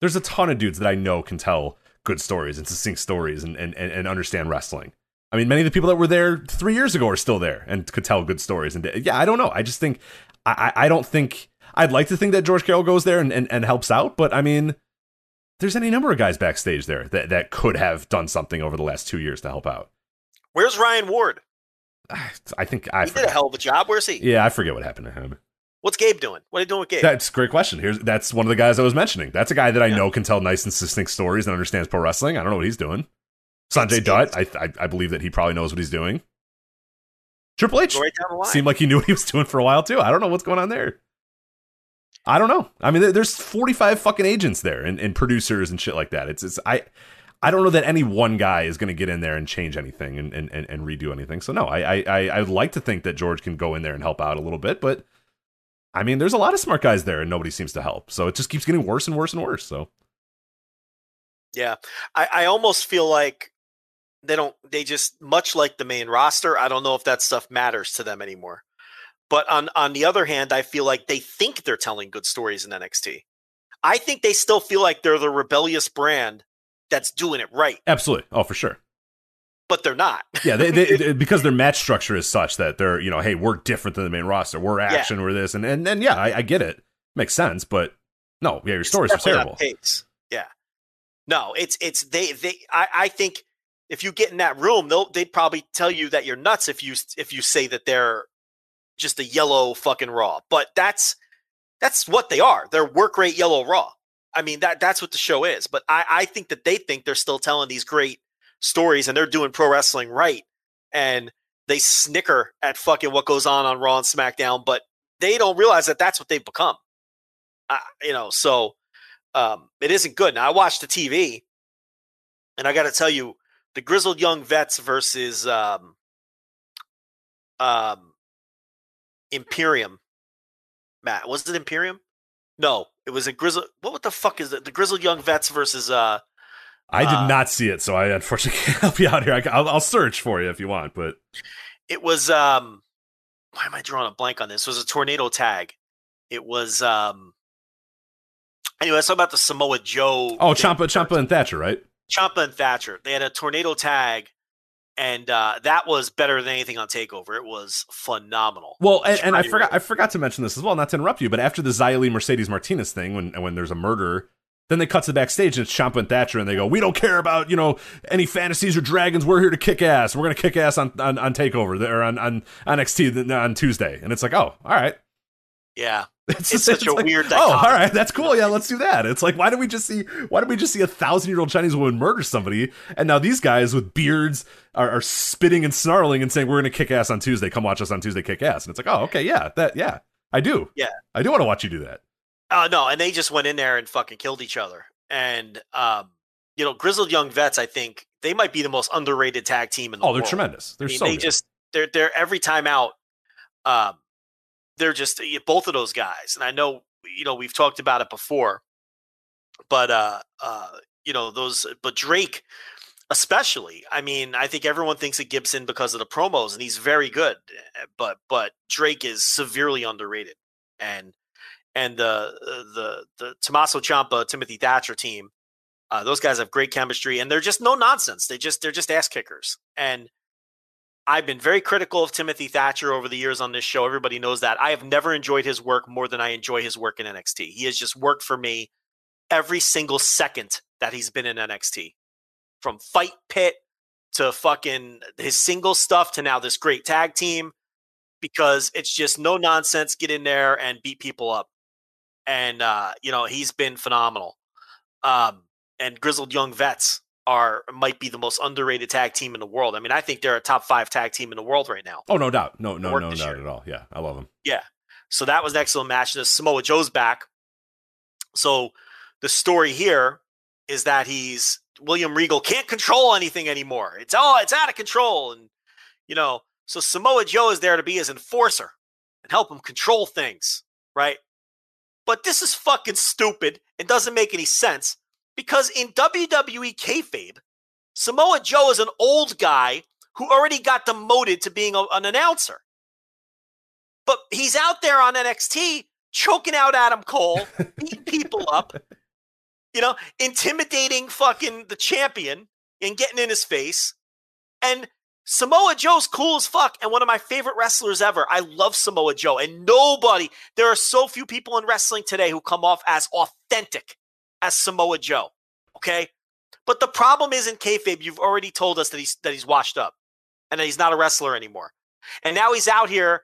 There's a ton of dudes that I know can tell good stories and succinct stories and and, and understand wrestling. I mean, many of the people that were there three years ago are still there and could tell good stories. And yeah, I don't know. I just think I I don't think I'd like to think that George Carroll goes there and, and, and helps out, but I mean, there's any number of guys backstage there that, that could have done something over the last two years to help out. Where's Ryan Ward? I think I He did a hell of a job. Where's he? Yeah, I forget what happened to him. What's Gabe doing? What are you doing with Gabe? That's a great question. Here's that's one of the guys I was mentioning. That's a guy that I Yeah. know can tell nice and succinct stories and understands pro wrestling. I don't know what he's doing. Sanjay Dutt, I, I I believe that he probably knows what he's doing. Triple H right down the line. seemed like he knew what he was doing for a while too. I don't know what's going on there. I don't know. I mean, there's 45 fucking agents there and, and producers and shit like that. It's it's I I don't know that any one guy is going to get in there and change anything and, and, and, and redo anything. So no, I, I I I would like to think that George can go in there and help out a little bit, but I mean, there's a lot of smart guys there and nobody seems to help. So it just keeps getting worse and worse and worse. So Yeah, I, I almost feel like they don't. They just much like the main roster. I don't know if that stuff matters to them anymore. But on on the other hand, I feel like they think they're telling good stories in NXT. I think they still feel like they're the rebellious brand that's doing it right, absolutely, oh for sure. but they're not. Yeah, they, they, they- because their match structure is such that they're you know, hey, we're different than the main roster. We're action. We're this, and and and yeah, I, I get it. Makes sense, but no, yeah, your stories are terrible. Yeah. No, it's it's they they. I I think if you get in that room, they'll they'd probably tell you that you're nuts if you if you say that they're just a yellow fucking raw. But that's that's what they are. They're work rate yellow raw. I mean that that's what the show is. But I I think that they think they're still telling these great stories and they're doing pro wrestling right. And they snicker at fucking what goes on on Raw and SmackDown, but they don't realize that that's what they've become. You know, so um, it isn't good. Now I watched the TV, and I got to tell you, the grizzled young vets versus um, um, Imperium. Matt, was it Imperium? No, it was a grizzled. What the fuck is it? The grizzled young vets versus. uh I did Uh, not see it, so I unfortunately can't help you out here. I, will I'll search for you if you want, but It was. um Why am I drawing a blank on this? It was a tornado tag. It was. um Anyway, let's talk about the Samoa Joe. oh, Ciampa, Ciampa, and Thatcher, right? Ciampa and Thatcher. They had a tornado tag, and uh, that was better than anything on Takeover. It was phenomenal. Well, and, and I forgot I forgot to mention this as well, not to interrupt you, but after the Li Mercedes Martinez thing, when when there's a murder, then they cut to the backstage and it's Ciampa and Thatcher, and they go, "We don't care about you know any fantasies or dragons. We're here to kick ass. We're gonna kick ass on on, on Takeover or on on on NXT on Tuesday." And it's like, oh, all right. Yeah, It's, It's such a weird Oh, all dichotomy. right, that's cool. Yeah, let's do that. It's like, why did we just see? Why did we just see a thousand year old Chinese woman murder somebody, and now these guys with beards are, are spitting and snarling and saying, "We're gonna kick ass on Tuesday. Come watch us on Tuesday, kick ass." And it's like, oh, okay, yeah, that, yeah, I do. Yeah. I do want to watch you do that. Uh, no, and they just went in there and fucking killed each other. And um, you know, grizzled young vets, I think they might be the most underrated tag team in the world. Oh, they're tremendous. They're I mean, so they good. just they're they're every time out. Um, they're just both of those guys, and I know you know we've talked about it before, but uh, uh, you know those, but Drake especially. I mean, I think everyone thinks of Gibson because of the promos, and he's very good, eh, but but Drake is severely underrated, and and the the the Tommaso Ciampa Timothy Thatcher team. Uh, those guys have great chemistry, and they're just no nonsense. They just they're just ass kickers, and I've been very critical of Timothy Thatcher over the years on this show. Everybody knows that. I have never enjoyed his work more than I enjoy his work in NXT. He has just worked for me every single second that he's been in NXT. From Fight Pit to fucking his single stuff to now this great tag team because it's just no nonsense. Get in there and beat people up. And, uh, you know, he's been phenomenal. Um, and Grizzled Young Vets are might be the most underrated tag team in the world. I mean, I think they're a top five tag team in the world right now. oh, no doubt. No, no, no doubt year. at all. Yeah, I love them. Yeah. So that was an excellent match. The Samoa Joe's back. So the story here is that he's William Regal can't control anything anymore. It's all it's out of control, and you know. So Samoa Joe is there to be his enforcer and help him control things, right? But this is fucking stupid and doesn't make any sense because in WWE kayfabe, Samoa Joe is an old guy who already got demoted to being a- an announcer. But he's out there on NXT choking out Adam Cole, beating people up, you know, intimidating fucking the champion and getting in his face. And Samoa Joe's cool as fuck and one of my favorite wrestlers ever. I love Samoa Joe. And nobody, there are so few people in wrestling today who come off as authentic as Samoa Joe. Okay. But the problem is in kayfabe, you've already told us that he's that he's washed up and that he's not a wrestler anymore. And now he's out here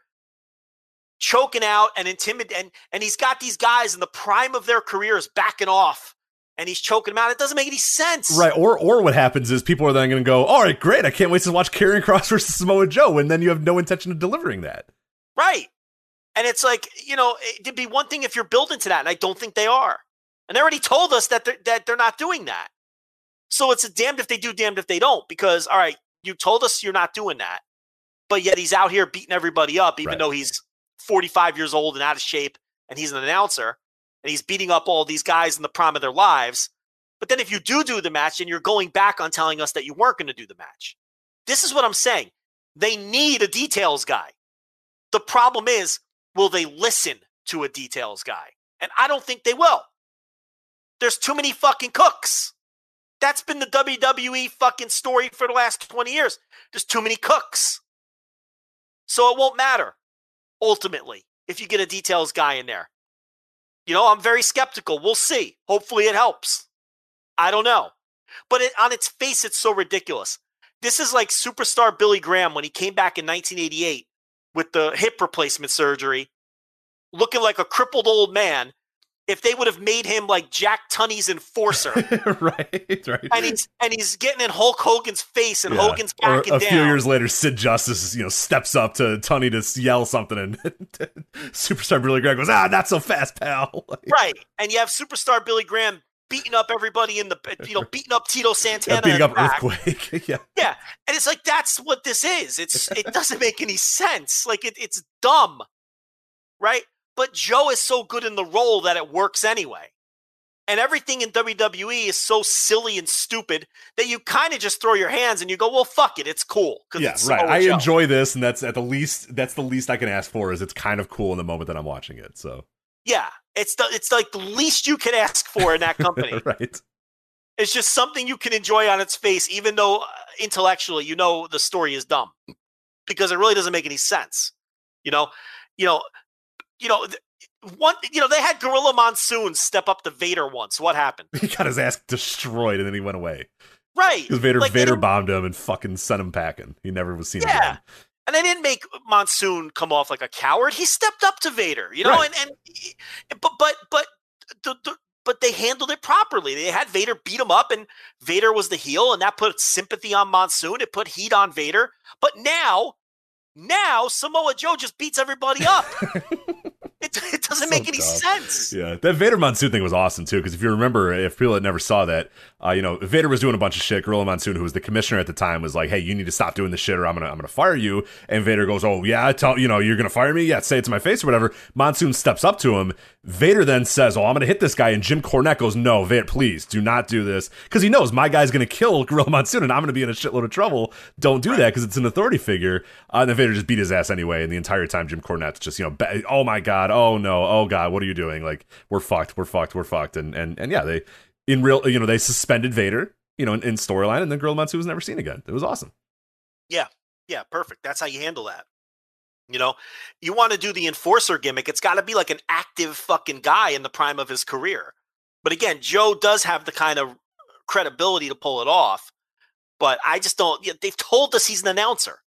choking out and intimidating and, and he's got these guys in the prime of their careers backing off and he's choking them out. It doesn't make any sense. Right, or or what happens is people are then going to go, "All right, great! I can't wait to watch Karrion Kross versus Samoa Joe," and then you have no intention of delivering that. Right. And it's like, you know, it'd be one thing if you're building to that, and I don't think they are. And they already told us that they're, that they're not doing that. So it's a damned if they do, damned if they don't. Because, all right, you told us you're not doing that. But yet he's out here beating everybody up, even Right. though he's 45 years old and out of shape, and he's an announcer, and he's beating up all these guys in the prime of their lives. But then if you do do the match, and you're going back on telling us that you weren't going to do the match. This is what I'm saying. They need a details guy. The problem is, will they listen to a details guy? And I don't think they will. There's too many fucking cooks. That's been the WWE fucking story for the last 20 years. There's too many cooks. So it won't matter ultimately if you get a details guy in there. You know, I'm very skeptical. We'll see. Hopefully it helps. I don't know. But it, on its face, it's so ridiculous. This is like superstar Billy Graham when he came back in 1988 with the hip replacement surgery, looking like a crippled old man, if they would have made him like Jack Tunney's enforcer, right, right. and he's and he's getting in Hulk Hogan's face, and Yeah. Hogan's Or backing a down. A few years later, Sid Justice, you know, steps up to Tunney to yell something, and Superstar Billy Graham goes, "Ah, not so fast, pal." Like, right? And you have superstar Billy Graham beating up everybody in the, you know, beating up Tito Santana, yeah, beating up back. Earthquake. yeah, Yeah, and it's like that's what this is. It's it doesn't make any sense. Like it, it's dumb, right? But Joe is so good in the role that it works anyway. And everything in WWE is so silly and stupid that you kind of just throw your hands and you go, "Well, fuck it, it's cool." yeah, it's right. I Joe. enjoy this, and that's at the least. That's the least I can ask for. Is it's kind of cool in the moment that I'm watching it. So Yeah, it's the it's like the least you can ask for in that company. right. It's just something you can enjoy on its face, even though uh, intellectually you know the story is dumb because it really doesn't make any sense. You know, you know, you know. One, you know, they had Gorilla Monsoon step up to Vader once. What happened? He got his ass destroyed, and then he went away Right, because Vader Like, Vader bombed him and fucking sent him packing. He never was seen Yeah. again. and they didn't make Monsoon come off like a coward. He stepped up to Vader. You know, Right. and and but but but the, the but they handled it properly. They had Vader beat him up, and Vader was the heel, and that put sympathy on Monsoon. It put heat on Vader. But now, now Samoa Joe just beats everybody up. it, it doesn't So make any dumb. sense. Yeah, that Vader Monsoon thing was awesome too. Because if you remember, if people that never saw that, uh, you know, Vader was doing a bunch of shit. Gorilla Monsoon, who was the commissioner at the time, was like, "Hey, you need to stop doing this shit, or I'm gonna, I'm gonna fire you." And Vader goes, "Oh yeah, I tell you know, you're gonna fire me? Yeah, say it to my face or whatever." Monsoon steps up to him. Vader then says, "Oh, I'm gonna hit this guy," and Jim Cornette goes, "No, Vader, please do not do this," because he knows my guy's gonna kill Gorilla Monsoon, and I'm gonna be in a shitload of trouble. Don't do that because it's an authority figure. Uh, and then Vader just beat his ass anyway, and the entire time Jim Cornette's just you know, oh my god, oh no, oh god, what are you doing? Like we're fucked, we're fucked, we're fucked, and and and yeah, they in real, you know, they suspended Vader, you know, in, in storyline, and then Gorilla Monsoon was never seen again. It was awesome. Yeah, yeah, perfect. That's how you handle that. You know, you want to do the enforcer gimmick, it's got to be like an active fucking guy in the prime of his career. But again, Joe does have the kind of credibility to pull it off. But I just don't. They've told us he's an announcer.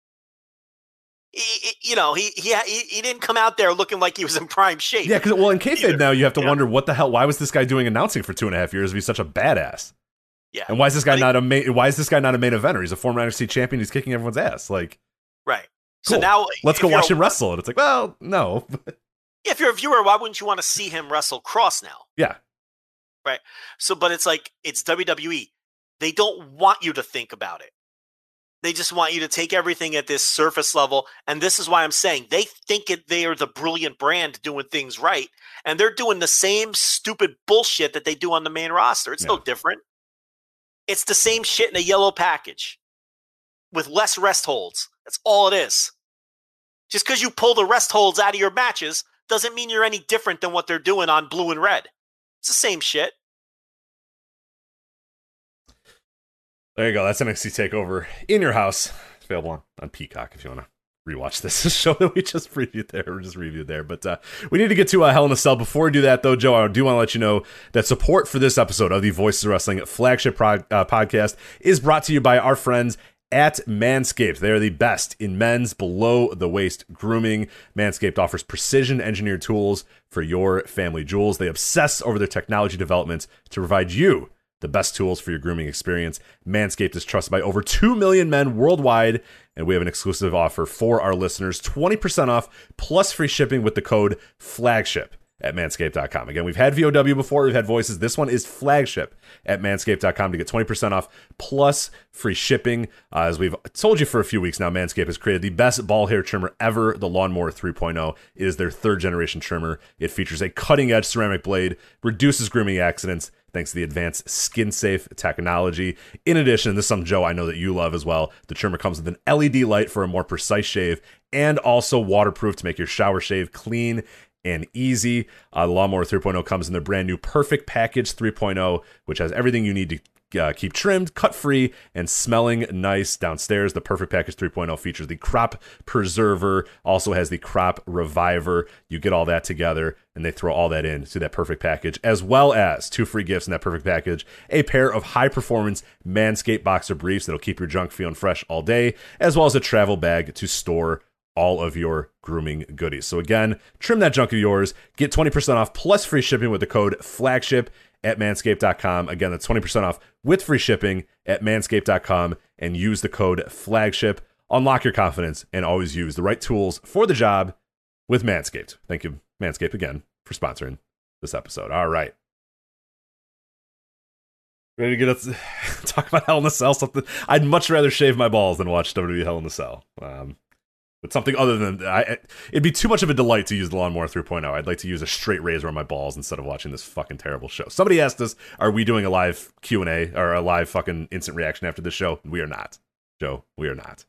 He, you know, he, he he didn't come out there looking like he was in prime shape. Yeah, because well, in kayfabe now, you have to Yeah. wonder what the hell. Why was this guy doing announcing for two and a half years if he's such a badass? yeah, And why is this guy I think- not a main? Why is this guy not a main eventer? He's a former NXT champion. He's kicking everyone's ass. Like, right. So now let's go watch him wrestle. And it's like, well, no, If you're a viewer, why wouldn't you want to see him wrestle Kross now? yeah, Right. So, but it's like it's WWE. They don't want you to think about it. They just want you to take everything at this surface level. And this is why I'm saying they think it, they are the brilliant brand doing things right. And they're doing the same stupid bullshit that they do on the main roster. It's no different. It's the same shit in a yellow package with less rest holds. That's all it is. Just because you pull the rest holds out of your matches doesn't mean you're any different than what they're doing on blue and red. It's the same shit. There you go. That's NXT Takeover in your house. It's available on, on Peacock if you want to rewatch this show that we just previewed there or just reviewed there. But uh, we need to get to uh, Hell in a Cell. Before we do that, though, Joe, I do want to let you know that support for this episode of the Voices of Wrestling flagship uh, podcast is brought to you by our friends at Manscaped. They are the best in men's below the waist grooming. Manscaped offers precision engineered tools for your family jewels. They obsess over their technology developments to provide you the best tools for your grooming experience. Manscaped is trusted by over 2 million men worldwide, and we have an exclusive offer for our listeners 20% off plus free shipping with the code FLAGSHIP at manscaped.com. Again, we've had VOW before, we've had voices. This one is flagship at manscaped.com to get 20% off plus free shipping. Uh, as we've told you for a few weeks now, Manscaped has created the best ball hair trimmer ever, the Lawnmower 3.0. It is their third generation trimmer. It features a cutting edge ceramic blade, reduces grooming accidents, thanks to the advanced skin safe technology. In addition, this is some Joe I know that you love as well. The trimmer comes with an LED light for a more precise shave and also waterproof to make your shower shave clean and easy. Uh, Lawnmower 3.0 comes in the brand new Perfect Package 3.0, which has everything you need to uh, keep trimmed, cut free, and smelling nice downstairs. The Perfect Package 3.0 features the Crop Preserver, also has the Crop Reviver. You get all that together, and they throw all that in to that Perfect Package, as well as two free gifts in that Perfect Package a pair of high performance Manscaped boxer briefs that'll keep your junk feeling fresh all day, as well as a travel bag to store all of your grooming goodies. So again, trim that junk of yours, get 20% off plus free shipping with the code flagship at manscaped.com. Again, that's 20% off with free shipping at manscaped.com and use the code flagship. Unlock your confidence and always use the right tools for the job with Manscaped. Thank you, Manscaped, again for sponsoring this episode. All right. Ready to get us talk about Hell in a Cell? Something I'd much rather shave my balls than watch WWE Hell in a Cell. Um, but something other than I, it'd be too much of a delight to use the lawnmower 3.0. I'd like to use a straight razor on my balls instead of watching this fucking terrible show. Somebody asked us, "Are we doing a live Q and A or a live fucking instant reaction after this show?" We are not, Joe. We are not.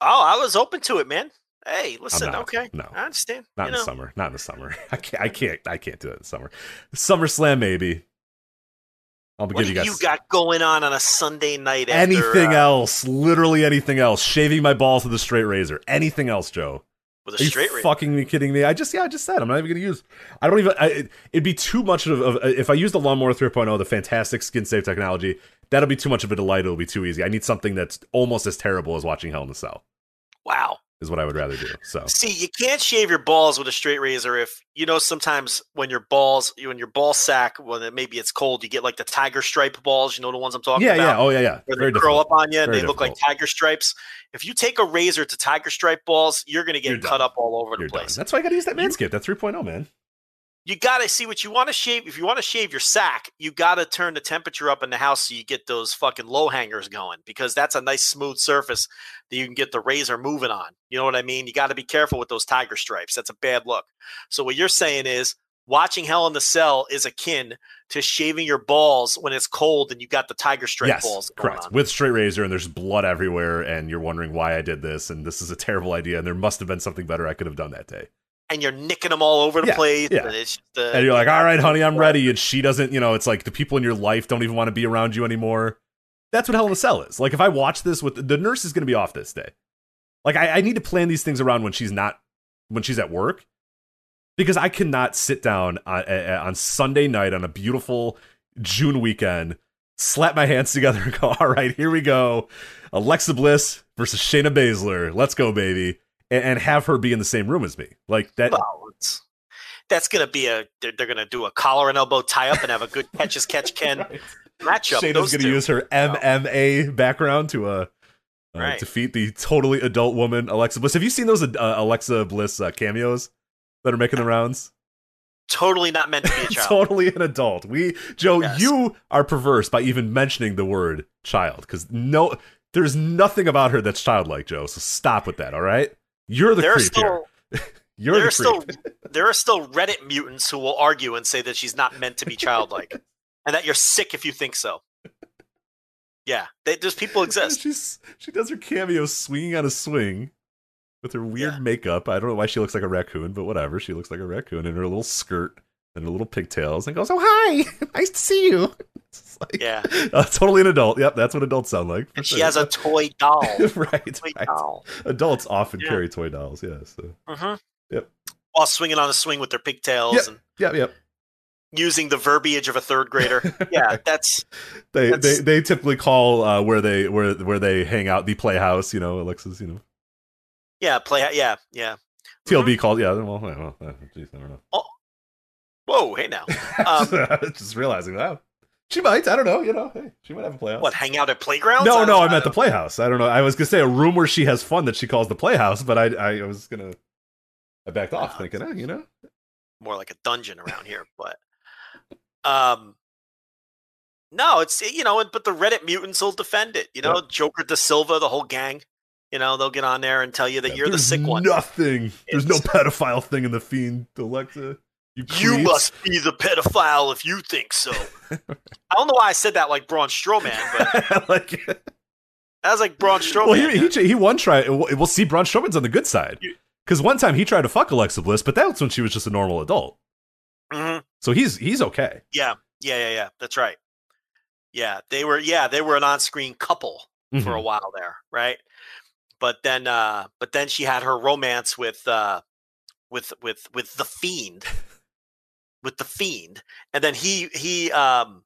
Oh, I was open to it, man. Hey, listen, not. okay, No. I understand. Not you in know. the summer. Not in the summer. I can't. I can't. I can't do that in the summer. Summer Slam, maybe. I'll What give do you you, got going on on a Sunday night? After, anything uh, else. Literally anything else. Shaving my balls with a straight razor. Anything else, Joe. with a Are straight razor? fucking me kidding me? I just yeah, I just said I'm not even gonna use. I don't even. I, it, it'd be too much of, of if I use the lawnmower 3.0, the fantastic skin safe technology. That'll be too much of a delight. It'll be too easy. I need something that's almost as terrible as watching Hell in the Cell. Wow. Is what I would rather do. So See, you can't shave your balls with a straight razor if you know sometimes when your balls, when your ball sack, when it, maybe it's cold, you get like the tiger stripe balls. You know the ones I'm talking yeah, about. yeah, oh yeah, yeah. where Very they curl up on you and Very they look like tiger stripes. If you take a razor to tiger stripe balls, you're going to You're get done. cut up all over You're the done. That's why I got to use that Manscaped. That 3.0, man. You got to see what you want to shave. If you want to shave your sack, you got to turn the temperature up in the house so you get those fucking low hangers going because that's a nice smooth surface that you can get the razor moving on. You know what I mean? You got to be careful with those tiger stripes. That's a bad look. So what you're saying is watching Hell in the Cell is akin to shaving your balls when it's cold and you got the tiger stripe yes, balls going correct. on. With straight razor, and there's blood everywhere, and you're wondering why I did this, and this is a terrible idea, and there must have been something better I could have done that day. And you're nicking them all over the Yeah, place. yeah. And it's just, uh, and you're like, all right, honey, I'm ready. And she doesn't, you know, it's like the people in your life don't even want to be around you anymore. That's what Hell in a Cell is. Like, if I watch this with the nurse is going to be off this day. Like, I, I need to plan these things around when she's not, when she's at work, because I cannot sit down on, uh, on Sunday night on a beautiful June weekend, slap my hands together and go, all right, here we go. Alexa Bliss versus Shayna Baszler. Let's go, baby. And, and have her be in the same room as me. Like, that. well, that's going to be a, they're, they're going to do a collar and elbow tie up and have a good catch as catch can Right. matchup. Shayna's going to two. use her MMA background to uh, uh, Right. defeat the totally adult woman Alexa Bliss. Have you seen those uh, Alexa Bliss uh, cameos that are making the rounds? totally not meant to be a child. totally an adult. We Joe, Yes. you are perverse by even mentioning the word child because no, there's nothing about her that's childlike, Joe. So stop with that. All right, you're the there are creep still, here. You're there the are still, there are still Reddit mutants who will argue and say that she's not meant to be childlike, and that you're sick if you think so. Yeah, they, those people exist. She's she does her cameo swinging on a swing with her weird Yeah. makeup. I don't know why she looks like a raccoon, but whatever. She looks like a raccoon in her little skirt and her little pigtails, and goes, "Oh hi, nice to see you." Like, Yeah, uh, totally an adult. Yep, that's what adults sound like. and she sure. has a toy doll. right, Toy right. doll. Adults often Yeah. carry toy dolls. Yeah. So. hmm Yep. While swinging on a swing with their pigtails Yep. and Yep. Yep. using the verbiage of a third grader. Yeah, that's They, they That's- they typically call uh, where they where where they hang out the playhouse. You know, Alexis. You know, yeah, play. Yeah, yeah. TLB called. Yeah. Well, well, geez, I don't know. Whoa, hey now. Um, just realizing that she might. I don't know. You know, hey, she might have a playhouse. What, hang out at playgrounds? No, no, I'm at the playhouse. I don't know. I was gonna say a room where she has fun that she calls the playhouse, but I, I was gonna, I backed off thinking, eh, you know, more like a dungeon around here, but um no, it's you know, but the Reddit mutants will defend it. You know, Yep. Joker De Silva, the whole gang. You know, they'll get on there and tell you that you're the sick one. Nothing. There's no pedophile thing in the fiend, Alexa. You, You must be the pedophile if you think so. I don't know why I said that like Braun Strowman, but like, that was like Braun Strowman. well, he, he he one try. We'll see. Braun Strowman's on the good side because one time he tried to fuck Alexa Bliss, but that was when she was just a normal adult. Mhm. So he's he's okay. Yeah, yeah, yeah, yeah. That's right. Yeah, they were. Yeah, they were an on-screen couple for a Mhm. while there, right? But then, uh, but then she had her romance with, uh, with, with, with the fiend, with the fiend, and then he he um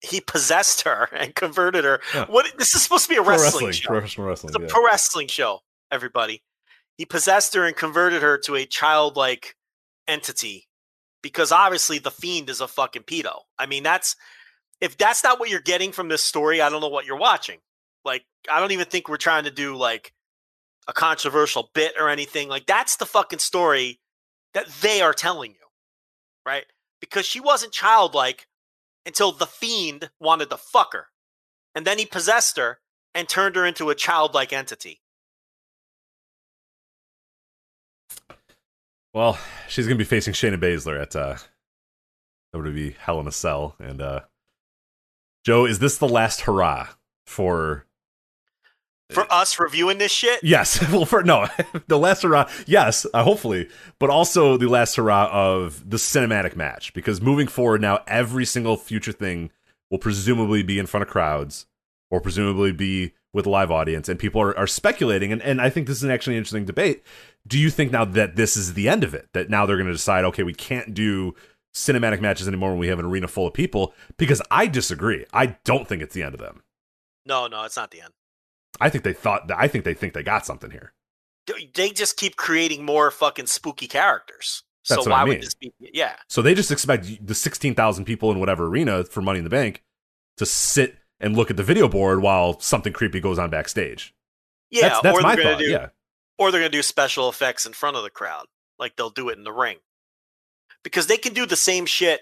he possessed her and converted her. Yeah. What? This is supposed to be a wrestling, wrestling, show. professional wrestling. It's a yeah. pro wrestling show. Everybody, he possessed her and converted her to a childlike entity because obviously the fiend is a fucking pedo. I mean, that's if that's not what you're getting from this story, I don't know what you're watching. Like, I don't even think we're trying to do like a controversial bit or anything. Like, that's the fucking story that they are telling you, right? Because she wasn't childlike until the fiend wanted to fuck her. And then he possessed her and turned her into a childlike entity. Well, she's gonna be facing Shayna Baszler at uh WWE Hell in a Cell, and uh Joe, is this the last hurrah for? For us reviewing this shit, Yes, well, for no, the last hurrah. Yes, uh, hopefully, but also the last hurrah of the cinematic match because moving forward now, every single future thing will presumably be in front of crowds or presumably be with a live audience, and people are, are speculating. And, and I think this is actually an actually interesting debate. Do you think now that this is the end of it? That now they're going to decide, okay, we can't do cinematic matches anymore when we have an arena full of people? Because I disagree. I don't think it's the end of them. no, no, it's not the end. I think they thought. that I think they think they got something here. They- just keep creating more fucking spooky characters. That's so what I mean. would this be? Yeah, So they just expect the 16,000 people in whatever arena for Money in the Bank to sit and look at the video board while something creepy goes on backstage. yeah. that's that's or my they're thought. do, yeah. or they're gonna do special effects in front of the crowd, like they'll do it in the ring, because they can do the same shit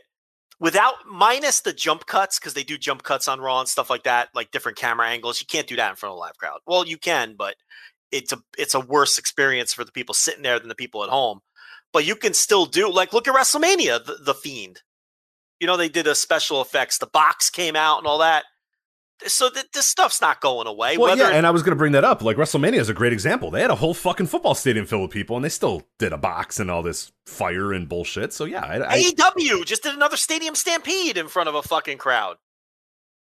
without minus the jump cuts, because they do jump cuts on Raw and stuff like that, like different camera angles. You can't do that in front of a live crowd. Well, you can, but it's a it's a worse experience for the people sitting there than the people at home. But you can still do like look at WrestleMania, the, the Fiend. You know they did a special effects. The box came out and all that. So th- this stuff's not going away. Well, whether yeah, and I was going to bring that up. Like WrestleMania is a great example. They had a whole fucking football stadium filled with people, and they still did a box and all this fire and bullshit. So yeah, I, I, AEW just did another stadium stampede in front of a fucking crowd.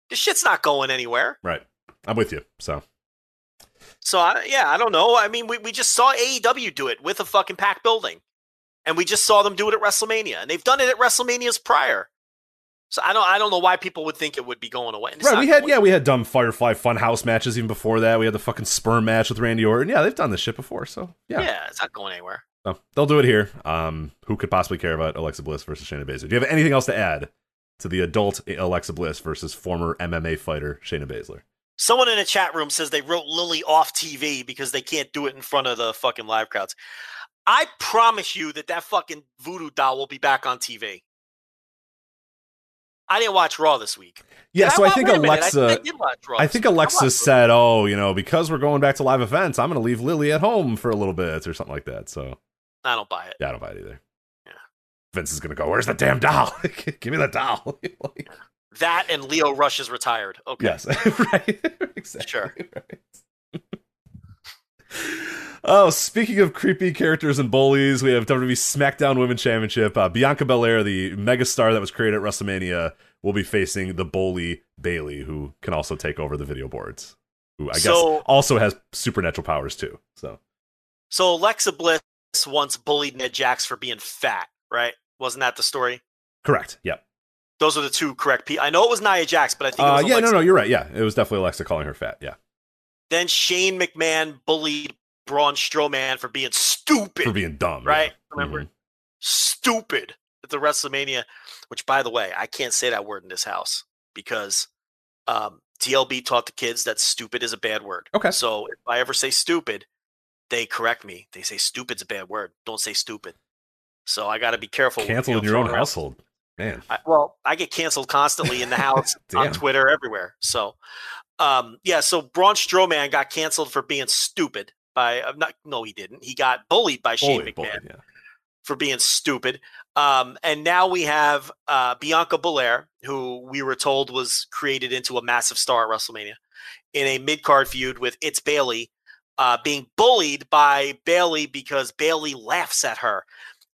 This shit's not going anywhere. right, I'm with you. So So I, yeah, I don't know. I mean, we, we just saw AEW do it with a fucking packed building, and we just saw them do it at WrestleMania, and they've done it at WrestleManias prior. So I don't I don't know why people would think it would be going away. Right, we had yeah, we had dumb Firefly Funhouse matches even before that. We had the fucking sperm match with Randy Orton. Yeah, they've done this shit before. So yeah. yeah, it's not going anywhere. So they'll do it here. Um, who could possibly care about Alexa Bliss versus Shayna Baszler? Do you have anything else to add to the adult Alexa Bliss versus former MMA fighter Shayna Baszler? Someone in a chat room says they wrote Lily off TV because they can't do it in front of the fucking live crowds. I promise you that that fucking voodoo doll will be back on TV. I didn't watch Raw this week. Yeah, so I wa- think wait a minute, Alexa. I, think I Raw. I think. Alexa said, "Oh, you know, because we're going back to live events, I'm going to leave Lily at home for a little bit or something like that." So I don't buy it. yeah, I don't buy it either. Yeah. Vince is going to go, "Where's the damn doll? Give me the doll." Like, That and Lio Rush is retired. Okay. yes, right, exactly. Sure. Right. Oh, speaking of creepy characters and bullies, we have WWE SmackDown Women's Championship. Uh, Bianca Belair, the megastar that was created at WrestleMania, will be facing the bully Bayley, who can also take over the video boards. Who I So- guess also has supernatural powers too. So So Alexa Bliss once bullied Nia Jax for being fat, right? Wasn't that the story? correct. Yep. Those are the two correct people. I know it was Nia Jax, but I think it Uh, yeah, Alexa. no, no, you're right. Yeah, it was definitely Alexa calling her fat. Yeah, Then Shane McMahon bullied Braun Strowman for being stupid, for being dumb. right? yeah. Remember, Mhm. stupid at the WrestleMania. Which, by the way, I can't say that word in this house because um, TLB taught the kids that stupid is a bad word. Okay. So if I ever say stupid, they correct me. They say stupid's a bad word. Don't say stupid. So I got to be careful. Canceled in your own household, man. I, well, I get canceled constantly in the house, on Twitter, everywhere. So, um, yeah. So Braun Strowman got canceled for being stupid by uh, not. No, he didn't. He got bullied by Shane McMahon bully, yeah. for being stupid. Um, and now we have uh, Bianca Belair, who we were told was created into a massive star at WrestleMania, in a mid card feud with It's Bayley, uh, being bullied by Bayley because Bayley laughs at her.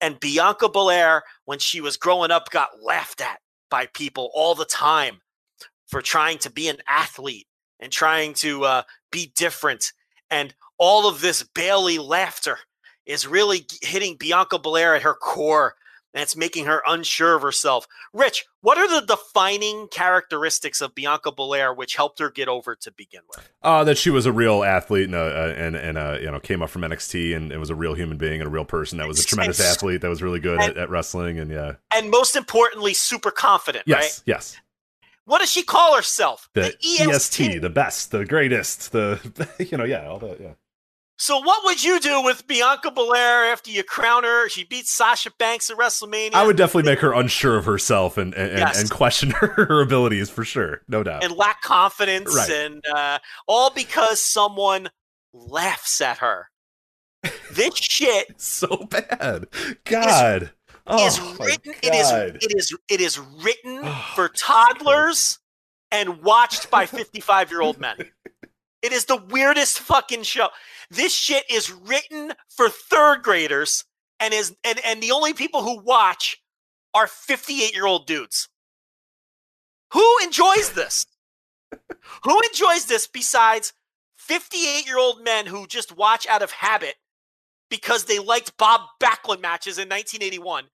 And Bianca Belair, when she was growing up, got laughed at by people all the time for trying to be an athlete and trying to uh, be different. And all of this Bayley laughter is really hitting Bianca Belair at her core and it's making her unsure of herself. Rich, what are the defining characteristics of Bianca Belair which helped her get over to begin with? Uh, that she was a real athlete and, uh, and and uh, you know came up from NXT and, and was a real human being and a real person that was a tremendous And- athlete that was really good and- at, at wrestling and yeah And most importantly, super confident, yes right? yes What does she call herself? the E EST the best the greatest the you know yeah all that yeah So what would you do with Bianca Belair after you crown her? She beats Sasha Banks at WrestleMania. I would definitely make her unsure of herself and and, Yes. and question her, abilities for sure no doubt and lack confidence Right. and uh, all because someone laughs at her. This shit so bad God oh is written. It is. God. It is. It is written Oh, for toddlers and watched by fifty-five-year-old men. It is the weirdest fucking show. This shit is written for third graders and is and and the only people who watch are fifty-eight-year-old dudes. Who enjoys this? who enjoys this besides 58 year old men who just watch out of habit because they liked Bob Backlund matches in 1981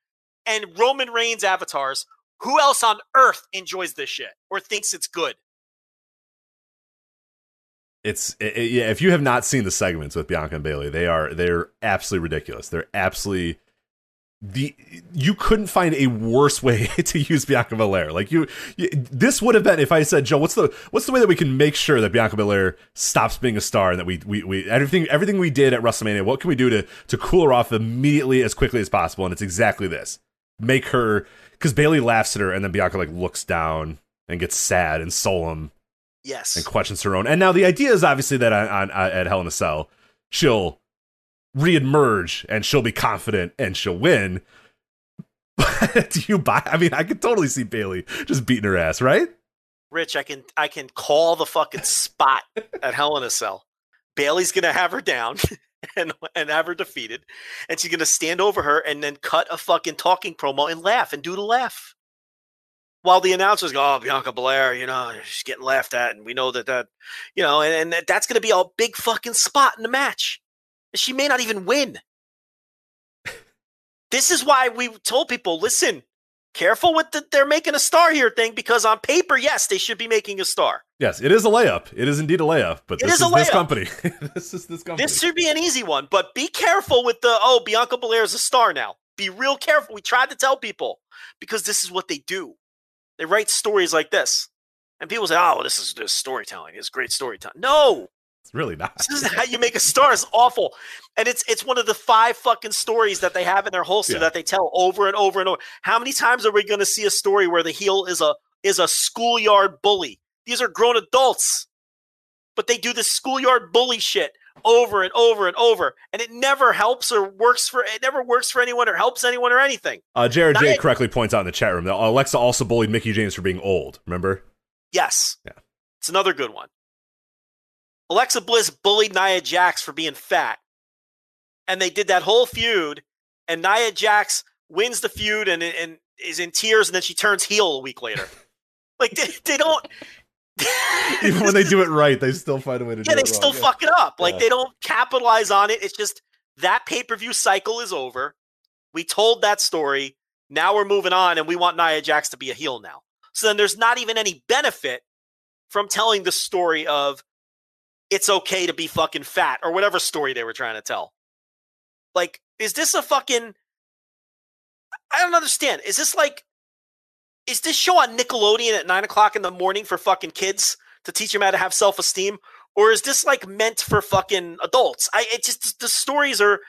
and Roman Reigns avatars? Who else on earth enjoys this shit or thinks it's good? It's it, it- yeah if you have not seen the segments with bianca and bayley they are they're absolutely ridiculous. They're absolutely the you couldn't find a worse way to use bianca belair. Like you, you this would have been if i said joe what's the what's the way that we can make sure that bianca belair stops being a star and that we we, we everything everything we did at wrestlemania what can we do to to cool her off immediately as quickly as possible? And it's exactly this. Make her because bayley laughs at her and then bianca like looks down and gets sad and solemn Yes. and questions her own. And now the idea is obviously that on, on, on at Hell in a Cell, she'll reemerge and she'll be confident and she'll win. But do you buy? I mean, I could totally see Bayley just beating her ass, right? Rich, I can I can call the fucking spot at Hell in a Cell. Bayley's gonna have her down and and have her defeated, and she's gonna stand over her and then cut a fucking talking promo and laugh and do the laugh. While the announcers go, "Oh, Bianca Belair, you know, she's getting laughed at, and we know that that, you know, and, and that's gonna be a big fucking spot in the match. She may not even win. this is why we told people, listen, careful with the they're making a star here thing because on paper, yes, they should be making a star. Yes, it is a layup. It is indeed a layup. But It this is a is, this company. this is this company. This should be an easy one, but be careful with the oh, Bianca Belair is a star now. Be real careful. We tried to tell people because this is what they do. They write stories like this. And people say, oh, well, this is this storytelling. It's great storytelling. No, it's really not. this isn't how you make a star. It's awful. And it's it's one of the five fucking stories that they have in their holster Yeah. that they tell over and over and over. How many times are we gonna see a story where the heel is a is a schoolyard bully? These are grown adults. But they do this schoolyard bully shit over and over and over. And it never helps or works for it never works for anyone or helps anyone or anything. Uh, Jared J correctly points out in the chat room that Alexa also bullied Mickie James for being old. Remember? Yes. Yeah. It's another good one. Alexa Bliss bullied Nia Jax for being fat. And they did that whole feud, and Nia Jax wins the feud and, and is in tears, and then she turns heel a week later. like, they, they don't. Even when they do it right, they still find a way to yeah, do it. Yeah, they still wrong. fuck it up. Like, Yeah. they don't capitalize on it. It's just that pay per view cycle is over. We told that story. Now we're moving on, and we want Nia Jax to be a heel now. So then there's not even any benefit from telling the story of it's okay to be fucking fat or whatever story they were trying to tell. Like, is this a fucking. I don't understand. Is this like. Is this show on Nickelodeon at nine o'clock in the morning for fucking kids to teach them how to have self esteem? Or is this like meant for fucking adults? I it just the stories are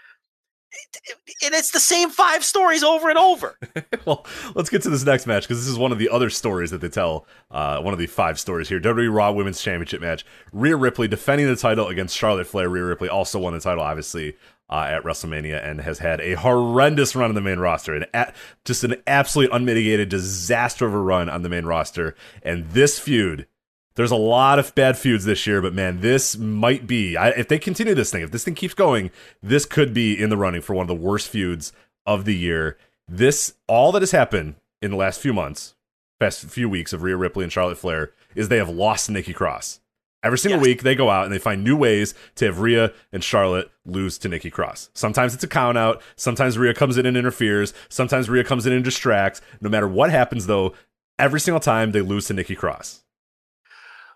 and it's the same five stories over and over. well, let's get to this next match because this is one of the other stories that they tell. Uh, one of the five stories here: WWE Raw Women's Championship match. Rhea Ripley defending the title against Charlotte Flair. Rhea Ripley also won the title, obviously, uh, at WrestleMania, and has had a horrendous run on the main roster, and a- just an absolutely unmitigated disaster of a run on the main roster. And this feud. There's a lot of bad feuds this year, but man, this might be. I, if they continue this thing, if this thing keeps going, this could be in the running for one of the worst feuds of the year. This all that has happened in the last few months, past few weeks of Rhea Ripley and Charlotte Flair is they have lost Nikki Cross. Every single Yes. week, they go out and they find new ways to have Rhea and Charlotte lose to Nikki Cross. Sometimes it's a count out. Sometimes Rhea comes in and interferes. Sometimes Rhea comes in and distracts. No matter what happens, though, every single time they lose to Nikki Cross.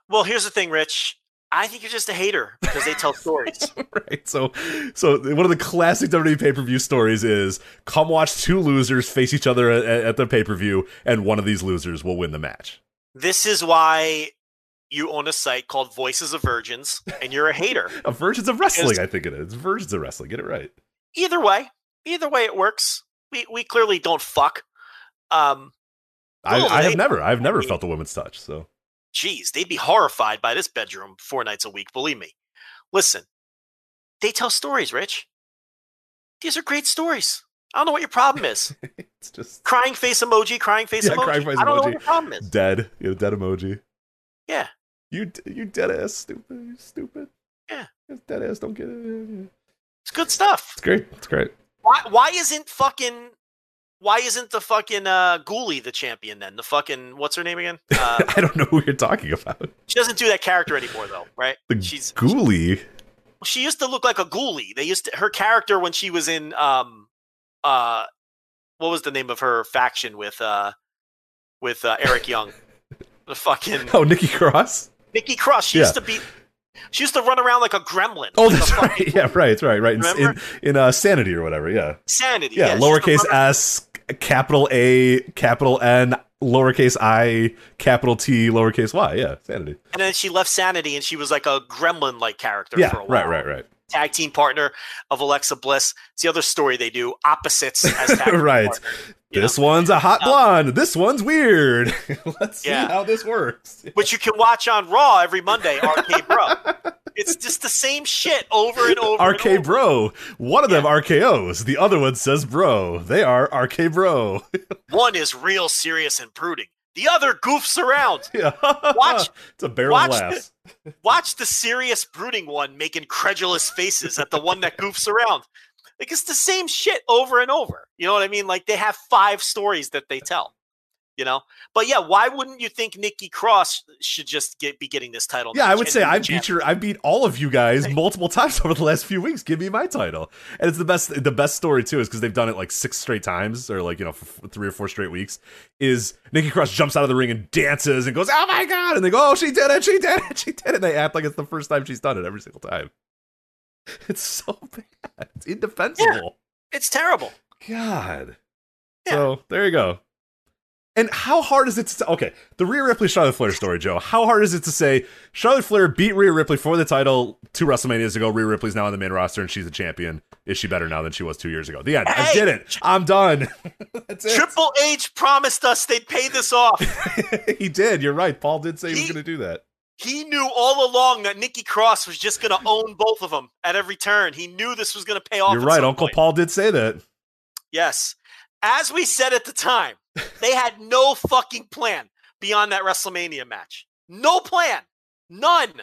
Well, here's the thing, Rich. I think you're just a hater because they tell stories. right. So, so one of the classic WWE pay per view stories is come watch two losers face each other at, at the pay per view, and one of these losers will win the match. this is why you own a site called Voices of Virgins, and you're a hater. A Virgins of Wrestling, I think it is. Virgins of Wrestling. Get it right. Either way, either way, it works. We we clearly don't fuck. Um, I, I have never, I've never I mean- felt a woman's touch. So geez, they'd be horrified by this bedroom four nights a week. Believe me. Listen, they tell stories, Rich. These are great stories. I don't know what your problem is. it's just crying face emoji, crying face Yeah, emoji. crying face I don't know emoji. what your problem is. dead. You know, dead emoji. Yeah. You, you dead ass stupid. You stupid. Yeah. It's dead ass. Don't get it. It's good stuff. It's great. It's great. Why why isn't fucking why isn't the fucking uh Ghoulie the champion then? The fucking what's her name again? Uh, I don't know who you're talking about. she doesn't do that character anymore though, right? The She's Ghoulie. she used to look like a ghoulie. They used to her character when she was in um uh what was the name of her faction with uh with uh, Eric Young? the fucking Oh, Nikki Cross. Nikki Cross. She Yeah. used to be she used to run around like a gremlin. Oh, like that's right. Yeah, right. That's right. Right. In in, Remember? in uh, Sanity or whatever. Yeah. Sanity. Yeah. to lowercase s, capital A, capital N, lowercase i, capital T, lowercase y. Yeah. Sanity. And then she left Sanity and she was like a gremlin like character Yeah. for a while. Right. Right. Right. Tag team partner of Alexa Bliss. It's the other story they do. Opposites as Right. partner, This one's a hot Uh, blonde. This one's weird. Let's see how this works. Which you can watch on Raw every Monday, RK Bro. it's just the same shit over and over. and RK over. Bro. One of them RKOs. The other one says bro. They are RK Bro. One is real serious and brooding. The other goofs around. yeah. Watch- It's a barrel watch laughs. Watch the serious brooding one make incredulous faces at the one that goofs around. Like it's the same shit over and over. You know what I mean? Like they have five stories that they tell. You know, but yeah, why wouldn't you think Nikki Cross should just get be getting this title? Yeah, I would say I beat champion? your I beat all of you guys multiple times over the last few weeks. Give me my title. And it's the best the best story too is because they've done it like six straight times or like, you know, for three or four straight weeks. Is Nikki Cross jumps out of the ring and dances and goes, "Oh my god." And they go, "Oh, she did it. She did it. She did it." And they act like it's the first time she's done it every single time. It's so bad. It's indefensible. Yeah, It's terrible. God. Yeah. So there you go. And how hard is it to okay? The Rhea Ripley Charlotte Flair story, Joe. How hard is it to say Charlotte Flair beat Rhea Ripley for the title two WrestleManias ago? Rhea Ripley's now on the main roster and she's a champion. Is she better now than she was two years ago? The end. I did it. I'm done. That's it. Triple H promised us they'd pay this off. he did. You're right. Paul did say he was going to do that. He knew all along that Nikki Cross was just going to own both of them at every turn. He knew this was going to pay off. You're right. Uncle point. Paul did say that. Yes. As we said at the time, they had no fucking plan beyond that WrestleMania match. No plan. None.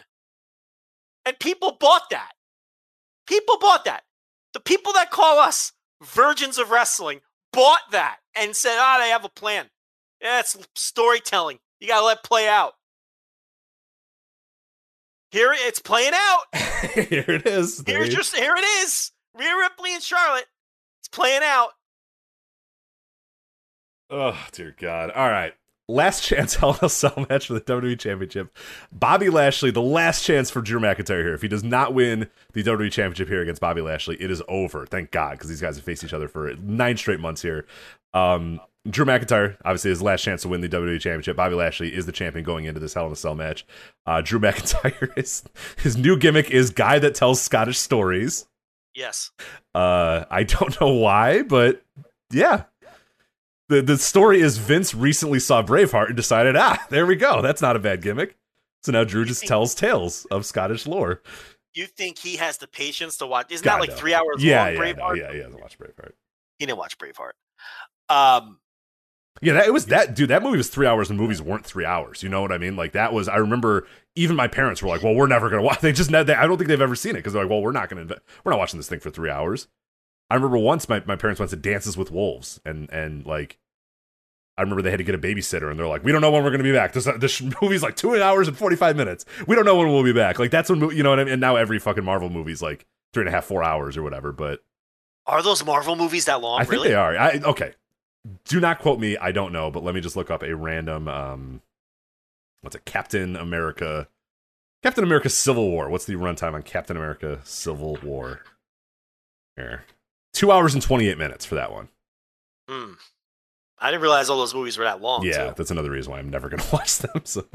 And people bought that. People bought that. The people that call us virgins of wrestling bought that and said, ah, they have a plan. Yeah, it's storytelling. You got to let play out. Here it's playing out. Here it is. Here's your, here it is. Rhea Ripley and Charlotte. It's playing out. Oh dear God! All right, last chance Hell in a Cell match for the WWE Championship. Bobby Lashley, the last chance for Drew McIntyre here. If he does not win the WWE Championship here against Bobby Lashley, it is over. Thank God, because these guys have faced each other for nine straight months here. Um, Drew McIntyre, obviously, his last chance to win the WWE Championship. Bobby Lashley is the champion going into this Hell in a Cell match. Uh, Drew McIntyre is his new gimmick is guy that tells Scottish stories. Yes. Uh, I don't know why, but yeah. The the story is Vince recently saw Braveheart and decided, ah, there we go. That's not a bad gimmick. So now Drew just tells tales of Scottish lore. You think he has the patience to watch? Isn't God, that like no. three hours Yeah, long? yeah, Braveheart. no, yeah, he hasn't watched Braveheart. He didn't watch Braveheart. Um, Yeah, that, it was that dude. That movie was three hours, and movies weren't three hours. You know what I mean? Like that was. I remember even my parents were like, "Well, we're never gonna watch." They just they, I don't think they've ever seen it because they're like, "Well, we're not gonna. We're not watching this thing for three hours." I remember once my, my parents went to Dances with Wolves, and and like I remember they had to get a babysitter, and they're like, "We don't know when we're going to be back. This uh, this movie's like two hours and forty five minutes. We don't know when we'll be back." Like that's when you know what I mean. And now every fucking Marvel movie's like three and a half, four hours or whatever. But Are those Marvel movies that long? I think really? they are. I okay. Do not quote me. I don't know, but let me just look up a random um, what's it? Captain America, Captain America Civil War. What's the runtime on Captain America Civil War? Here, two hours and twenty eight minutes for that one. Hmm. I didn't realize all those movies were that long. yeah, too. that's another reason why I'm never going to watch them. So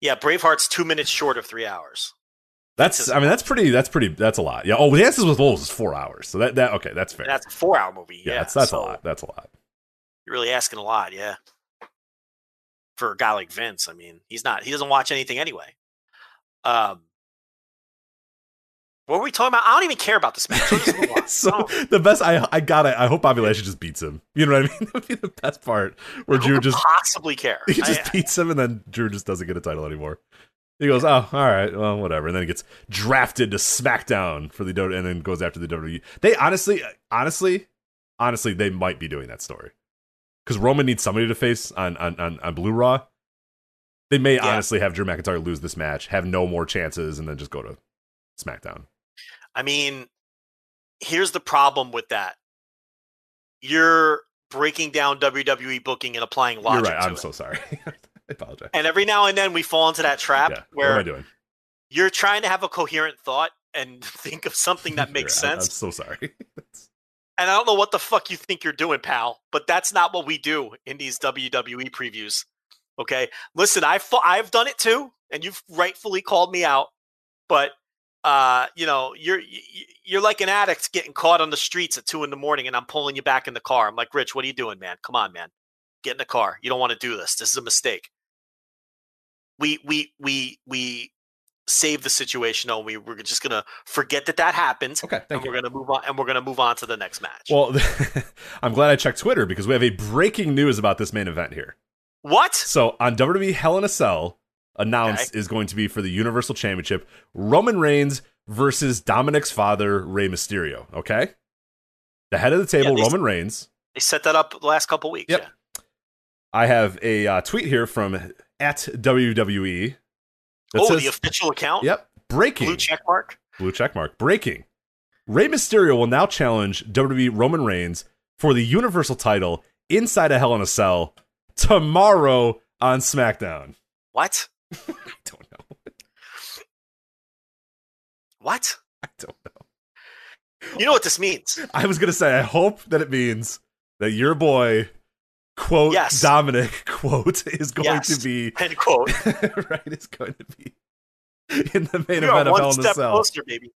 yeah. Braveheart's two minutes short of three hours. that's, I mean, that's pretty. That's pretty. That's a lot. Yeah. Oh, Dances with Wolves is four hours. So that that okay, that's fair. That's a four-hour movie. yeah, Yeah, that's that's so a lot. That's a lot. You're really asking a lot, yeah. For a guy like Vince, I mean, he's not. He doesn't watch anything anyway. Um. What were we talking about? I don't even care about this match. Let's move on. so the best I I got it. I hope Bobby Lashley just beats him. You know what I mean? That would be the best part where Drew just possibly care. he just I- beats him and then Drew just doesn't get a title anymore. He goes, oh, all right, well, whatever, and then he gets drafted to SmackDown for the WWE, and then goes after the WWE. They honestly, honestly, honestly, they might be doing that story because Roman needs somebody to face on on on, on Blue Raw. They may Yeah. honestly have Drew McIntyre lose this match, have no more chances, and then just go to SmackDown. I mean, here's the problem with that. You're breaking down WWE booking and applying logic. You're right. I'm it. so sorry. I apologize. and every now and then we fall into that trap yeah, what am I doing? you're trying to have a coherent thought and think of something that makes right. Sense. I'm so sorry. And I don't know what the fuck you think you're doing, pal, but that's not what we do in these WWE previews. Okay, listen, I've I've done it too, and you've rightfully called me out. But uh, you know, you're you're like an addict getting caught on the streets at two in the morning, and I'm pulling you back in the car. I'm like, Rich, what are you doing, man? Come on, man, get in the car. You don't want to do this. This is a mistake. We we we we save the situation. No, we we're just gonna forget that that happened. okay, and thank you. we're gonna move on, and we're gonna move on to the next match. Well, I'm glad I checked Twitter because we have a breaking news about this main event here. what? So on WWE Hell in a Cell, announced is going to be for the Universal Championship Roman Reigns versus Dominic's father Rey Mysterio. Okay, the head of the table, they- Roman Reigns. They set that up the last couple weeks. Yep. Yeah. I have a uh, tweet here from at WWE. Oh, says- the official account. Yep, breaking Blue check mark. blue check mark breaking. Rey Mysterio will now challenge WWE Roman Reigns for the Universal title inside a Hell in a Cell tomorrow on SmackDown. What? I don't know. What? I don't know. You know what this means? I was gonna say, I hope that it means that your boy, quote Yes. Dominic, quote, is going Yes. to be End quote. right. Is going to be in the main We event of Hell in a Cell. closer, baby.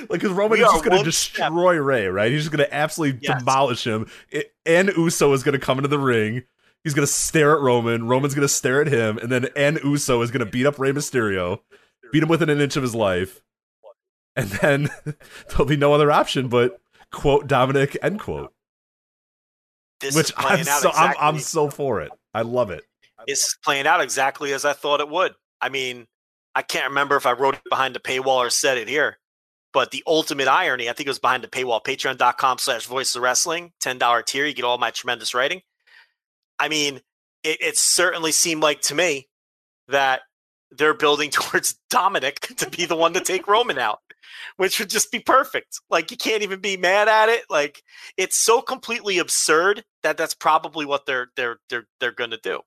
Like, because Roman We is just gonna one destroy Rey, right? He's just gonna absolutely Yes. demolish him. I- and Uso is gonna come into the ring. He's gonna stare at Roman. Roman's gonna stare at him, and then and Uso is gonna beat up Rey Mysterio, beat him within an inch of his life, and then there'll be no other option but quote Dominic end quote. This Which is playing I'm out so exactly. I'm, I'm so for it. I love it. It's playing out exactly as I thought it would. I mean, I can't remember if I wrote it behind the paywall or said it here, but the ultimate irony, I think it was behind the paywall, patreon.com slash voices of wrestling, $10 tier. You get all my tremendous writing. I mean, it, it certainly seemed like to me that they're building towards Dominic to be the one to take Roman out, which would just be perfect. Like, you can't even be mad at it. Like, it's so completely absurd that that's probably what they're they're they're they're going to do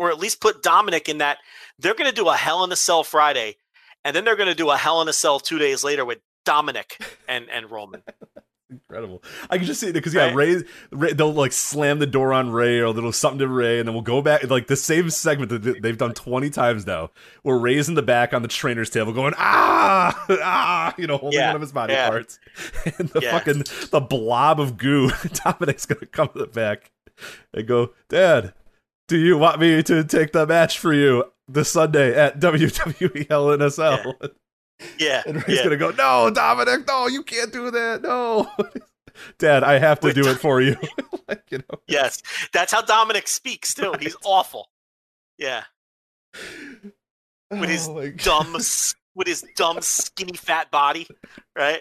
or at least put Dominic in that. They're going to do a Hell in a Cell Friday, and then they're going to do a Hell in a Cell two days later with Dominic and and Roman. Incredible. I can just see it because yeah, Right? Rey, Rey, they'll like slam the door on Rey or they'll something to Rey, and then we'll go back like the same segment that they- they've done twenty times now, where Rey's in the back on the trainer's table going ah ah, you know, holding Yeah, one of his body yeah. parts, and the Yeah. fucking the blob of goo. Dominic's gonna come to the back and go, Dad, do you want me to take the match for you this Sunday at WWE a Cell? Yeah, And Rey's yeah. gonna go, no, Dominic, no, you can't do that, no. Dad, I have to Wait, do it for you. like, you know. yes, that's how Dominic speaks too. He's awful. Yeah, With his Oh dumb, with his dumb, skinny, fat body, right?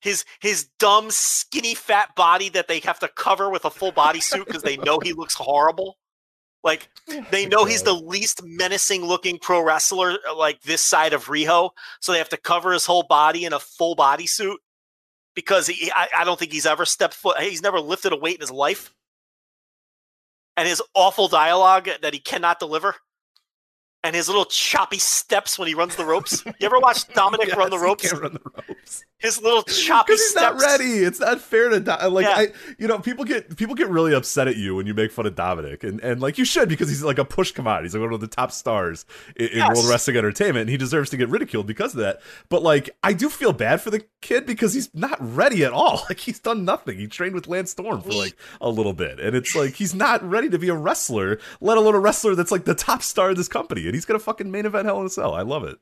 His his dumb, skinny, fat body that they have to cover with a full body suit because they know he looks horrible. Like they know he's the least menacing looking pro wrestler uh, like this side of Riho, so they have to cover his whole body in a full body suit because he I, I don't think he's ever stepped foot he's never lifted a weight in his life. And his awful dialogue that he cannot deliver. And his little choppy steps when he runs the ropes. You ever watch Dominic run the Yes, he ropes? can't run the ropes. His little choppy Because he's steps. not ready. It's not fair to die. Like Yeah. I, you know, people get people get really upset at you when you make fun of Dominic, and and like you should because he's like a push commodity. He's like one of the top stars in, in Yes. World Wrestling Entertainment, and he deserves to get ridiculed because of that. But like, I do feel bad for the kid because he's not ready at all. Like he's done nothing. He trained with Lance Storm for like a little bit, and it's like he's not ready to be a wrestler, let alone a wrestler that's like the top star of this company, and he's gonna fucking main event Hell in a Cell. I love it.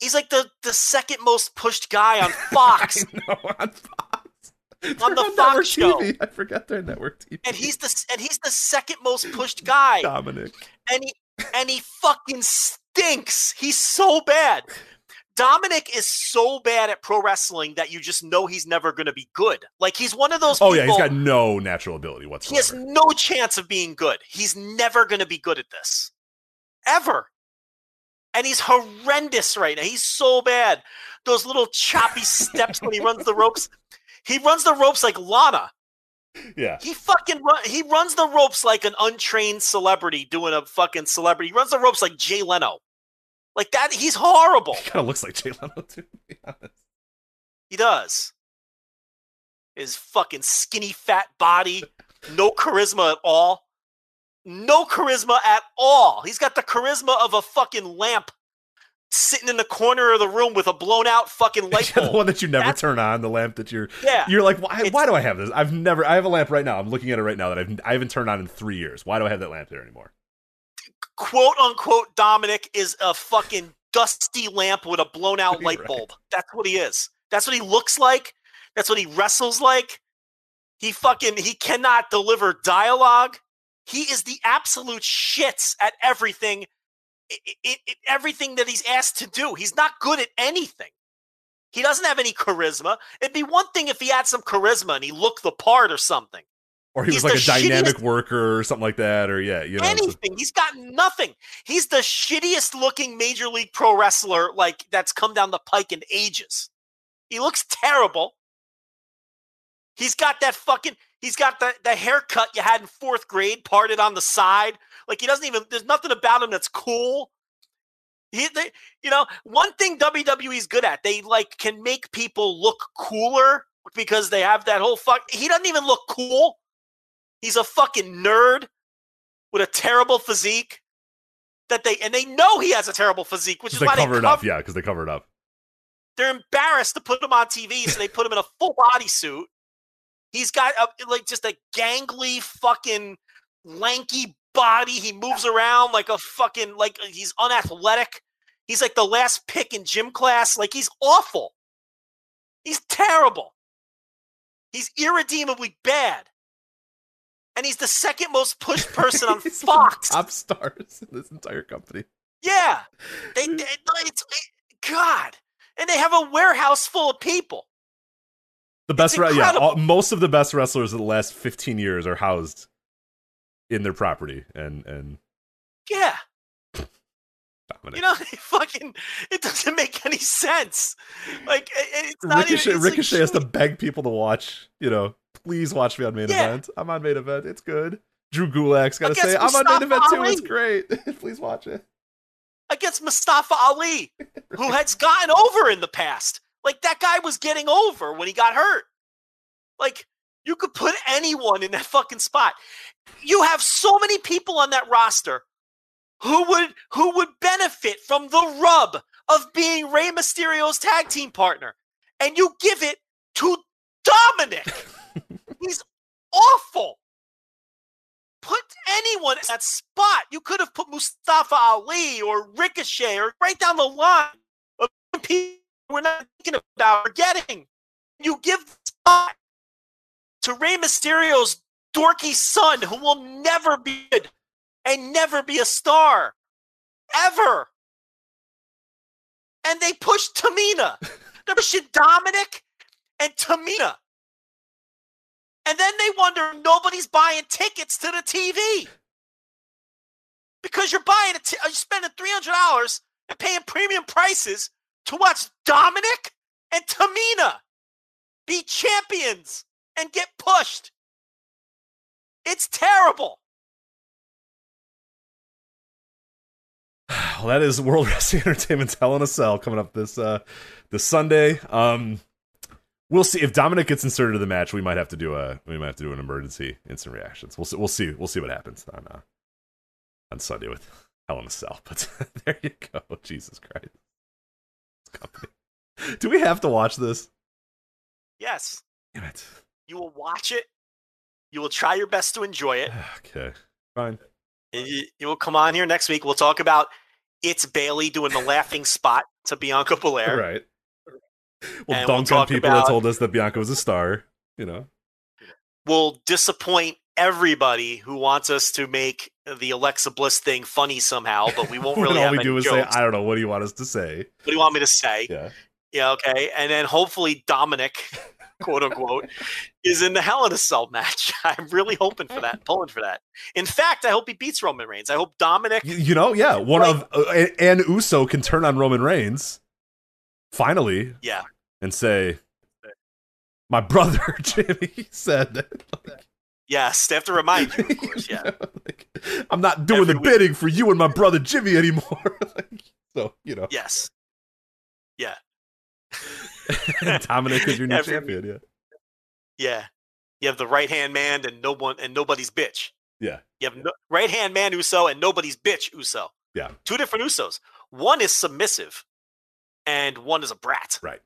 He's like the, the second most pushed guy on Fox. Know on Fox. On They're the network Fox show. TV. I forgot their network TV. and he's the and he's the second most pushed guy. Dominic. and he and he fucking stinks. He's so bad. Dominic is so bad at pro wrestling that you just know he's never going to be good. Like he's one of those. Oh people, yeah, he's got no natural ability whatsoever. He has no chance of being good. He's never going to be good at this, ever. And he's horrendous right now. He's so bad. Those little choppy steps when he runs the ropes. He runs the ropes like Lana. yeah, He fucking run, he runs the ropes like an untrained celebrity doing a fucking celebrity. He runs the ropes like Jay Leno. Like that, he's horrible. he kind of looks like Jay Leno too. To be honest. He does. His fucking skinny fat body, no charisma at all. No charisma at all. He's got the charisma of a fucking lamp sitting in the corner of the room with a blown out fucking light Yeah, the bulb. one that you never That's- turn on, the lamp that you're Yeah. you're like, why, It's- why do I have this? I've never. I have a lamp right now. I'm looking at it right now that I've I haven't turned on in three years. Why do I have that lamp there anymore? quote unquote Dominic is a fucking dusty lamp with a blown out light Right. bulb. That's what he is. That's what he looks like. That's what he wrestles like. He fucking he cannot deliver dialogue. He is the absolute shits at everything. i- i- i- everything that he's asked to do. He's not good at anything. He doesn't have any charisma. It'd be one thing if he had some charisma and he looked the part or something. Or he He's was like a dynamic shittiest- worker or something like that. Or yeah, you know, anything. He's got nothing. He's the shittiest looking major league pro wrestler like that's come down the pike in ages. He looks terrible. He's got that fucking he's got the, the haircut you had in fourth grade parted on the side. Like he doesn't even there's nothing about him that's cool. He, they, you know, one thing WWE's good at, they like can make people look cooler because they have that whole fuck. He doesn't even look cool. He's a fucking nerd with a terrible physique. That they and they know he has a terrible physique, which is they why they cover it up. Yeah, because they cover it up. they're embarrassed to put him on TV, so they put him in a full body suit. He's got a, like just a gangly fucking lanky body. He moves around like a fucking like uh, he's unathletic. He's like the last pick in gym class. Like he's awful. He's terrible. He's irredeemably bad. And he's the second most pushed person on He's one of the Fox. top stars in this entire company. Yeah. They, they it's, eh, God. And they have a warehouse full of people. The best, re- yeah, all, most of the best wrestlers of the last 15 years are housed in their property, and and Yeah. Dominic. You know, it fucking it doesn't make any sense. Like it- it's not Ricochet, even, it's like, Ricochet has to beg people to watch. You know, please watch me on main Yeah. event. I'm on main event. It's good. Drew Gulak's got to say, I'm on main Mustafa event too. It's great. please watch it. against Mustafa Ali, who has gotten over in the past. Like that guy was getting over when he got hurt. Like you could put anyone in that fucking spot. You have so many people on that roster who would who would benefit from the rub of being Rey Mysterio's tag team partner, and you give it to Dominic. He's awful. Put anyone in that spot. You could have put Mustafa Ali or Ricochet or right down the line of people we're not thinking about or getting. You give spot to Rey Mysterio's dorky son who will never be good and never be a star. Ever. And they pushed Tamina. They pushed Dominic and Tamina. And then they wonder nobody's buying tickets to the TV. because you're buying a t- uh, you're spending three hundred dollars and paying premium prices to watch Dominic and Tamina be champions and get pushed. It's terrible. Well, that is World Wrestling Entertainment's Hell in a Cell coming up this uh this Sunday. Um we'll see if Dominic gets inserted to the match, we might have to do a we might have to do an emergency instant reactions. We'll see we'll see we'll see what happens on uh on Sunday with Hell in a Cell. But there you go. Jesus Christ. Company. Do we have to watch this? Yes, Damn it. you will watch it. You will try your best to enjoy it. Okay. Fine. And You, you will come on here next week. We'll talk about it's Bayley doing the laughing spot to Bianca Belair. Right. We'll And dunk we'll on people about- that told us that Bianca was a star, you know. We'll disappoint everybody who wants us to make the Alexa Bliss thing funny somehow, but we won't really all have we any do is jokes. say, I don't know, what do you want us to say? what do you want me to say? Yeah. Yeah, okay. And then hopefully Dominic, quote unquote, is in the Hell in a Cell match. I'm really hoping for that, pulling for that. In fact, I hope he beats Roman Reigns. I hope Dominic. You, you know, yeah, one Right. of uh, and Uso can turn on Roman Reigns finally Yeah, and say, "My brother Jimmy said that." Yes. They have to remind you, of course. Yeah. Like, I'm not doing Every the week. bidding for you and my brother Jimmy anymore. Like, so you know, Yes. Yeah. Dominic is your new Every champion. Yeah, Yeah. You have the right hand man and no one and nobody's bitch. yeah, You have no, right hand man Uso and nobody's bitch Uso. Yeah. Two different Usos. One is submissive, and one is a brat. right.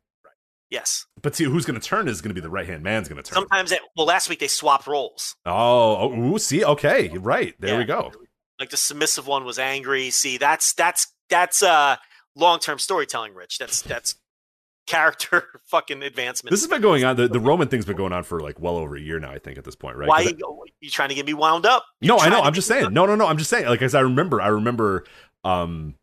Yes. But see, who's going to turn is going to be the right hand man's going to turn. Sometimes, they, well, last week they swapped roles. Oh, oh, ooh, see, okay, right there we go. Like the submissive one was angry. See, that's that's that's uh long term storytelling, Rich. That's that's character fucking advancement. This has been going on. The, the Roman thing's been going on for like well over a year now. I think at this point, right? Why you, you trying to get me wound up? No, I know. I'm just saying. No, no, no. I'm just saying. Like, as I remember, I remember. Um,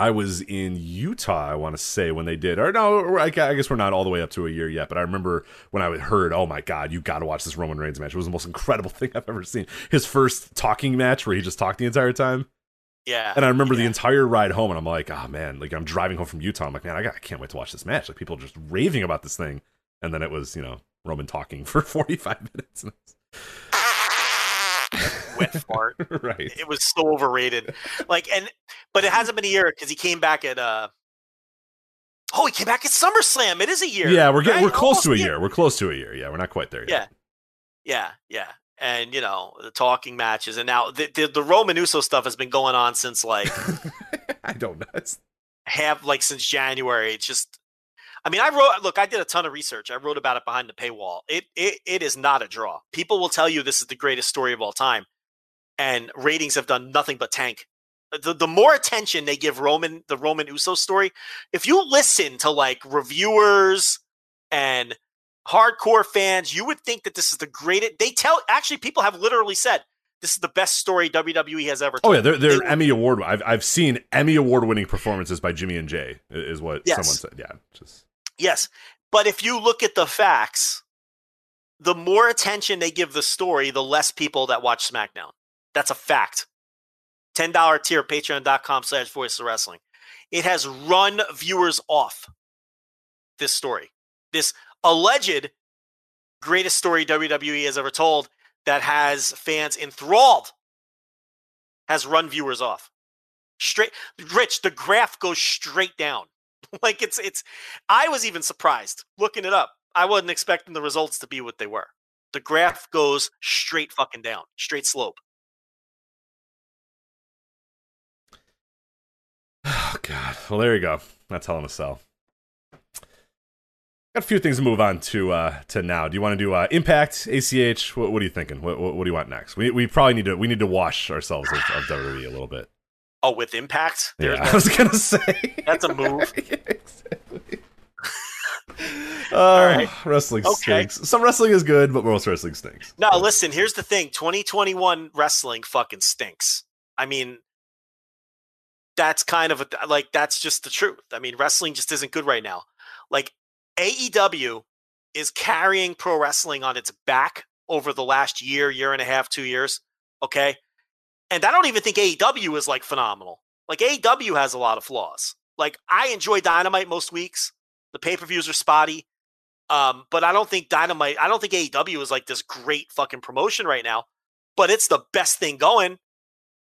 I was in Utah. I want to say when they did, or no, I guess we're not all the way up to a year yet. But I remember when I heard, "Oh my God, you got to watch this Roman Reigns match." It was the most incredible thing I've ever seen. His first talking match where he just talked the entire time, Yeah. and I remember the entire ride home, and I'm like, "Oh man!" Like I'm driving home from Utah. I'm like, "Man, I, got, I can't wait to watch this match." Like people just raving about this thing, and then it was, you know, Roman talking for 45 minutes. wet fart. right. It was so overrated. Like, and but it hasn't been a year because he came back at uh. Oh, he came back at SummerSlam. It is a year. Yeah, we're getting right? we're close to a Almost year. We're close to a year. Yeah, we're not quite there yet. Yeah, yeah, yeah. and you know the talking matches, and now the the, the Roman Uso stuff has been going on since like I don't know. It's, have like since January. It's just, I mean, I wrote. Look, I did a ton of research. I wrote about it behind the paywall. It it it is not a draw. People will tell you this is the greatest story of all time, and ratings have done nothing but tank. Uh, the the more attention they give Roman the Roman Uso story, if you listen to like reviewers and hardcore fans, you would think that this is the greatest. They tell actually people have literally said this is the best story WWE has ever. Told. Oh yeah, they're they're They- Emmy award. I've I've seen Emmy award winning performances by Jimmy and Jay. Is what Yes. someone said. Yeah, just Yes. But if you look at the facts, the more attention they give the story, the less people that watch SmackDown. That's a fact. $10 tier, patreon.com slash voice of wrestling. It has run viewers off this story. This alleged greatest story WWE has ever told that has fans enthralled has run viewers off. Straight Rich, the graph goes straight down. like it's it's I was even surprised looking it up. I wasn't expecting the results to be what they were. The graph goes straight fucking down, straight slope. oh god. Well, there you go. That's Hell in a Cell. Got a few things to move on to uh to now. Do you want to do uh Impact, ACH? What, what are you thinking? What, what what do you want next? We we probably need to we need to wash ourselves of, of WWE a little bit. Oh, with impact? There's Yeah, I was gonna say That's a move. Yeah, exactly. Uh, right. Wrestling Okay. stinks. Some wrestling is good, but most wrestling stinks. No, listen, here's the thing. 2021 wrestling fucking stinks. I mean, that's kind of a, like that's just the truth. I mean, wrestling just isn't good right now. Like AEW is carrying pro wrestling on its back over the last year, year and a half, 2 years, okay? And I don't even think AEW is like phenomenal. Like AEW has a lot of flaws. Like I enjoy Dynamite most weeks. The pay per views are spotty. Um, but I don't think Dynamite, I don't think AEW is like this great fucking promotion right now. But it's the best thing going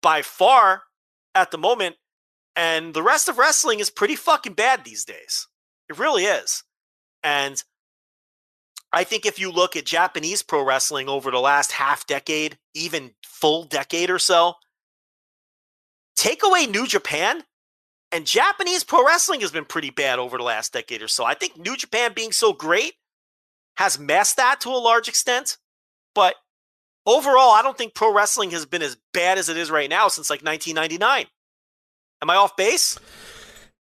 by far at the moment. And the rest of wrestling is pretty fucking bad these days. It really is. And I think if you look at Japanese pro wrestling over the last half decade, even full decade or so, take away New Japan, and Japanese pro wrestling has been pretty bad over the last decade or so. I think New Japan being so great has masked that to a large extent. But overall, I don't think pro wrestling has been as bad as it is right now since like 1999. Am I off base?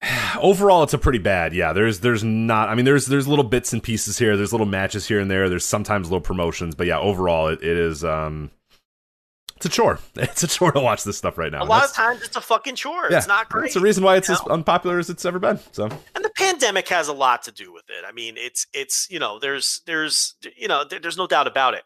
Overall, it's a pretty bad. Yeah, there's there's not. I mean, there's there's little bits and pieces here. There's little matches here and there. There's sometimes little promotions, but yeah, overall, it, it is. um It's a chore. It's a chore to watch this stuff right now. A lot of times, it's a fucking chore. Yeah, it's not great. It's the reason why it's you as unpopular as it's ever been. So and the pandemic has a lot to do with it. I mean, it's it's you know, there's there's you know, there's no doubt about it.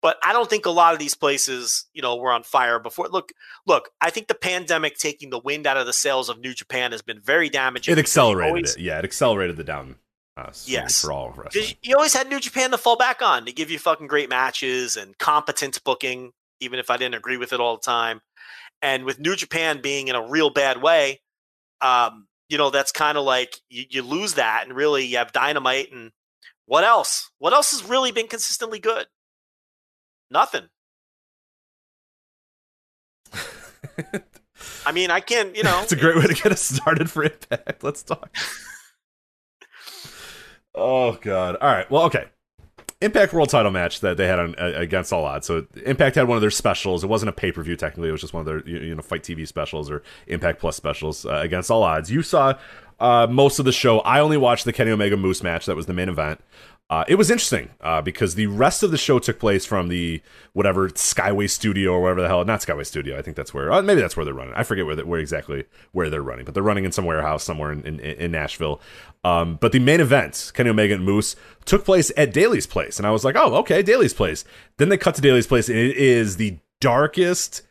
But I don't think a lot of these places, you know, were on fire before. Look, look, I think the pandemic taking the wind out of the sails of New Japan has been very damaging. it accelerated always- it. Yeah, it accelerated the down. Uh, Yes. for all wrestling. You always had New Japan to fall back on to give you fucking great matches and competent booking, even if I didn't agree with it all the time. And with New Japan being in a real bad way, um, you know, that's kind of like you, you lose that, and really you have Dynamite and what else? What else has really been consistently good? Nothing. I mean, I can't, you know. It's a great way to get us started for Impact. Let's talk. oh God! All right. Well, okay. Impact World Title match that they had on uh, against All Odds. So Impact had one of their specials. It wasn't a pay per view technically. It was just one of their you you know FITE TV specials or Impact Plus specials uh, against All Odds. You saw uh, most of the show. I only watched the Kenny Omega Moose match. That was the main event. Uh, it was interesting uh, because the rest of the show took place from the whatever Skyway Studio or whatever the hell. Not Skyway Studio. I think that's where. Uh, maybe that's where they're running. I forget where, they, where exactly where they're running, but they're running in some warehouse somewhere in, in, in Nashville. Um, but the main event, Kenny Omega and Moose, took place at Daily's place, and I was like, oh, okay, Daily's place. Then they cut to Daily's place, and it is the darkest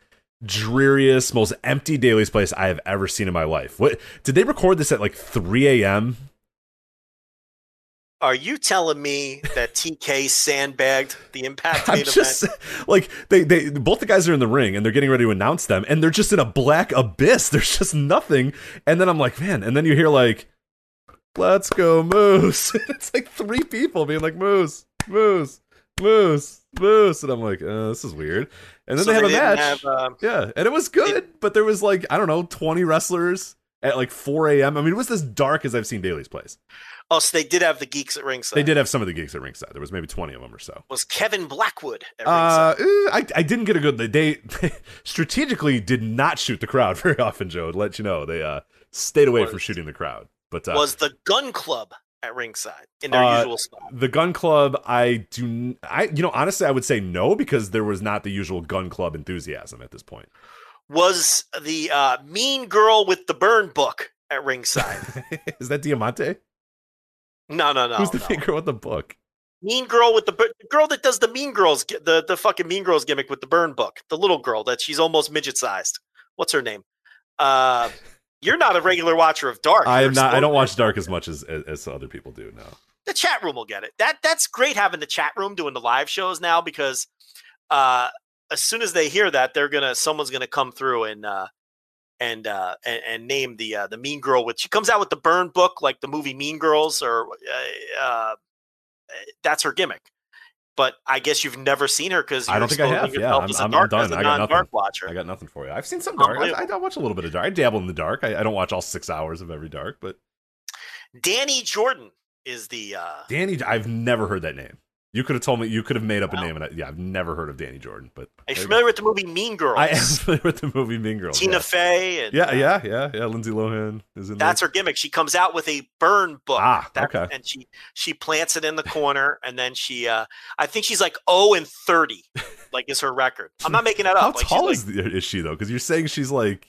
dreariest, most empty Daily's place I have ever seen in my life. What did they record this at like 3 a.m.? Are you telling me that TK sandbagged the Impact I'm just event? like they they both the guys are in the ring and they're getting ready to announce them and they're just in a black abyss. There's just nothing. And then I'm like, man, and then you hear like let's go moose. it's like three people being like moose, moose, moose, moose and I'm like, uh, this is weird. And then So they have a match. have, um, Yeah, and it was good, but there was like I don't know, twenty wrestlers at like four a.m. I mean, it was as dark as I've seen Daily's place. Oh, so they did have the geeks at ringside. They did have some of the geeks at ringside. There was maybe twenty of them or so. Was Kevin Blackwood at Uh, ringside? eh, I I didn't get a good. They, they strategically did not shoot the crowd very often, Joe. To let you know, they uh stayed away from shooting the crowd. But uh, was the Gun Club at ringside in their Uh, usual spot? the gun club? I do. I you know honestly, I would say no because there was not the usual gun club enthusiasm at this point. Was the uh, Mean Girl with the Burn Book at ringside? Is that Diamante? No, no, no. Who's the no. big girl with the book? Mean Girl with the girl that does the Mean Girls, the the fucking Mean Girls gimmick with the Burn Book, the little girl that she's almost midget sized. What's her name? Uh, you're not a regular watcher of Dark. I am not. I don't watch Dark as much as, as as other people do. No. the chat room will get it. That that's great having the chat room doing the live shows now because uh, as soon as they hear that, they're gonna someone's gonna come through and uh, and, uh, and and name the uh, the Mean Girl with she comes out with the Burn book like the movie Mean Girls or uh, uh, that's her gimmick. But I guess you've never seen her because I don't think I have. Yeah, I'm, I'm, dark, I'm done. I got nothing. watcher. I got nothing for you. I've seen some dark. I, I, I watch a little bit of dark. I dabble in the dark. I, I don't watch all six hours of every dark, but Dani Jordyn is the uh, Dani, I've never heard that name. You could have told me. You could have made up Wow. a name, and I, yeah, I've never heard of Dani Jordyn. But are you familiar with the movie Mean. Girls? I am familiar with the movie Mean Girls. Tina yeah. Fey and Yeah, uh, yeah, yeah, yeah. Lindsay Lohan is in That's there. her gimmick. She comes out with a burn book. Ah, That- okay. And she she plants it in the corner, and then she, uh I think she's like oh and thirty, like is her record. I'm not making that up. How like, tall like- is, the, is she though? Because you're saying she's like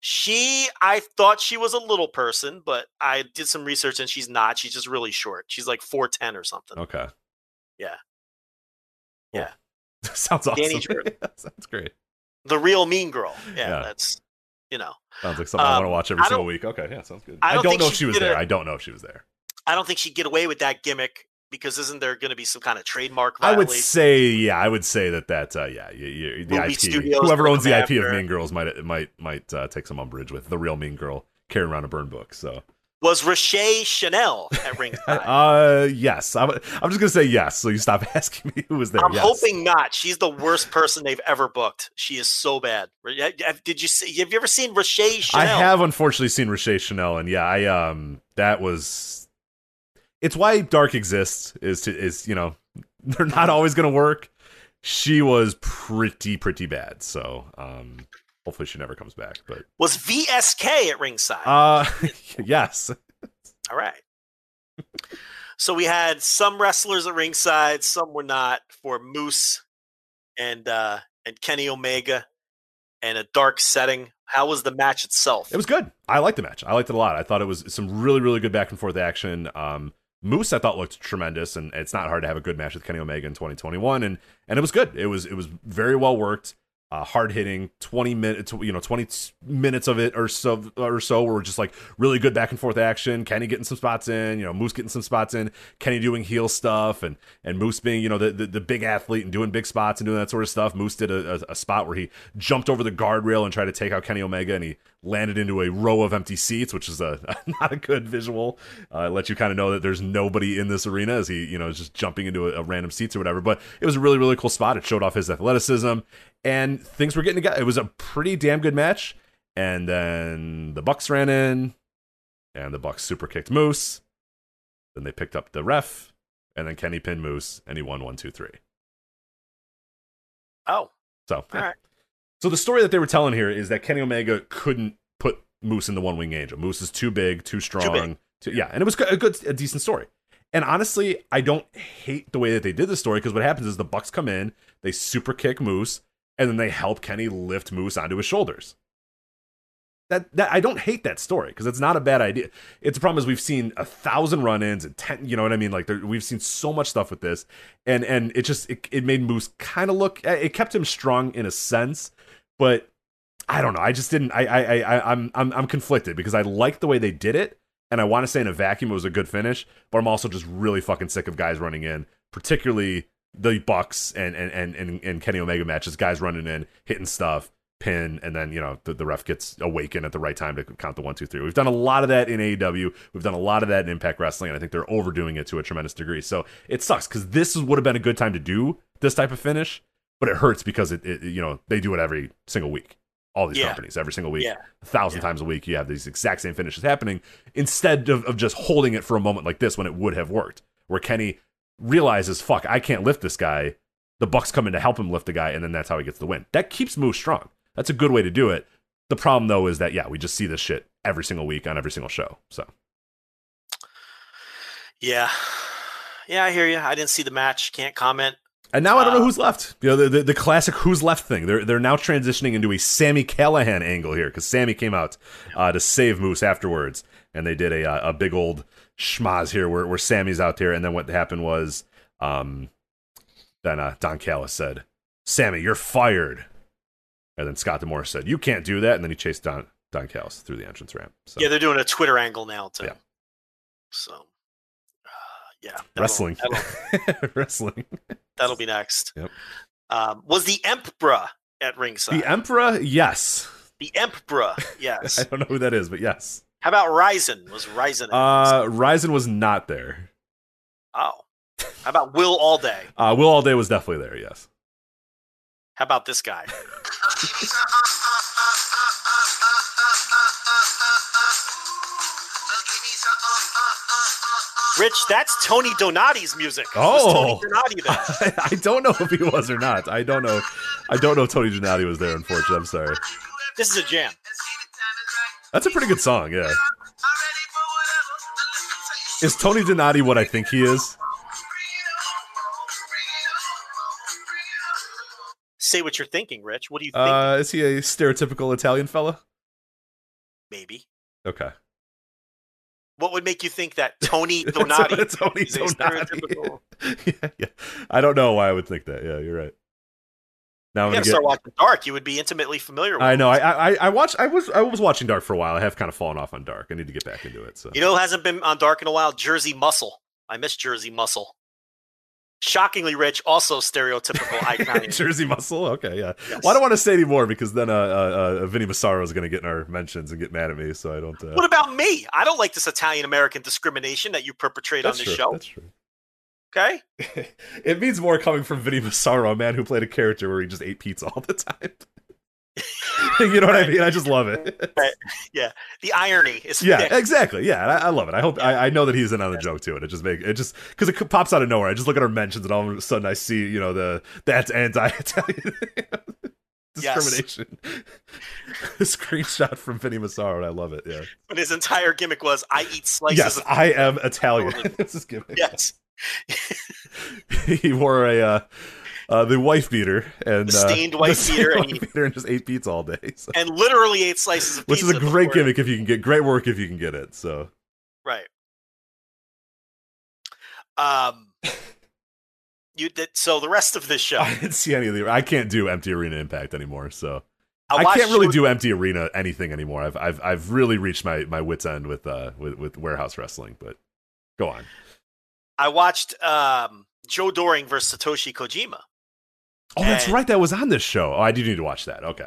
she? I thought she was a little person, but I did some research, and she's not. She's just really short. She's like four ten or something. okay. Yeah. Yeah. Sounds awesome. Dani. Sounds great. The real Mean Girl. Yeah, Yeah. that's you know. Sounds like something I want to Um, watch every single week. Okay, yeah, sounds good. I I don't don't, know if she was there. I don't know if she was there. I don't think she'd get away with that gimmick because isn't there going to be some kind of trademark I would say, yeah, I would say that that, uh, yeah, you, you, the Movie IP, whoever owns the IP of. Mean Girls might might might uh, take some umbrage with the real Mean Girl carrying around a burn book. So, Was Rashay Chanel at ringside? uh, yes, I'm, I'm just gonna say yes. So you stop asking me who was there. I'm yes. hoping not. She's the worst person they've ever booked. She is so bad. Did you see? Have you ever seen Rashay I have unfortunately seen Rashay Chanel, and yeah, I um, that was. It's why Dark exists. Is to is you know they're not always gonna work. She was pretty pretty bad. So um, hopefully she never comes back. But Was VSK at ringside? uh, yes, All right. So we had some wrestlers at ringside, some were not for Moose and uh and Kenny Omega and a dark setting. How was the match itself? it was good. I liked the match. I liked it a lot. I thought it was some really really good back and forth action. Um, Moose I thought looked tremendous, and it's not hard to have a good match with Kenny Omega in 2021, and and it was good. It was it was very well worked. Uh, hard hitting, twenty minutes, you know, twenty minutes of it or so or so where we're just like really good back and forth action. Kenny getting some spots in, you know, Moose getting some spots in, Kenny doing heel stuff, and and Moose being you know the the, the big athlete and doing big spots and doing that sort of stuff. Moose did a, a, a spot where he jumped over the guardrail and tried to take out Kenny Omega, and he landed into a row of empty seats, which is a not a good visual. Uh, it lets you kind of know that there's nobody in this arena as he you know is just jumping into a, a random seats or whatever. But it was a really really cool spot. It showed off his athleticism and things were getting together. It was a pretty damn good match. And then the Bucks ran in, and the Bucks super kicked Moose. Then they picked up the ref, and then Kenny pinned Moose, and he won one, two, three. Oh, So, all right. So the story that they were telling here is that Kenny Omega couldn't put Moose in the one wing angel. Moose is too big, too strong. big. too- yeah, and it was a good, a decent story. And honestly, I don't hate the way that they did the story because what happens is the Bucks come in, they super kick Moose, and then they help Kenny lift Moose onto his shoulders. That, that I don't hate that story because it's not a bad idea. It's a problem is we've seen a thousand run-ins and ten, you know what I mean? Like there, we've seen so much stuff with this, and and it just it, it made Moose kind of look. Eh, it kept him strong in a sense, but I don't know. I just didn't. I I I I'm I'm I'm conflicted because I like the way they did it, and I want to say in a vacuum it was a good finish, but I'm also just really fucking sick of guys running in, particularly the Bucks and and and and, and Kenny Omega matches. Guys running in, hitting stuff, pin, and then you know the, the ref gets awakened at the right time to count the one, two, three. We've done a lot of that in AEW. We've done a lot of that in Impact Wrestling, and I think they're overdoing it to a tremendous degree. So it sucks because this would have been a good time to do this type of finish, but it hurts because it, it you know they do it every single week. All these Yeah. companies every single week, Yeah. a thousand times a week, you have these exact same finishes happening instead of, of just holding it for a moment like this when it would have worked, where Kenny realizes, "Fuck, I can't lift this guy." The Bucks come in to help him lift the guy, and then that's how he gets the win. That keeps Moose strong. That's a good way to do it. The problem though is that yeah, we just see this shit every single week on every single show. So yeah, yeah. I hear you. I didn't see the match. Can't comment. And now I don't know Uh, who's left. You know, the, the, the classic who's left thing. They're they're now transitioning into a Sami Callihan angle here because Sammy came out uh, to save Moose afterwards, and they did a uh, a big old schmaz here where, where Sami's out there, and then what happened was, um, then uh, Don Callis said, "Sammy, you're fired," and then Scott D'Amore said, "You can't do that," and then he chased Don Don Callis through the entrance ramp. So Yeah, they're doing a Twitter angle now too. Yeah. So, yeah, wrestling, That'll, wrestling. that'll be next. Yep. Um, was the Emperor at ringside? The Emperor, yes. The Emperor, yes. I don't know who that is, but yes. How about Ryzen? Was Ryzen? At Uh. Ryzen was not there. oh, how about Will All Day? Uh, Will All Day was definitely there. Yes. How about this guy? Rich, that's Tony Donati's music. Was Oh. Tony Donati? I, I don't know if he was or not. I don't know. I don't know if Tony Donati was there. Unfortunately, I'm sorry. This is a jam. That's a pretty good song. Yeah. Is Tony Donati what I think he is? Say what you're thinking, Rich. What do you think? Uh, is he a stereotypical Italian fella? Maybe. Okay. What would make you think that Tony Donati Tony is Donati. stereotypical? yeah, yeah. I don't know why I would think that. Yeah, you're right. Now I'm gonna get. start watching Dark. You would be intimately familiar with I know. I, I I watched. I was I was watching Dark for a while. I have kind of fallen off on Dark. I need to get back into it. So You know who hasn't been on Dark in a while? Jersey Muscle. I miss Jersey Muscle. Shockingly rich, also stereotypical Italian. Jersey Muscle. Okay, yeah. Yes. Well, I don't want to say anymore because then uh, uh, uh Vinny Massaro is going to get in our mentions and get mad at me. So I don't. Uh, What about me? I don't like this Italian American discrimination that you perpetrate on this true. show. That's true. Okay? it means more coming from Vinny Massaro, a man who played a character where he just ate pizza all the time. you know what I mean? I just love it. Yeah. The irony is Yeah, thick. exactly. Yeah, I, I love it. I hope I, I know that he's in on the joke too, and it just make it just because it pops out of nowhere. I just look at our mentions, and all of a sudden I see you know the that's anti-Italian discrimination. Screenshot from Vinny Massaro, and I love it. Yeah. When his entire gimmick was, I eat slices yes, I am Italian. This is gimmick. Yes. he wore a uh, uh, the wife beater and The uh, stained wife the beater, and wife beater and just ate pizza all day. So. And literally ate slices of pizza. Which is a great gimmick if you can get great work if you can get it. So Right. Um you did so the rest of this show. I didn't see any of the. I can't do empty arena impact anymore. So I, I, can't really you- do empty arena anything anymore. I've I've I've really reached my my wits end with uh with with warehouse wrestling. But go on. I watched um Joe Doering versus Satoshi Kojima. Oh, that's And- right. That was on this show. Oh, I do need to watch that. Okay.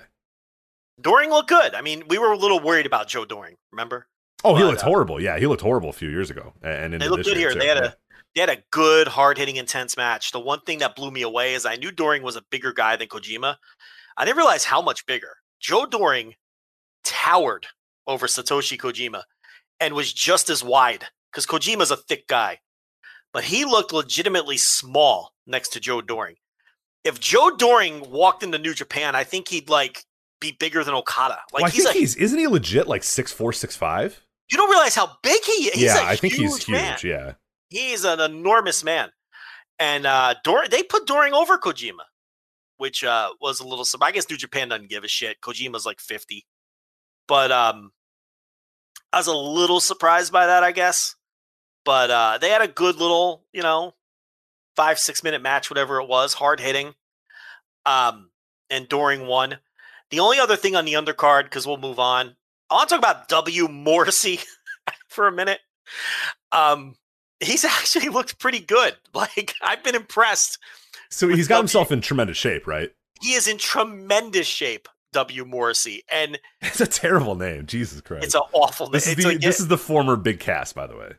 Doering looked good. I mean, we were a little worried about Joe Doering, remember? Oh, he But, looked uh, horrible. Yeah, he looked horrible a few years ago. And, They looked good here. too. They had Yeah. a they had a good, hard hitting, intense match. The one thing that blew me away is I knew Doering was a bigger guy than Kojima. I didn't realize how much bigger. Joe Doering towered over Satoshi Kojima and was just as wide because Kojima's a thick guy. But he looked legitimately small next to Joe Doering. If Joe Doering walked into New Japan, I think he'd like be bigger than Okada. Like well, I he's think a he's isn't he legit like six four six five? you don't realize how big he is. Yeah, I think he's huge man. Yeah. He's an enormous man. And uh Dor- they put Doering over Kojima, which uh was a little I guess New Japan doesn't give a shit. Kojima's like 50. But um I was a little surprised by that, I guess. But uh they had a good little, you know, five, six minute match, whatever it was, hard hitting. Um and Doering won. The only other thing on the undercard, because we'll move on. I want to talk about W. Morrissey for a minute. Um, he's actually looked pretty good. Like I've been impressed. So he's got W- himself in tremendous shape, right? He is in tremendous shape, W. Morrissey, and It's a terrible name. Jesus Christ. it's an awful. this is the like- this is the former Big Cass, by the way.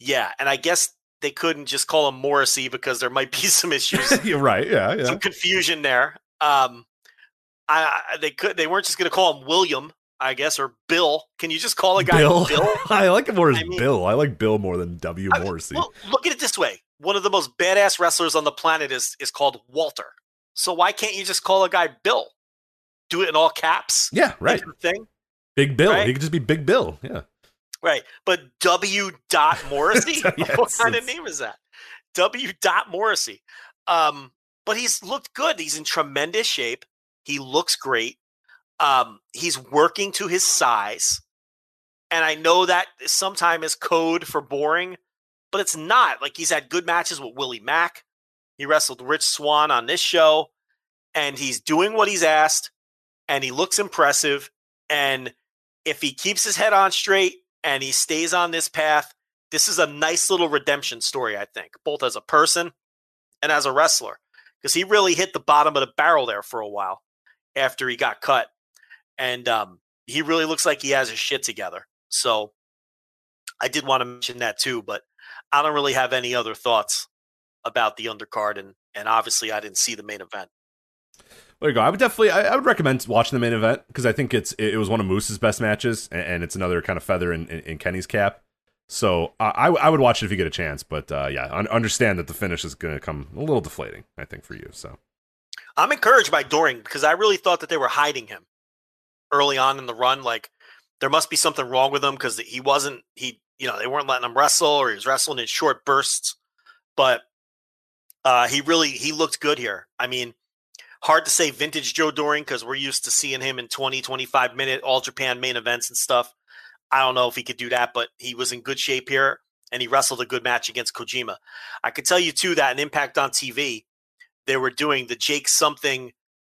yeah, and I guess they couldn't just call him Morrissey because there might be some issues, You're right. Yeah, yeah. some confusion there. Um, I, I they could they weren't just going to call him William, I guess, or Bill. Can you just call a guy Bill. Bill? I like it more as I mean- Bill. I like Bill more than W. I- Morrissey. Well, look at it this way: one of the most badass wrestlers on the planet is is called Walter. So why can't you just call a guy Bill? Do it in all caps. yeah, right. Thing. Big Bill. right? He could just be Big Bill. Yeah. Right. But W. Dot Morrissey? Yes, what kind of name is that? W. Dot Morrissey. Um, but he's looked good. He's in tremendous shape. He looks great. Um, he's working to his size. And I know that sometimes is code for boring, but it's not. Like he's had good matches with Willie Mack. He wrestled Rich Swann on this show, and he's doing what he's asked, and he looks impressive. And if he keeps his head on straight and he stays on this path, this is a nice little redemption story, I think, both as a person and as a wrestler. Because he really hit the bottom of the barrel there for a while after he got cut. And um, he really looks like he has his shit together. So I did want to mention that too, but I don't really have any other thoughts about the undercard. And, and obviously, I didn't see the main event. There you go. I would definitely, I, I would recommend watching the main event because I think it's it, was one of Moose's best matches, and, and it's another kind of feather in, in, in Kenny's cap. So I I would watch it if you get a chance, but uh, yeah, un- understand that the finish is going to come a little deflating. I think for you. So I'm encouraged by Doering because I really thought that they were hiding him early on in the run. Like there must be something wrong with him because he wasn't he you know they weren't letting him wrestle or he was wrestling in short bursts. But uh, he really he looked good here. I mean, hard to say vintage Joe Doering because we're used to seeing him in 20, 25 minute All Japan main events and stuff. I don't know if he could do that, but he was in good shape here and he wrestled a good match against Kojima. I could tell you too that an impact on TV they were doing the Jake something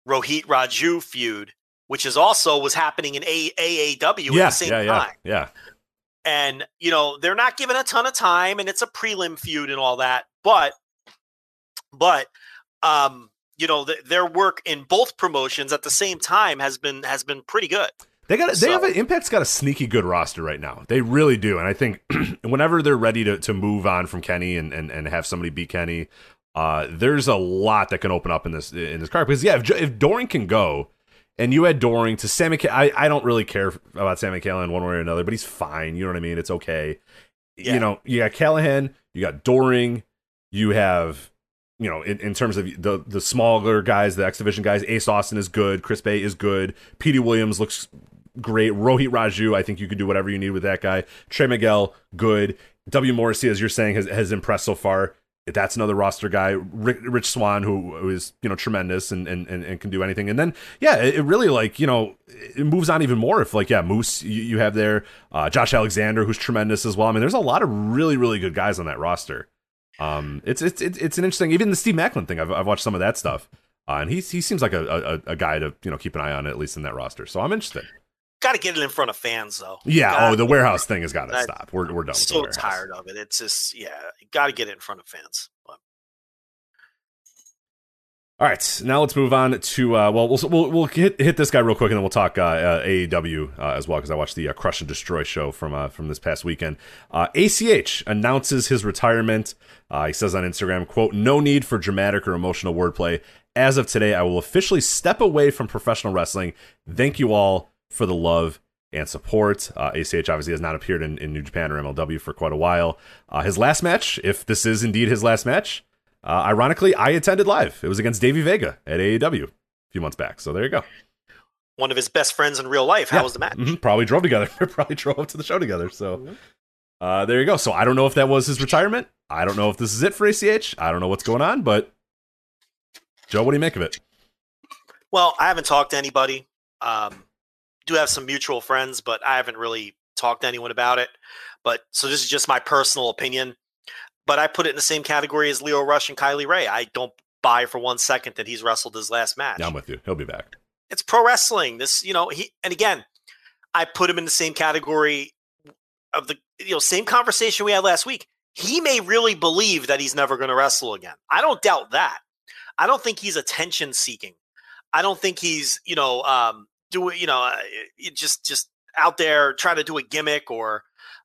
Rohit Raju feud, which is also was happening in a- AAW yeah, at the same yeah, yeah, yeah. And you know they're not given a ton of time, and it's a prelim feud and all that. But, but, um, you know th- their work in both promotions at the same time has been has been pretty good. They got. They have So- an Impact's got a sneaky good roster right now. They really do, and I think whenever they're ready to, to move on from Kenny and, and, and have somebody beat Kenny, uh, there's a lot that can open up in this in this card. Because yeah, if, if Doering can go, and you add Doering to Sami, I I don't really care about Sami Callihan one way or another, but he's fine. You know what I mean? It's okay. Yeah. You know, you got Callihan, you got Doering, you have. You know, in, in terms of the the smaller guys, the X Division guys, Ace Austin is good, Chris Bey is good, Petey Williams looks great. Rohit Raju, I think you could do whatever you need with that guy. Trey Miguel, good. W. Morrissey, as you're saying, has, has impressed so far. That's another roster guy. Rick, Rich Swann, who, who is you know tremendous and, and, and, and can do anything. And then yeah, it, it really like you know it moves on even more if like yeah Moose you, you have there, uh, Josh Alexander who's tremendous as well. I mean, there's a lot of really really good guys on that roster. Um, it's it's it's, it's an interesting even the Steve Maclin thing. I've, I've watched some of that stuff. Uh, and he he seems like a, a, a guy to you know keep an eye on at least in that roster. So I'm interested. Got to get it in front of fans though. Yeah. Gotta- oh, the warehouse thing has got to stop. We're we're done. So tired of it. It's just yeah, got to get it in front of fans. But All right, now let's move on to uh, well, we'll we'll, we'll hit, hit this guy real quick, and then we'll talk uh, uh, AAW uh, as well because I watched the uh, Crush and Destroy show from uh, from this past weekend. Uh, ACH announces his retirement. Uh, he says on Instagram, "quote No need for dramatic or emotional wordplay. As of today, I will officially step away from professional wrestling. Thank you all for the love." And support. Uh, ACH obviously has not appeared in, in New Japan or MLW for quite a while. Uh, his last match, if this is indeed his last match, uh, ironically, I attended live. It was against Davey Vega at AAW a few months back. So there you go. one of his best friends in real life. How Yeah. was the match? Mhm. Probably drove together. Probably drove up to the show together. So uh, there you go. So I don't know if that was his retirement. I don't know if this is it for ACH. I don't know what's going on, but Joe, what do you make of it? Well, I haven't talked to anybody. Um, do have some mutual friends, but I haven't really talked to anyone about it. But so this is just my personal opinion. But I put it in the same category as Lio Rush and Kylie Rae. I don't buy for one second that he's wrestled his last match. Yeah, I'm with you. He'll be back. it's pro wrestling. This, you know, he and again, I put him in the same category of the you know same conversation we had last week. He may really believe that he's never going to wrestle again. I don't doubt that. I don't think he's attention seeking. I don't think he's you know um, doing you know uh, just just out there trying to do a gimmick or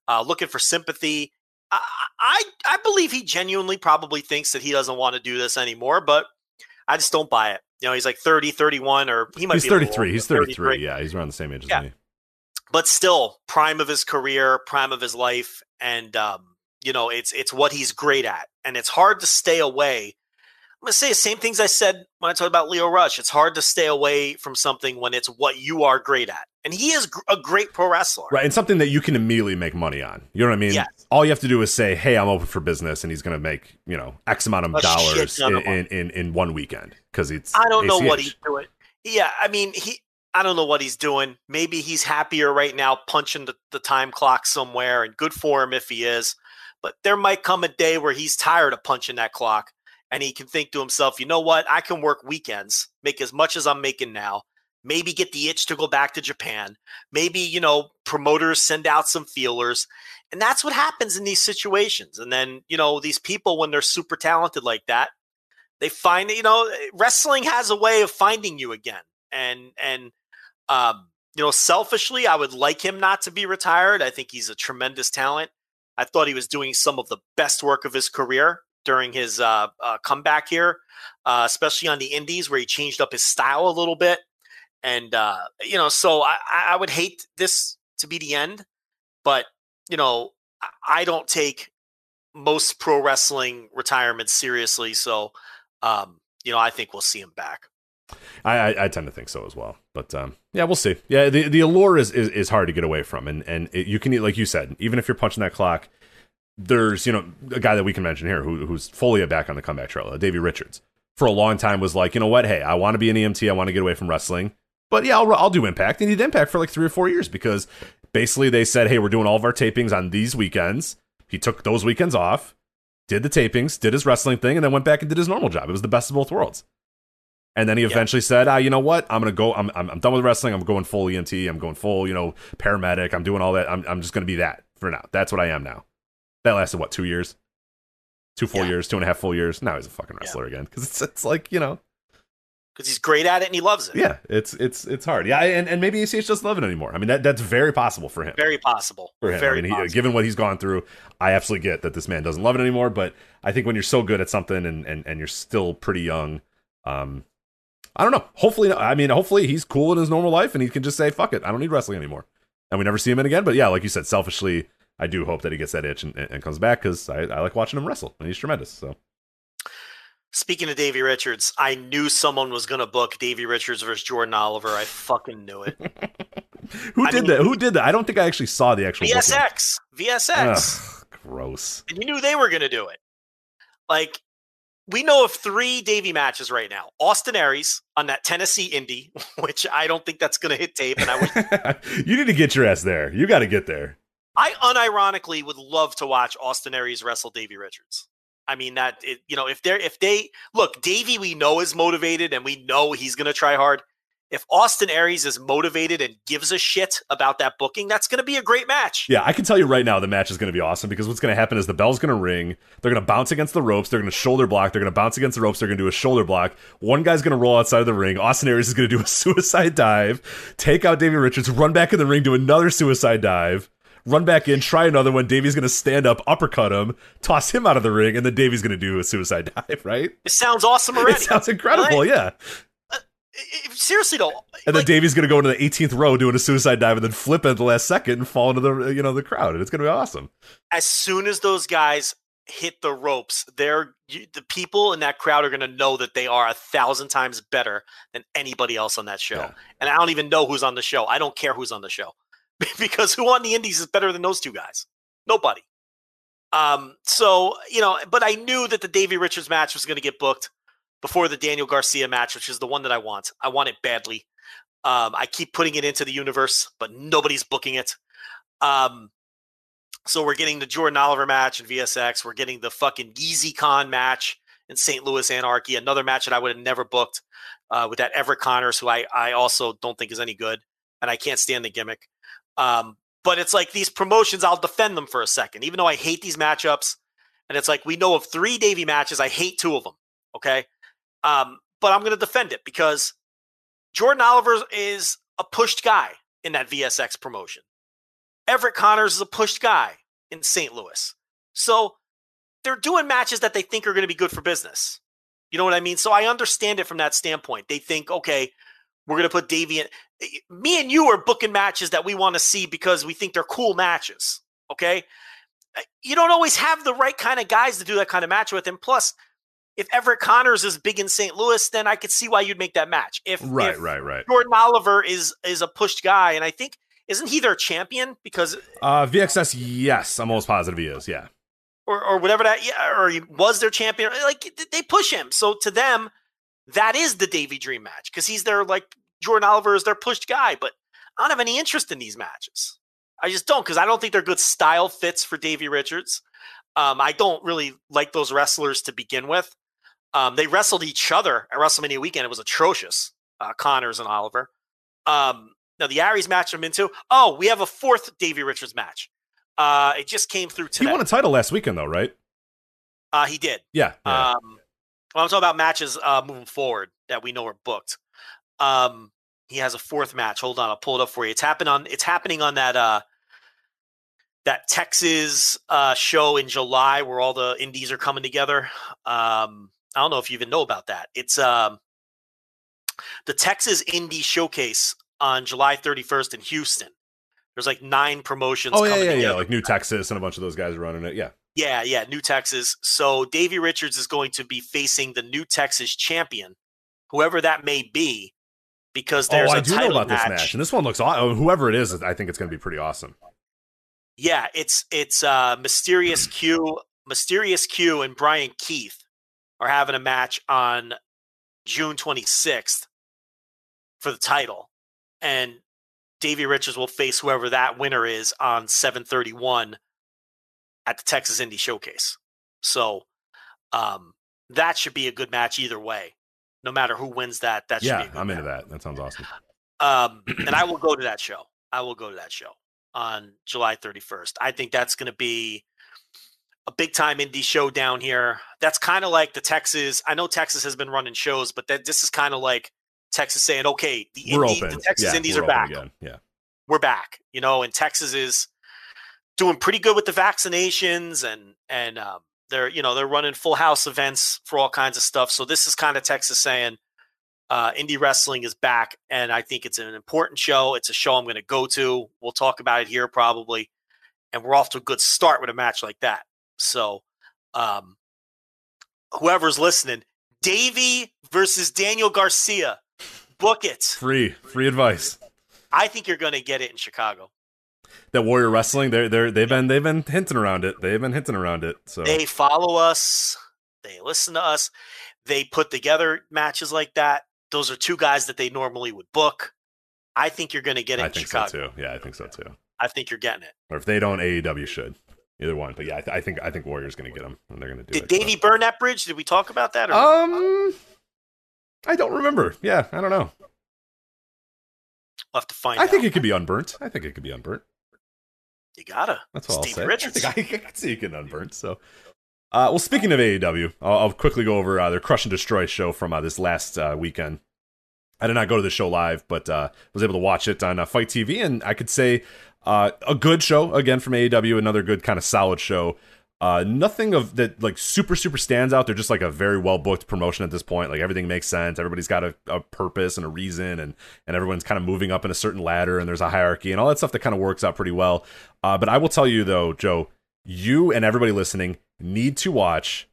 uh, looking for sympathy. I, I I believe he genuinely probably thinks that he doesn't want to do this anymore, but I just don't buy it. You know, he's like 30, 31, or he might He's be 33. older, He's 33. Yeah, he's around the same age as me. But still, prime of his career, prime of his life, and um, you know, it's it's what he's great at, and it's hard to stay away. I'm gonna say the same things I said when I talked about Lio Rush. It's hard to stay away from something when it's what you are great at, and he is gr- a great pro wrestler. Right, and something that you can immediately make money on. You know what I mean? Yes. All you have to do is say, "Hey, I'm open for business," and he's going to make you know X amount of A dollars in, of in, in in one weekend because it's. I don't know what he's doing. Yeah, I mean, he. I don't know what he's doing. Maybe he's happier right now, punching the, the time clock somewhere, and good for him if he is. But there might come a day where he's tired of punching that clock, and he can think to himself, "You know what? I can work weekends, make as much as I'm making now. Maybe get the itch to go back to Japan. Maybe you know promoters send out some feelers." And that's what happens in these situations. And then, you know, these people, when they're super talented like that, they find you know wrestling has a way of finding you again and and um you know selfishly i would like him not to be retired. I think he's a tremendous talent. I thought he was doing some of the best work of his career during his uh, uh comeback here uh especially on the indies where he changed up his style a little bit. And uh you know so i i would hate this to be the end but you know I- don't take most pro wrestling retirements seriously. So um, you know, I think we'll see him back. I, I I tend to think so as well, but um, yeah, we'll see. Yeah, the the allure is, is, is hard to get away from, and and it, you can like you said, even if you're punching that clock, there's you know a guy that we can mention here who who's fully back on the comeback trail, Davey Richards. For a long time, was like, you know what? Hey, I want to be an EMT. I want to get away from wrestling, but yeah, I'll I'll do Impact, and he did Impact for like three or four years because basically they said, hey, we're doing all of our tapings on these weekends. He took those weekends off did the tapings, did his wrestling thing, and then went back and did his normal job. It was the best of both worlds. And then he eventually said, "Ah, you know what? I'm gonna go. I'm, I'm I'm done with wrestling. I'm going full EMT. I'm going full, you know, paramedic. I'm doing all that. I'm I'm just gonna be that for now. That's what I am now. That lasted what two years, two full Yeah. years, two and a half full years. Now he's a fucking Yeah. wrestler again because it's it's like you know, because he's great at it and he loves it. yeah, it's it's it's hard. Yeah, and and maybe ACH doesn't love it anymore. I mean, that that's very possible for him. Very possible. for him. Very I mean, he, possible. given what he's gone through, I absolutely get that this man doesn't love it anymore. But I think when you're so good at something and and, and you're still pretty young, um, I don't know. Hopefully, I mean, hopefully he's cool in his normal life and he can just say, "Fuck it, I don't need wrestling anymore," and we never see him in again. But yeah, like you said, selfishly, I do hope that he gets that itch and, and comes back because I, I like watching him wrestle and he's tremendous. So Speaking of Davey Richards, I knew someone was going to book Davey Richards versus Jordan Oliver. I fucking knew it. who I did mean- that? Who did that? I don't think I actually saw the actual booking. VSX. VSX. Ugh, gross. And you knew they were going to do it. Like, we know of three Davey matches right now. Austin Aries on that Tennessee Indy, which I don't think that's going to hit tape. And I wish you need to get your ass there. You got to get there. I unironically would love to watch Austin Aries wrestle Davey Richards. I mean that it, you know if they're if they look Davey we know is motivated and we know he's going to try hard. If Austin Aries is motivated and gives a shit about that booking, that's going to be a great match. Yeah, I can tell you right now the match is going to be awesome because what's going to happen is the bell's going to ring. They're going to bounce against the ropes. They're going to shoulder block. They're going to bounce against the ropes. They're going to do a shoulder block. One guy's going to roll outside of the ring. Austin Aries is going to do a suicide dive, take out Davey Richards, run back in the ring, do another suicide dive, run back in, try another one. Davey's going to stand up, uppercut him, toss him out of the ring, and then Davey's going to do a suicide dive, right? It sounds awesome already. It sounds incredible, Right? yeah. I- I- Seriously though, And then like, Davey's going to go into the 18th row doing a suicide dive and then flip at the last second and fall into the you know the crowd. And it's going to be awesome. as soon as those guys hit the ropes, they're you, the people in that crowd are going to know that they are a thousand times better than anybody else on that show. Yeah. And I don't even know who's on the show. I don't care who's on the show because who on the Indies is better than those two guys? Nobody. Um. So you know, but I knew that the Davey Richards match was going to get booked before the Daniel Garcia match, which is the one that I want. I want it badly. Um, I keep putting it into the universe, but nobody's booking it. Um, so we're getting the Jordan Oliver match in VSX. We're getting the fucking Yeezy Con match in St. Louis Anarchy, another match that I would have never booked uh, with that Everett Connors, who I, I also don't think is any good, and I can't stand the gimmick. Um, but it's like these promotions, I'll defend them for a second, even though I hate these matchups. And it's like we know of three Davey matches. I hate two of them. Okay. Um, but I'm going to defend it because Jordan Oliver is a pushed guy in that VSX promotion. Everett Connors is a pushed guy in St. Louis. So they're doing matches that they think are going to be good for business. You know what I mean? So I understand it from that standpoint. They think, okay, we're going to put Davey in. Me and you are booking matches that we want to see because we think they're cool matches. Okay. Uh, You don't always have the right kind of guys to do that kind of match with. And plus, if Everett Connors is big in St. Louis, then I could see why you'd make that match. If, Right, if right, right. Jordan Oliver is is a pushed guy, and I think isn't he their champion because Uh, VXS, yes, I'm almost positive he is. Yeah, or or whatever that yeah, or he was their champion. Like they push him, so to them, that is the Davey Dream match because he's their like Jordan Oliver is their pushed guy. But I don't have any interest in these matches. I just don't because I don't think they're good style fits for Davey Richards. Um, I don't really like those wrestlers to begin with. Um, they wrestled each other at WrestleMania weekend. It was atrocious. Uh, Connors and Oliver. Um, now the Aries match I'm into. Oh, we have a fourth Davey Richards match. Uh, it just came through today. he won a title last weekend though, right? Uh, he did. Yeah, yeah. Um, well, I'm talking about matches uh, moving forward that we know are booked. Um, he has a fourth match. Hold on, I'll pull it up for you. It's happening on. It's happening on that uh, that Texas uh, show in July where all the indies are coming together. Um, I don't know if you even know about that. It's um, the Texas Indie Showcase on July 31st in Houston. There's like nine promotions. oh yeah, coming yeah, yeah. together. Like New Texas and a bunch of those guys are running it. Yeah. Yeah, yeah, New Texas. So Davey Richards is going to be facing the New Texas champion, whoever that may be, because there's oh, a I do know title about this match, and this one looks. aw- oh, Whoever it is, I think it's going to be pretty awesome. Yeah, it's it's uh Mysterious Q, Mysterious Q, and Brian Keith are having a match on June 26th for the title, and Davey Richards will face whoever that winner is on 731 at the Texas Indie Showcase. So um, that should be a good match either way. No matter who wins that, that should yeah, be a good I'm into that. That sounds awesome. Um, and I will go to that show. I will go to that show on July 31st. I think that's going to be a big time indie show down here. That's kind of like the Texas. I know Texas has been running shows, but that this is kind of like Texas saying, "Okay, the, indie, the Texas yeah, indies we're back. again. Yeah. We're back." You know, and Texas is doing pretty good with the vaccinations, and and um, they're you know they're running full house events for all kinds of stuff. So this is kind of Texas saying, uh, indie wrestling is back, and I think it's an important show. It's a show I'm going to go to. We'll talk about it here probably, and we're off to a good start with a match like that. So, um, whoever's listening, Davey versus Daniel Garcia, book it. Free, free advice. I think you're going to get it in Chicago. That Warrior Wrestling, they're they're they've been they've been hinting around it. They've been hinting around it. So They follow us. They listen to us. They put together matches like that. Those are two guys that they normally would book. I think you're going to get it I in think Chicago. so too. Yeah, I think so too. I think you're getting it. Or if they don't, AEW should. Either one. But yeah, I, th- I think I think Warrior's going to get them, and they're going to do Did it. Davey burn that bridge? Did we talk about that? Or. Um, I don't remember. Yeah, I don't know. we'll have to find I think it could be unburnt. I think it could be unburnt. You gotta. That's all Steve I'll say. Richards. I think I, I can see it getting unburnt. So, uh, well, speaking of AAW, I'll, I'll quickly go over uh, their Crush and Destroy show from uh, this last uh, weekend. I did not go to the show live, but uh, was able to watch it on uh, FITE TV, and I could say uh, a good show again from AAW. Another good kind of solid show. Uh, nothing of that like super super stands out. They're just like a very well booked promotion at this point. Like everything makes sense. Everybody's got a, a purpose and a reason, and and everyone's kind of moving up in a certain ladder, and there's a hierarchy and all that stuff that kind of works out pretty well. Uh, but I will tell you though, Joe, you and everybody listening need to watch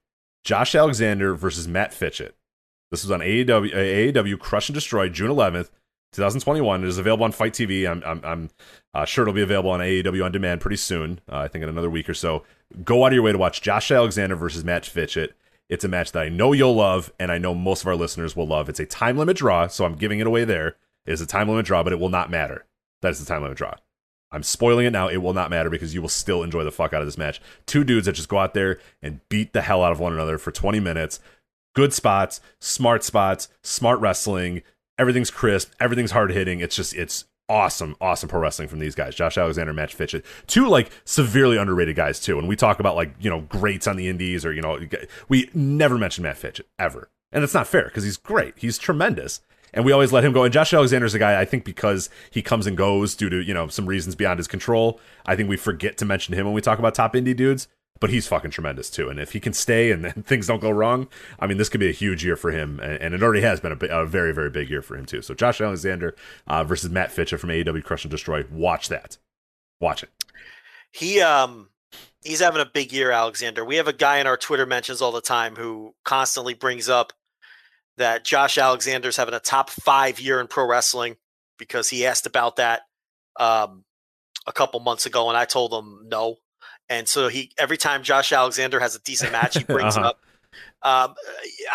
Josh Alexander versus Matt Fitchett. This was on AAW, AAW Crush and Destroy June 11th, 2021. It is available on FITE TV. I'm, I'm, I'm uh, sure it'll be available on AAW on demand pretty soon. Uh, I think in another week or so. Go out of your way to watch Josh Alexander versus Matt Fitchett. It's a match that I know you'll love, and I know most of our listeners will love. It's a time limit draw, so I'm giving it away there. It is a time limit draw, but it will not matter. That is the time limit draw. I'm spoiling it now. It will not matter because you will still enjoy the fuck out of this match. Two dudes that just go out there and beat the hell out of one another for 20 minutes. Good spots, smart spots, smart wrestling. Everything's crisp. Everything's hard hitting. It's just, it's awesome, awesome pro wrestling from these guys. Josh Alexander, Match Fitchett. Two like severely underrated guys too. And we talk about like, you know, greats on the indies or, you know, we never mention Matt Fitchett ever. And it's not fair because he's great. He's tremendous. And we always let him go. And Josh Alexander's a guy, I think, because he comes and goes due to, you know, some reasons beyond his control. I think we forget to mention him when we talk about top indie dudes. But he's fucking tremendous too. And if he can stay and, things don't go wrong, I mean, this could be a huge year for him. And, and it already has been a, a very, very big year for him too. So Josh Alexander uh, versus Matt Fitchett from AAW Crush and Destroy. Watch that. Watch it. He um he's having a big year, Alexander. We have a guy in our Twitter mentions all the time who constantly brings up that Josh Alexander's having a top five year in pro wrestling because he asked about that um a couple months ago and I told him no. And so he every time Josh Alexander has a decent match, he brings Uh-huh. it up. Um,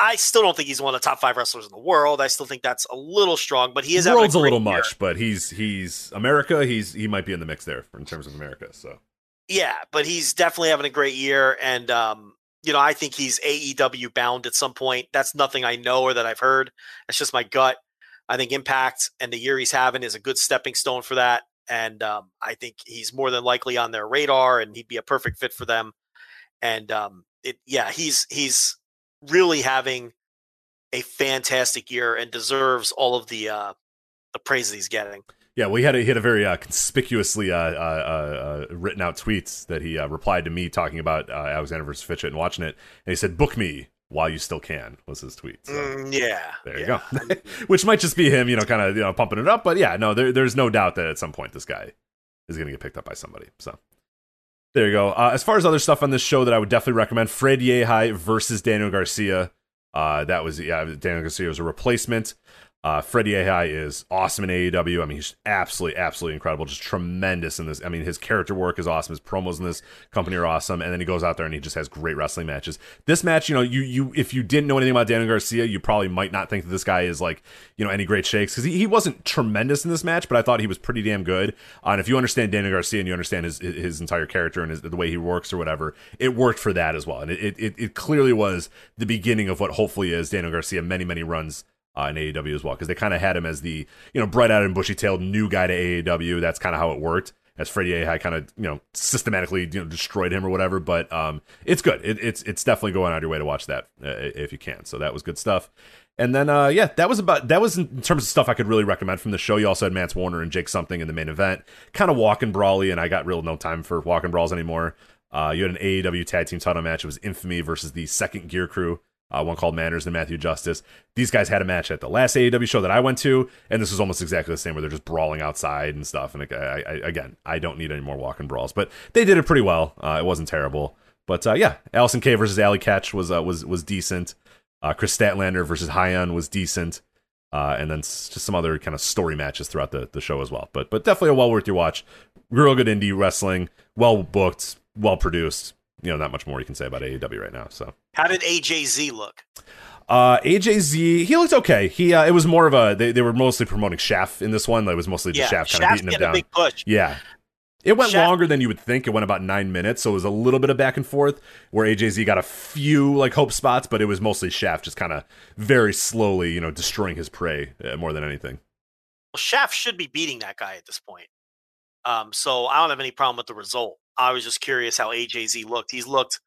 I still don't think he's one of the top five wrestlers in the world. I still think that's a little strong, but he is having World's a, great little year. much, but he's he's America. He's he might be in the mix there in terms of America. So Yeah, but he's definitely having a great year, and um, you know, I think he's AEW bound at some point. That's nothing I know or that I've heard. That's just my gut. I think Impact and the year he's having is a good stepping stone for that, and um, I think he's more than likely on their radar, and he'd be a perfect fit for them. And um, it, yeah, he's he's really having a fantastic year and deserves all of the uh, the praise that he's getting. Yeah, well, he had a, he had a very uh, conspicuously uh, uh, uh, written out tweets that he uh, replied to me talking about uh, Alexander versus Fitchett and watching it, and he said, "Book me while you still can." Was his tweet. So, Mm, yeah, there you go. Which might just be him, you know, kind of you know pumping it up, but yeah, no, there, there's no doubt that at some point this guy is going to get picked up by somebody. So there you go. Uh, as far as other stuff on this show that I would definitely recommend, Fred Yehi versus Daniel Garcia. Uh, that was yeah, Daniel Garcia was a replacement. Uh, Freddie Yehi is awesome in AAW. I mean, he's absolutely, absolutely incredible. Just tremendous in this. I mean, his character work is awesome. His promos in this company are awesome. And then he goes out there and he just has great wrestling matches. This match, you know, you you if you didn't know anything about Daniel Garcia, you probably might not think that this guy is like, you know, any great shakes because he, he wasn't tremendous in this match, but I thought he was pretty damn good. Uh, and if you understand Daniel Garcia and you understand his his entire character and his, the way he works or whatever, it worked for that as well. And it, it it clearly was the beginning of what hopefully is Daniel Garcia many many runs uh, in AAW as well because they kind of had him as the you know bright eyed and bushy tailed new guy to AAW. That's kind of how it worked. As Freddie Yehi kind of you know systematically you know destroyed him or whatever, but um, it's good. It, it's it's definitely going out of your way to watch that uh, if you can. So that was good stuff. And then uh, yeah, that was about that was in terms of stuff I could really recommend from the show. You also had Mance Warner and Jake something in the main event, kind of walking brawly, and I got real no time for walking brawls anymore. Uh, you had an AAW tag team title match. It was Infamy versus the Second Gear Crew uh, one called Manders and Matthew Justice. These guys had a match at the last AAW show that I went to, and this was almost exactly the same, where they're just brawling outside and stuff. And I, I, again, I don't need any more walking brawls, but they did it pretty well. Uh, it wasn't terrible, but uh, yeah, Allysin Kay versus Allie Katch was uh, was was decent. Uh, Kris Statlander versus Hyan was decent. Uh, and then just some other kind of story matches throughout the, the show as well. But but definitely a well worth your watch. Real good indie wrestling, well booked, well produced you know, not much more you can say about AAW right now. So, how did AJZ look? Uh, AJZ, he looked okay. He, uh, it was more of a they, they were mostly promoting Shaft in this one. It was mostly yeah, just Shaft kind of beating him down. big push. Yeah. It went Shaft- longer than you would think. It went about nine minutes, so it was a little bit of back and forth where AJZ got a few like hope spots, but it was mostly Shaft just kind of very slowly, you know, destroying his prey uh, more than anything. Well, Shaft should be beating that guy at this point. Um, so I don't have any problem with the result. I was just curious how AJZ looked. He's looked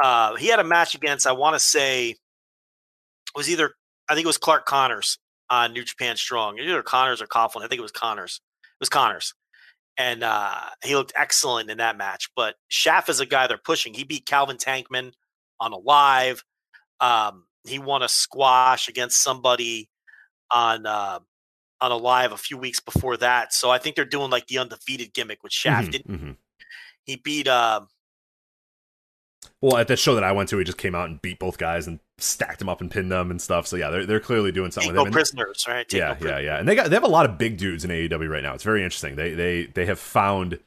uh, he had a match against, I want to say, it was either, I think it was Clark Connors on New Japan Strong. Either Connors or Coughlin. I think it was Connors. It was Connors. And uh, he looked excellent in that match. But Shaft is a guy they're pushing. He beat Calvin Tankman on a live. Um, he won a squash against somebody on uh, on a live a few weeks before that. So I think they're doing like the undefeated gimmick with Shaft. Mm-hmm, mm-hmm. He beat uh, well, at that show that I went to, he just came out and beat both guys and stacked them up and pinned them and stuff. So yeah, they're they're clearly doing something. Take with prisoners, right? Take yeah, no yeah, yeah. And they got they have a lot of big dudes in AAW right now. It's very interesting. They they they have found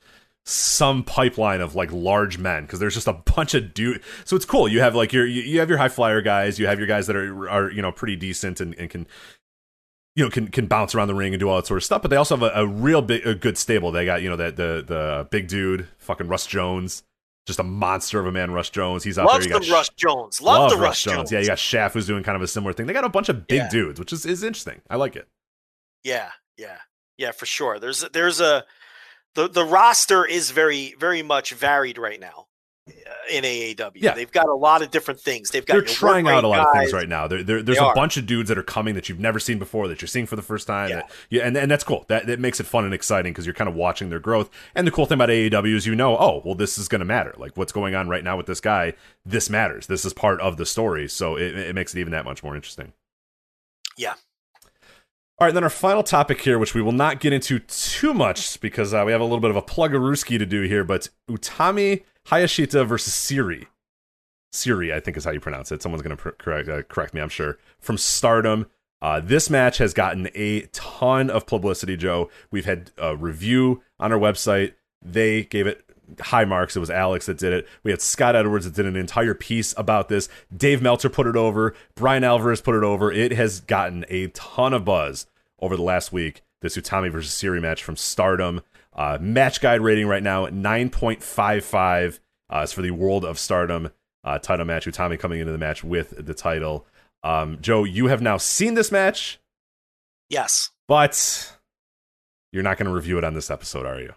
some pipeline of like large men because there's just a bunch of dude. So it's cool. You have like your you have your high flyer guys. You have your guys that are are you know pretty decent and, and can you know can can bounce around the ring and do all that sort of stuff. But they also have a, a real big a good stable. They got you know that the the big dude, fucking Russ Jones just a monster of a man, Russ Jones. He's out Love there. You the got Russ Jones. Love, love the Russ Jones. Jones. Yeah, you got Shaft who's doing kind of a similar thing. They got a bunch of big Yeah. dudes, which is, is interesting. I like it. Yeah, yeah, yeah, for sure. There's there's a the the roster is very very much varied right now in AAW. Yeah. they've got a lot of different things. They've got They're trying out a lot of things right now. There, there, there's They a are. bunch of dudes that are coming that you've never seen before that you're seeing for the first time. Yeah. That, yeah, and, and that's cool. That that makes it fun and exciting because you're kind of watching their growth. And the cool thing about AAW is you know, oh, well, this is going to matter. Like what's going on right now with this guy, this matters. This is part of the story, so it, it makes it even that much more interesting. Yeah. All right, then our final topic here, which we will not get into too much because uh, we have a little bit of a plug-a-rooski to do here, but Utami Hayashishita versus Syuri. Syuri, I think is how you pronounce it. Someone's going to pr- correct, uh, correct me, I'm sure. From Stardom. Uh, this match has gotten a ton of publicity, Joe. We've had a review on our website. They gave it high marks. It was Alex that did it. We had Scott Edwards that did an entire piece about this. Dave Meltzer put it over. Bryan Alvarez put it over. It has gotten a ton of buzz over the last week. This Utami versus Syuri match from Stardom. Uh, match guide rating right now 9.55 uh, is for the World of Stardom uh, title match. Utami coming into the match with the title. Um, Joe, you have now seen this match, Yes, but you're not going to review it on this episode, are you?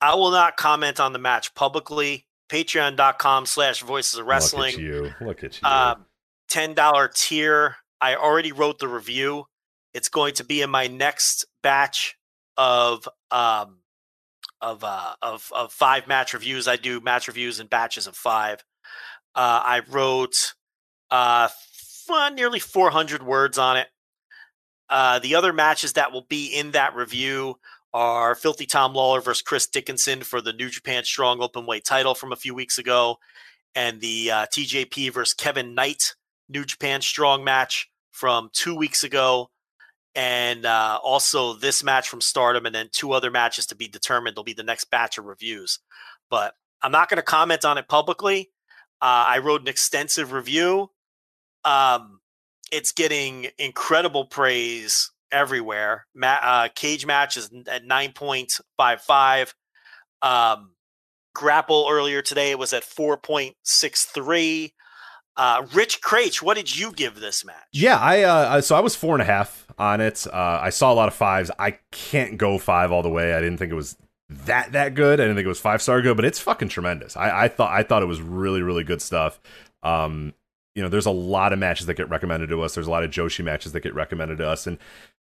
I will not comment on the match publicly. Patreon.com slash Voices of Wrestling. Look at you. Look at you. Um, ten dollar tier. I already wrote the review. It's going to be in my next batch of um of uh of of five match reviews. I do match reviews in batches of five. Uh, I wrote uh f- nearly 400 words on it. Uh, the other matches that will be in that review are Filthy Tom Lawler versus Chris Dickinson for the New Japan Strong Openweight title from a few weeks ago, and the uh, TJP versus Kevin Knight New Japan Strong match from two weeks ago, and uh, also this match from Stardom, and then two other matches to be determined. There'll be the next batch of reviews, but I'm not going to comment on it publicly. Uh, I wrote an extensive review. Um, it's getting incredible praise everywhere. Ma- uh, cage match is at 9.55. Um, grapple earlier today was at 4.63. Uh, Rich Kraetsch, what did you give this match? Yeah, I uh, so I was four and a half on it. Uh, I saw a lot of fives. I can't go five all the way. I didn't think it was that that good. I didn't think it was five star good, but it's fucking tremendous. I, I thought I thought it was really really good stuff. Um, you know, there's a lot of matches that get recommended to us. There's a lot of Joshi matches that get recommended to us, and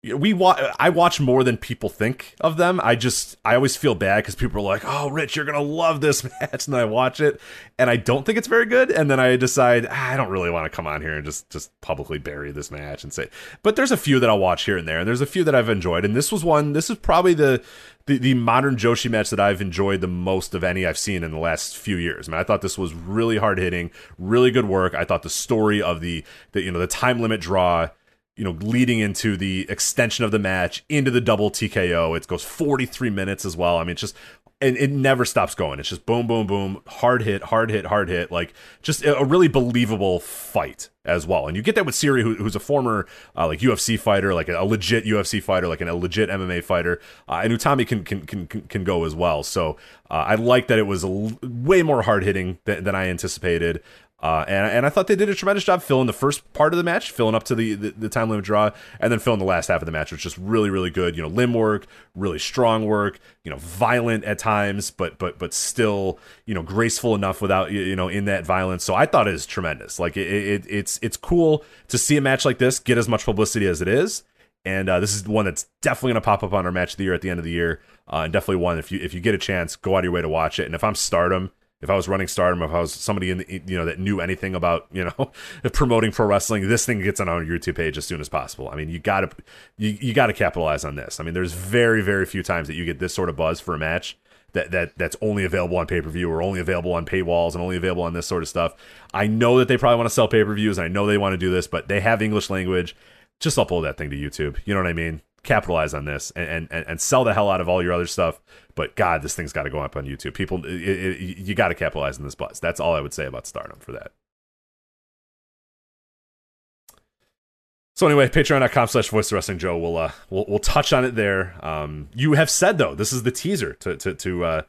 we watch. I watch more than people think of them. I just I always feel bad because people are like, "Oh, Rich, you're gonna love this match," and I watch it, and I don't think it's very good, and then I decide ah, I don't really want to come on here and just just publicly bury this match and say. But there's a few that I'll watch here and there, and there's a few that I've enjoyed, and this was one. This is probably the the, the modern Joshi match that I've enjoyed the most of any I've seen in the last few years. I mean, I thought this was really hard hitting, really good work. I thought the story of the, the you know the time limit draw you know, leading into the extension of the match into the double TKO. It goes 43 minutes as well. I mean, it's just and it never stops going. It's just boom, boom, boom, hard hit, hard hit, hard hit. Like just a really believable fight as well. And you get that with Syuri, who, who's a former uh, like UFC fighter, like a, legit UFC fighter, like an, a legit MMA fighter. Uh, and Utami can, can can can go as well. So uh, I like that it was way more hard hitting than I anticipated. Uh, and, and I thought they did a tremendous job filling the first part of the match, filling up to the, the, the, time limit draw, and then filling the last half of the match, which just really, really good. You know, limb work, really strong work. You know, violent at times, but but but still, you know, graceful enough without you know in that violence. So I thought it was tremendous. Like it, it it's it's cool to see a match like this get as much publicity as it is. And uh, this is one that's definitely going to pop up on our match of the year at the end of the year, uh, and definitely one if you if you get a chance, go out of your way to watch it. And if I'm Stardom if I was running Stardom, if I was somebody in the, you know that knew anything about you know promoting pro wrestling, this thing gets on our YouTube page as soon as possible. I mean, you got to you, you got to capitalize on this. I mean, there's very very few times that you get this sort of buzz for a match that that that's only available on pay per view or only available on paywalls and only available on this sort of stuff. I know that they probably want to sell pay per views and I know they want to do this, but they have English language. Just upload that thing to YouTube. You know what I mean? capitalize on this and, and, and sell the hell out of all your other stuff. But God, this thing's got to go up on YouTube. People, it, it, you got to capitalize on this buzz. That's all I would say about Stardom for that. So anyway, patreon.com slash voice wrestling Joe. We'll, uh, we'll, we'll touch on it there. Um, you have said though, this is the teaser to, to, to, uh,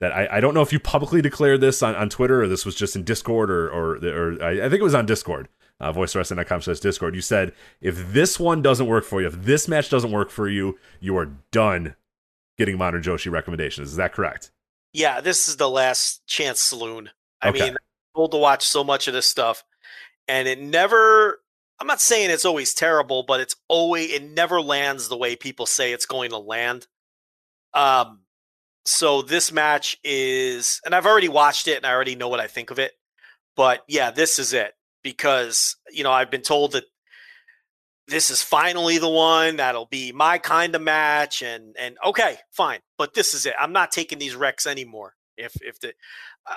that I, I don't know if you publicly declared this on, on Twitter or this was just in Discord or, or, or I, I think it was on Discord uh, voicewrestling.com slash discord you said if this one doesn't work for you if this match doesn't work for you you are done getting modern joshi recommendations is that correct? Yeah this is the last chance saloon. I okay. mean i'm told to watch so much of this stuff and it never i'm not saying it's always terrible but it's always it never lands the way people say it's going to land. Um so this match is and i've already watched it and i already know what i think of it but yeah this is it because you know I've been told that this is finally the one that'll be my kind of match and and okay fine but this is it i'm not taking these wrecks anymore if if the uh,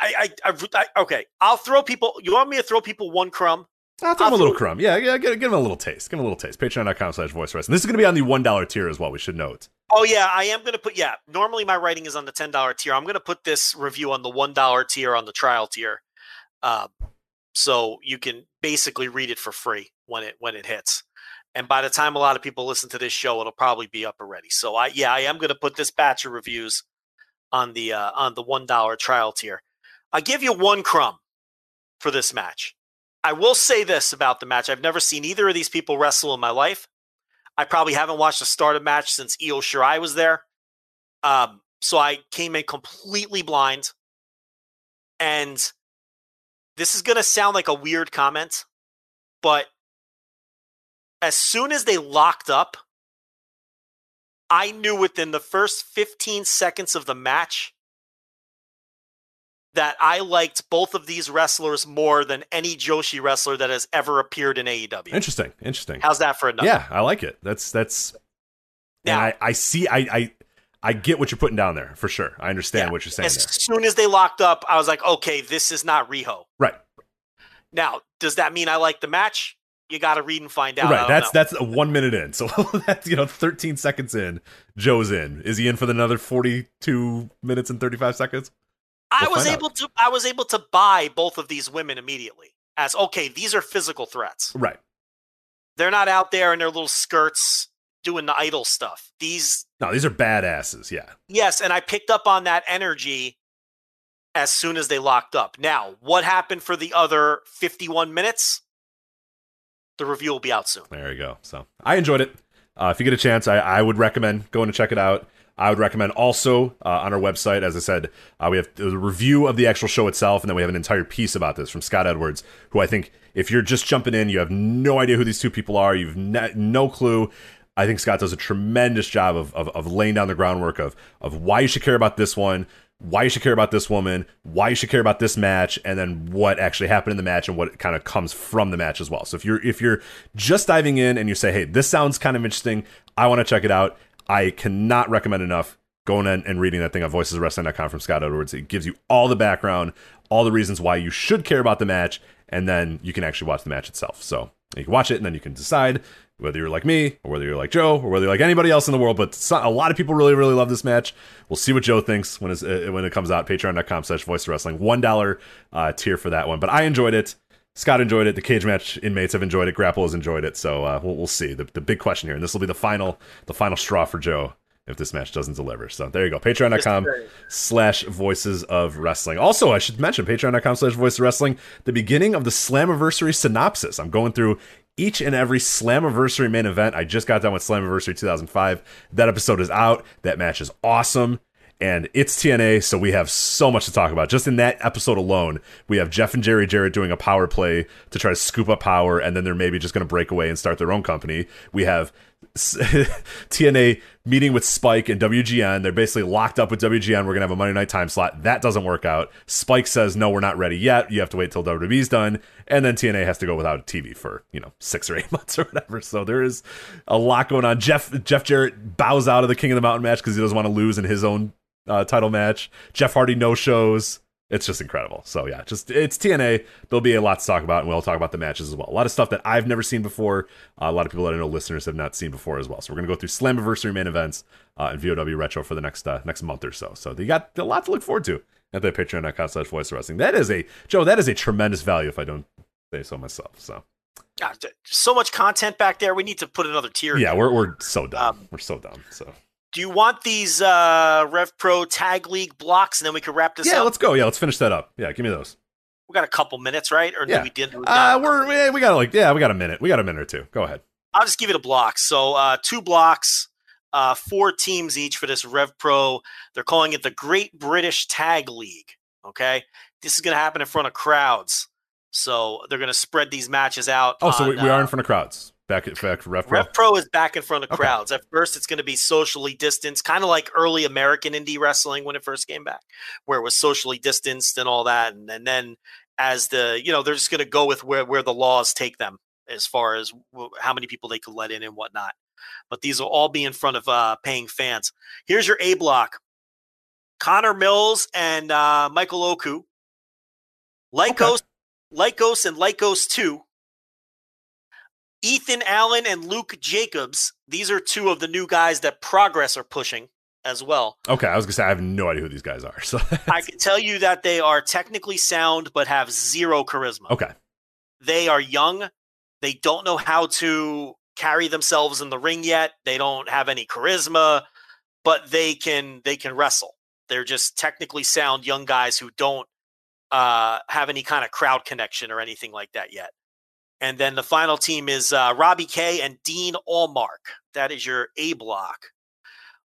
I, I, I I okay i'll throw people you want me to throw people one crumb I'll throw them a little crumb. Yeah, yeah, give, give them a little taste. Give them a little taste. Patreon.com slash voice wrestling. This is going to be on the $1 tier as well, we should note. Oh, yeah, I am going to put, yeah, normally my writing is on the $10 tier. I'm going to put this review on the $1 tier on the trial tier. Um, so you can basically read it for free when it when it hits. And by the time a lot of people listen to this show, it'll probably be up already. So I yeah, I am going to put this batch of reviews on the uh, on the one dollar trial tier. I give you one crumb for this match. I will say this about the match: I've never seen either of these people wrestle in my life. I probably haven't watched a Stardom match since Io Shirai was there. Um, so I came in completely blind, and this is going to sound like a weird comment, but as soon as they locked up, I knew within the first 15 seconds of the match that I liked both of these wrestlers more than any Joshi wrestler that has ever appeared in AEW. Interesting. Interesting. How's that for a number? Yeah, I like it. That's that's now, I, I see I, I I get what you're putting down there for sure. I understand yeah, what you're saying. As there. soon as they locked up, I was like, okay, this is not Riho. Right. Now, does that mean I like the match? You got to read and find out. Right. That's know. that's one minute in. So that's you know 13 seconds in. Joe's in. Is he in for another 42 minutes and 35 seconds? I we'll was find out. able to I was able to buy both of these women immediately as okay, these are physical threats. Right. They're not out there in their little skirts doing the idol stuff. These No, these are badasses. Yeah. yes, and I picked up on that energy as soon as they locked up. Now, what happened for the other 51 minutes? The review will be out soon. There you go. So I enjoyed it. Uh, if you get a chance, I, I would recommend going to check it out. I would recommend also uh, on our website, as I said, uh, we have the review of the actual show itself, and then we have an entire piece about this from Scott Edwards, who I think if you're just jumping in, you have no idea who these two people are, you've ne- no clue. I think Scott does a tremendous job of, of, of laying down the groundwork of of why you should care about this one, why you should care about this woman, why you should care about this match, and then what actually happened in the match and what kind of comes from the match as well. So if you're if you're just diving in and you say, hey, this sounds kind of interesting, I want to check it out, I cannot recommend enough going in and reading that thing on voiceswrestling.com from Scott Edwards. It gives you all the background, all the reasons why you should care about the match, and then you can actually watch the match itself. So you can watch it and then you can decide whether you're like me or whether you're like Joe or whether you're like anybody else in the world. But a lot of people really, really love this match. We'll see what Joe thinks when, it's, uh, when it comes out. Patreon.com slash voice wrestling. $1 uh, tier for that one. But I enjoyed it. Scott enjoyed it. The cage match inmates have enjoyed it. Grapple has enjoyed it. So uh, we'll, we'll see. The, the big question here, and this will be the final the final straw for Joe if this match doesn't deliver. So there you go. Patreon.com slash voices of wrestling. Also, I should mention patreon.com slash voices of wrestling, the beginning of the Slammiversary synopsis. I'm going through each and every Slammiversary main event. I just got done with Slammiversary 2005. That episode is out. That match is awesome. And it's TNA, so we have so much to talk about. Just in that episode alone, we have Jeff and Jerry Jarrett doing a power play to try to scoop up power, and then they're maybe just going to break away and start their own company. We have TNA meeting with Spike and WGN. They're basically locked up with WGN. We're going to have a Monday night time slot. That doesn't work out. Spike says, no, we're not ready yet. You have to wait till WWE's done. And then TNA has to go without TV for, you know, six or eight months or whatever. So there is a lot going on. Jeff, Jeff Jarrett bows out of the King of the Mountain match because he doesn't want to lose in his own uh, title match. Jeff Hardy no shows. It's just incredible. So yeah, just it's TNA. There'll be a lot to talk about, and we'll talk about the matches as well. A lot of stuff that I've never seen before. Uh, a lot of people that I know listeners have not seen before as well. So we're gonna go through Slammiversary main events uh, and VOW Retro for the next uh, next month or so. So they got a lot to look forward to at the Patreon.com slash Voice Wrestling. That is a Joe. That is a tremendous value if I don't say so myself. So God, so much content back there. We need to put another tier. yeah, in. we're we're so dumb. Um, we're so dumb. So Do you want these uh, Rev Pro Tag League blocks, and then we can wrap this yeah, up? Yeah, let's go. Yeah, let's finish that up. Yeah, give me those. We got a couple minutes, right? Or Yeah. we did? we Uh, we're we, got like yeah, we got a minute. We got a minute or two. Go ahead. I'll just give it a block. So uh, two blocks, uh, four teams each for this Rev Pro. They're calling it the Great British Tag League. Okay, this is going to happen in front of crowds. So they're going to spread these matches out. Oh, so we, we are uh, in front of crowds. Back at back Rev Pro. Is back in front of Okay. crowds. At first, it's going to be socially distanced, kind of like early American indie wrestling when it first came back, where it was socially distanced and all that. And, and then, as the you know, they're just going to go with where where the laws take them as far as w- how many people they could let in and whatnot. But these will all be in front of uh, paying fans. Here's your A block: Connor Mills and uh, Michael Oku, Lykos, Lykos, and Lykos Two. Ethan Allen and Luke Jacobs. These are two of the new guys that Progress are pushing as well. Okay, I was gonna say I have no idea who these guys are. So I can tell you that they are technically sound but have zero charisma. okay, They are young. They don't know how to carry themselves in the ring yet. They don't have any charisma, but they can they can wrestle. They're just technically sound young guys who don't uh, have any kind of crowd connection or anything like that yet. And then the final team is uh, Robbie K and Dean Allmark. That is your A block.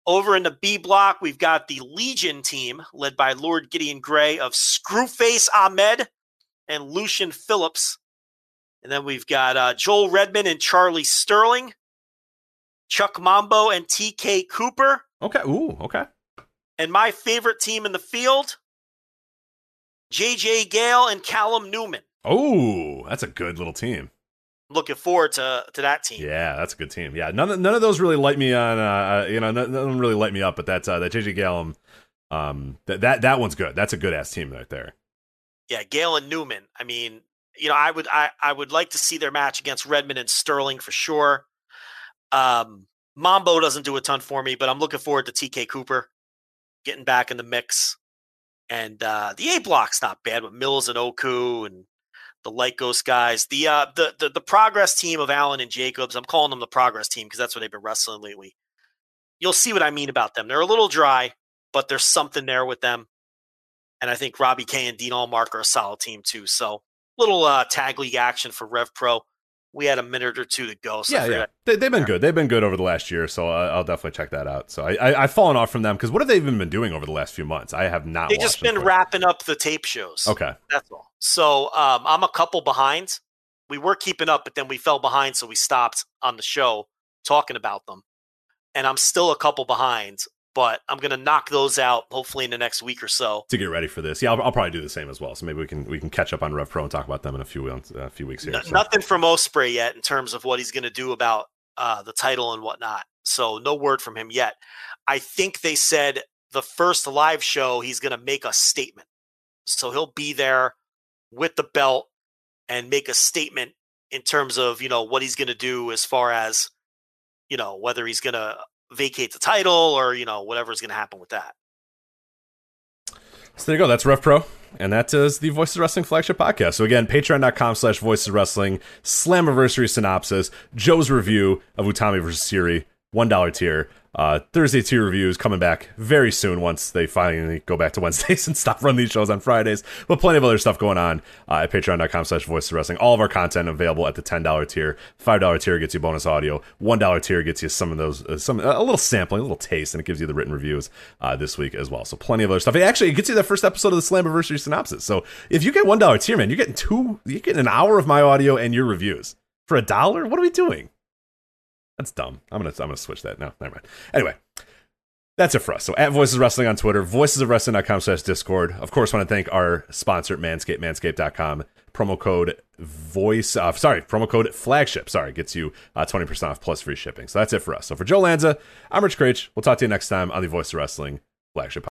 Over in the B block, we've got the Legion team led by Lord Gideon Grey of Screwface Ahmed and Lucian Phillips. And then we've got uh, Joel Redman and Charlie Sterling, Chuck Mambo and TK Cooper, okay, ooh, okay. and my favorite team in the field, JJ Gale and Callum Newman. Oh, that's a good little team. Looking forward to, to that team. Yeah, that's a good team. Yeah, none of, none of those really light me on. Uh, uh, you know, none, none of them really light me up. But that's uh, that JJ Gallum. Um, that that that one's good. That's a good ass team right there. Yeah, Galen Newman. I mean, you know, I would I, I would like to see their match against Redman and Sterling for sure. Um, Mambo doesn't do a ton for me, but I'm looking forward to TK Cooper getting back in the mix. And uh, the A block's not bad with Mills and Oku and the Lykos guys. The, uh, the the the progress team of Allen and Jacobs. I'm calling them the progress team because that's what they've been wrestling lately. You'll see what I mean about them. They're a little dry, but there's something there with them. And I think Robbie K and Dean Allmark are a solid team too. So little uh, tag league action for Rev Pro. We had a minute or two to go. So yeah, yeah, they, they've been good. They've been good over the last year, so I'll definitely check that out. So I, I, I've fallen off from them because what have they even been doing over the last few months? I have not. They just been wrapping up the tape shows. Okay, That's all. So um, I'm a couple behind. We were keeping up, but then we fell behind, so we stopped on the show talking about them. And I'm still a couple behind, but I'm gonna knock those out hopefully in the next week or so. to get ready for this, yeah, I'll, I'll probably do the same as well. So maybe we can we can catch up on Rev Pro and talk about them in a few a few weeks here. N- so. Nothing from Ospreay yet in terms of what he's gonna do about uh, the title and whatnot. So no word from him yet. I think they said the first live show he's gonna make a statement. So he'll be there with the belt and make a statement in terms of you know what he's going to do as far as you know whether he's going to vacate the title or you know whatever's going to happen with that. So there you go. That's Rev Pro. And that is the Voices Wrestling flagship podcast. So again, patreon.com slash voices wrestling, Slammiversary synopsis, Joe's review of Utami versus Syuri, $1 tier. Uh, Thursday tier reviews coming back very soon once they finally go back to Wednesdays and stop running these shows on Fridays. But plenty of other stuff going on uh, at patreon.com slash voices of wrestling. All of our content available at the $10 tier. $5 tier gets you bonus audio. $1 tier gets you some of those, uh, some a little sampling, a little taste, and it gives you the written reviews uh, this week as well. So plenty of other stuff. It actually gets you the first episode of the Slammiversary synopsis. So if you get $1 tier, man, you're getting two, you're getting an hour of my audio and your reviews. For a dollar? What are we doing? That's dumb. I'm gonna I'm gonna switch that. No, never mind. Anyway, that's it for us. So at Voices Wrestling on Twitter, voicesofwrestling.com slash Discord. Of course, want to thank our sponsor, Manscaped, manscaped.com. Promo code voice, uh, sorry, promo code flagship, sorry, gets you uh, 20% off plus free shipping. So that's it for us. So for Joe Lanza, I'm Rich Kraetsch. We'll talk to you next time on the Voice of Wrestling flagship.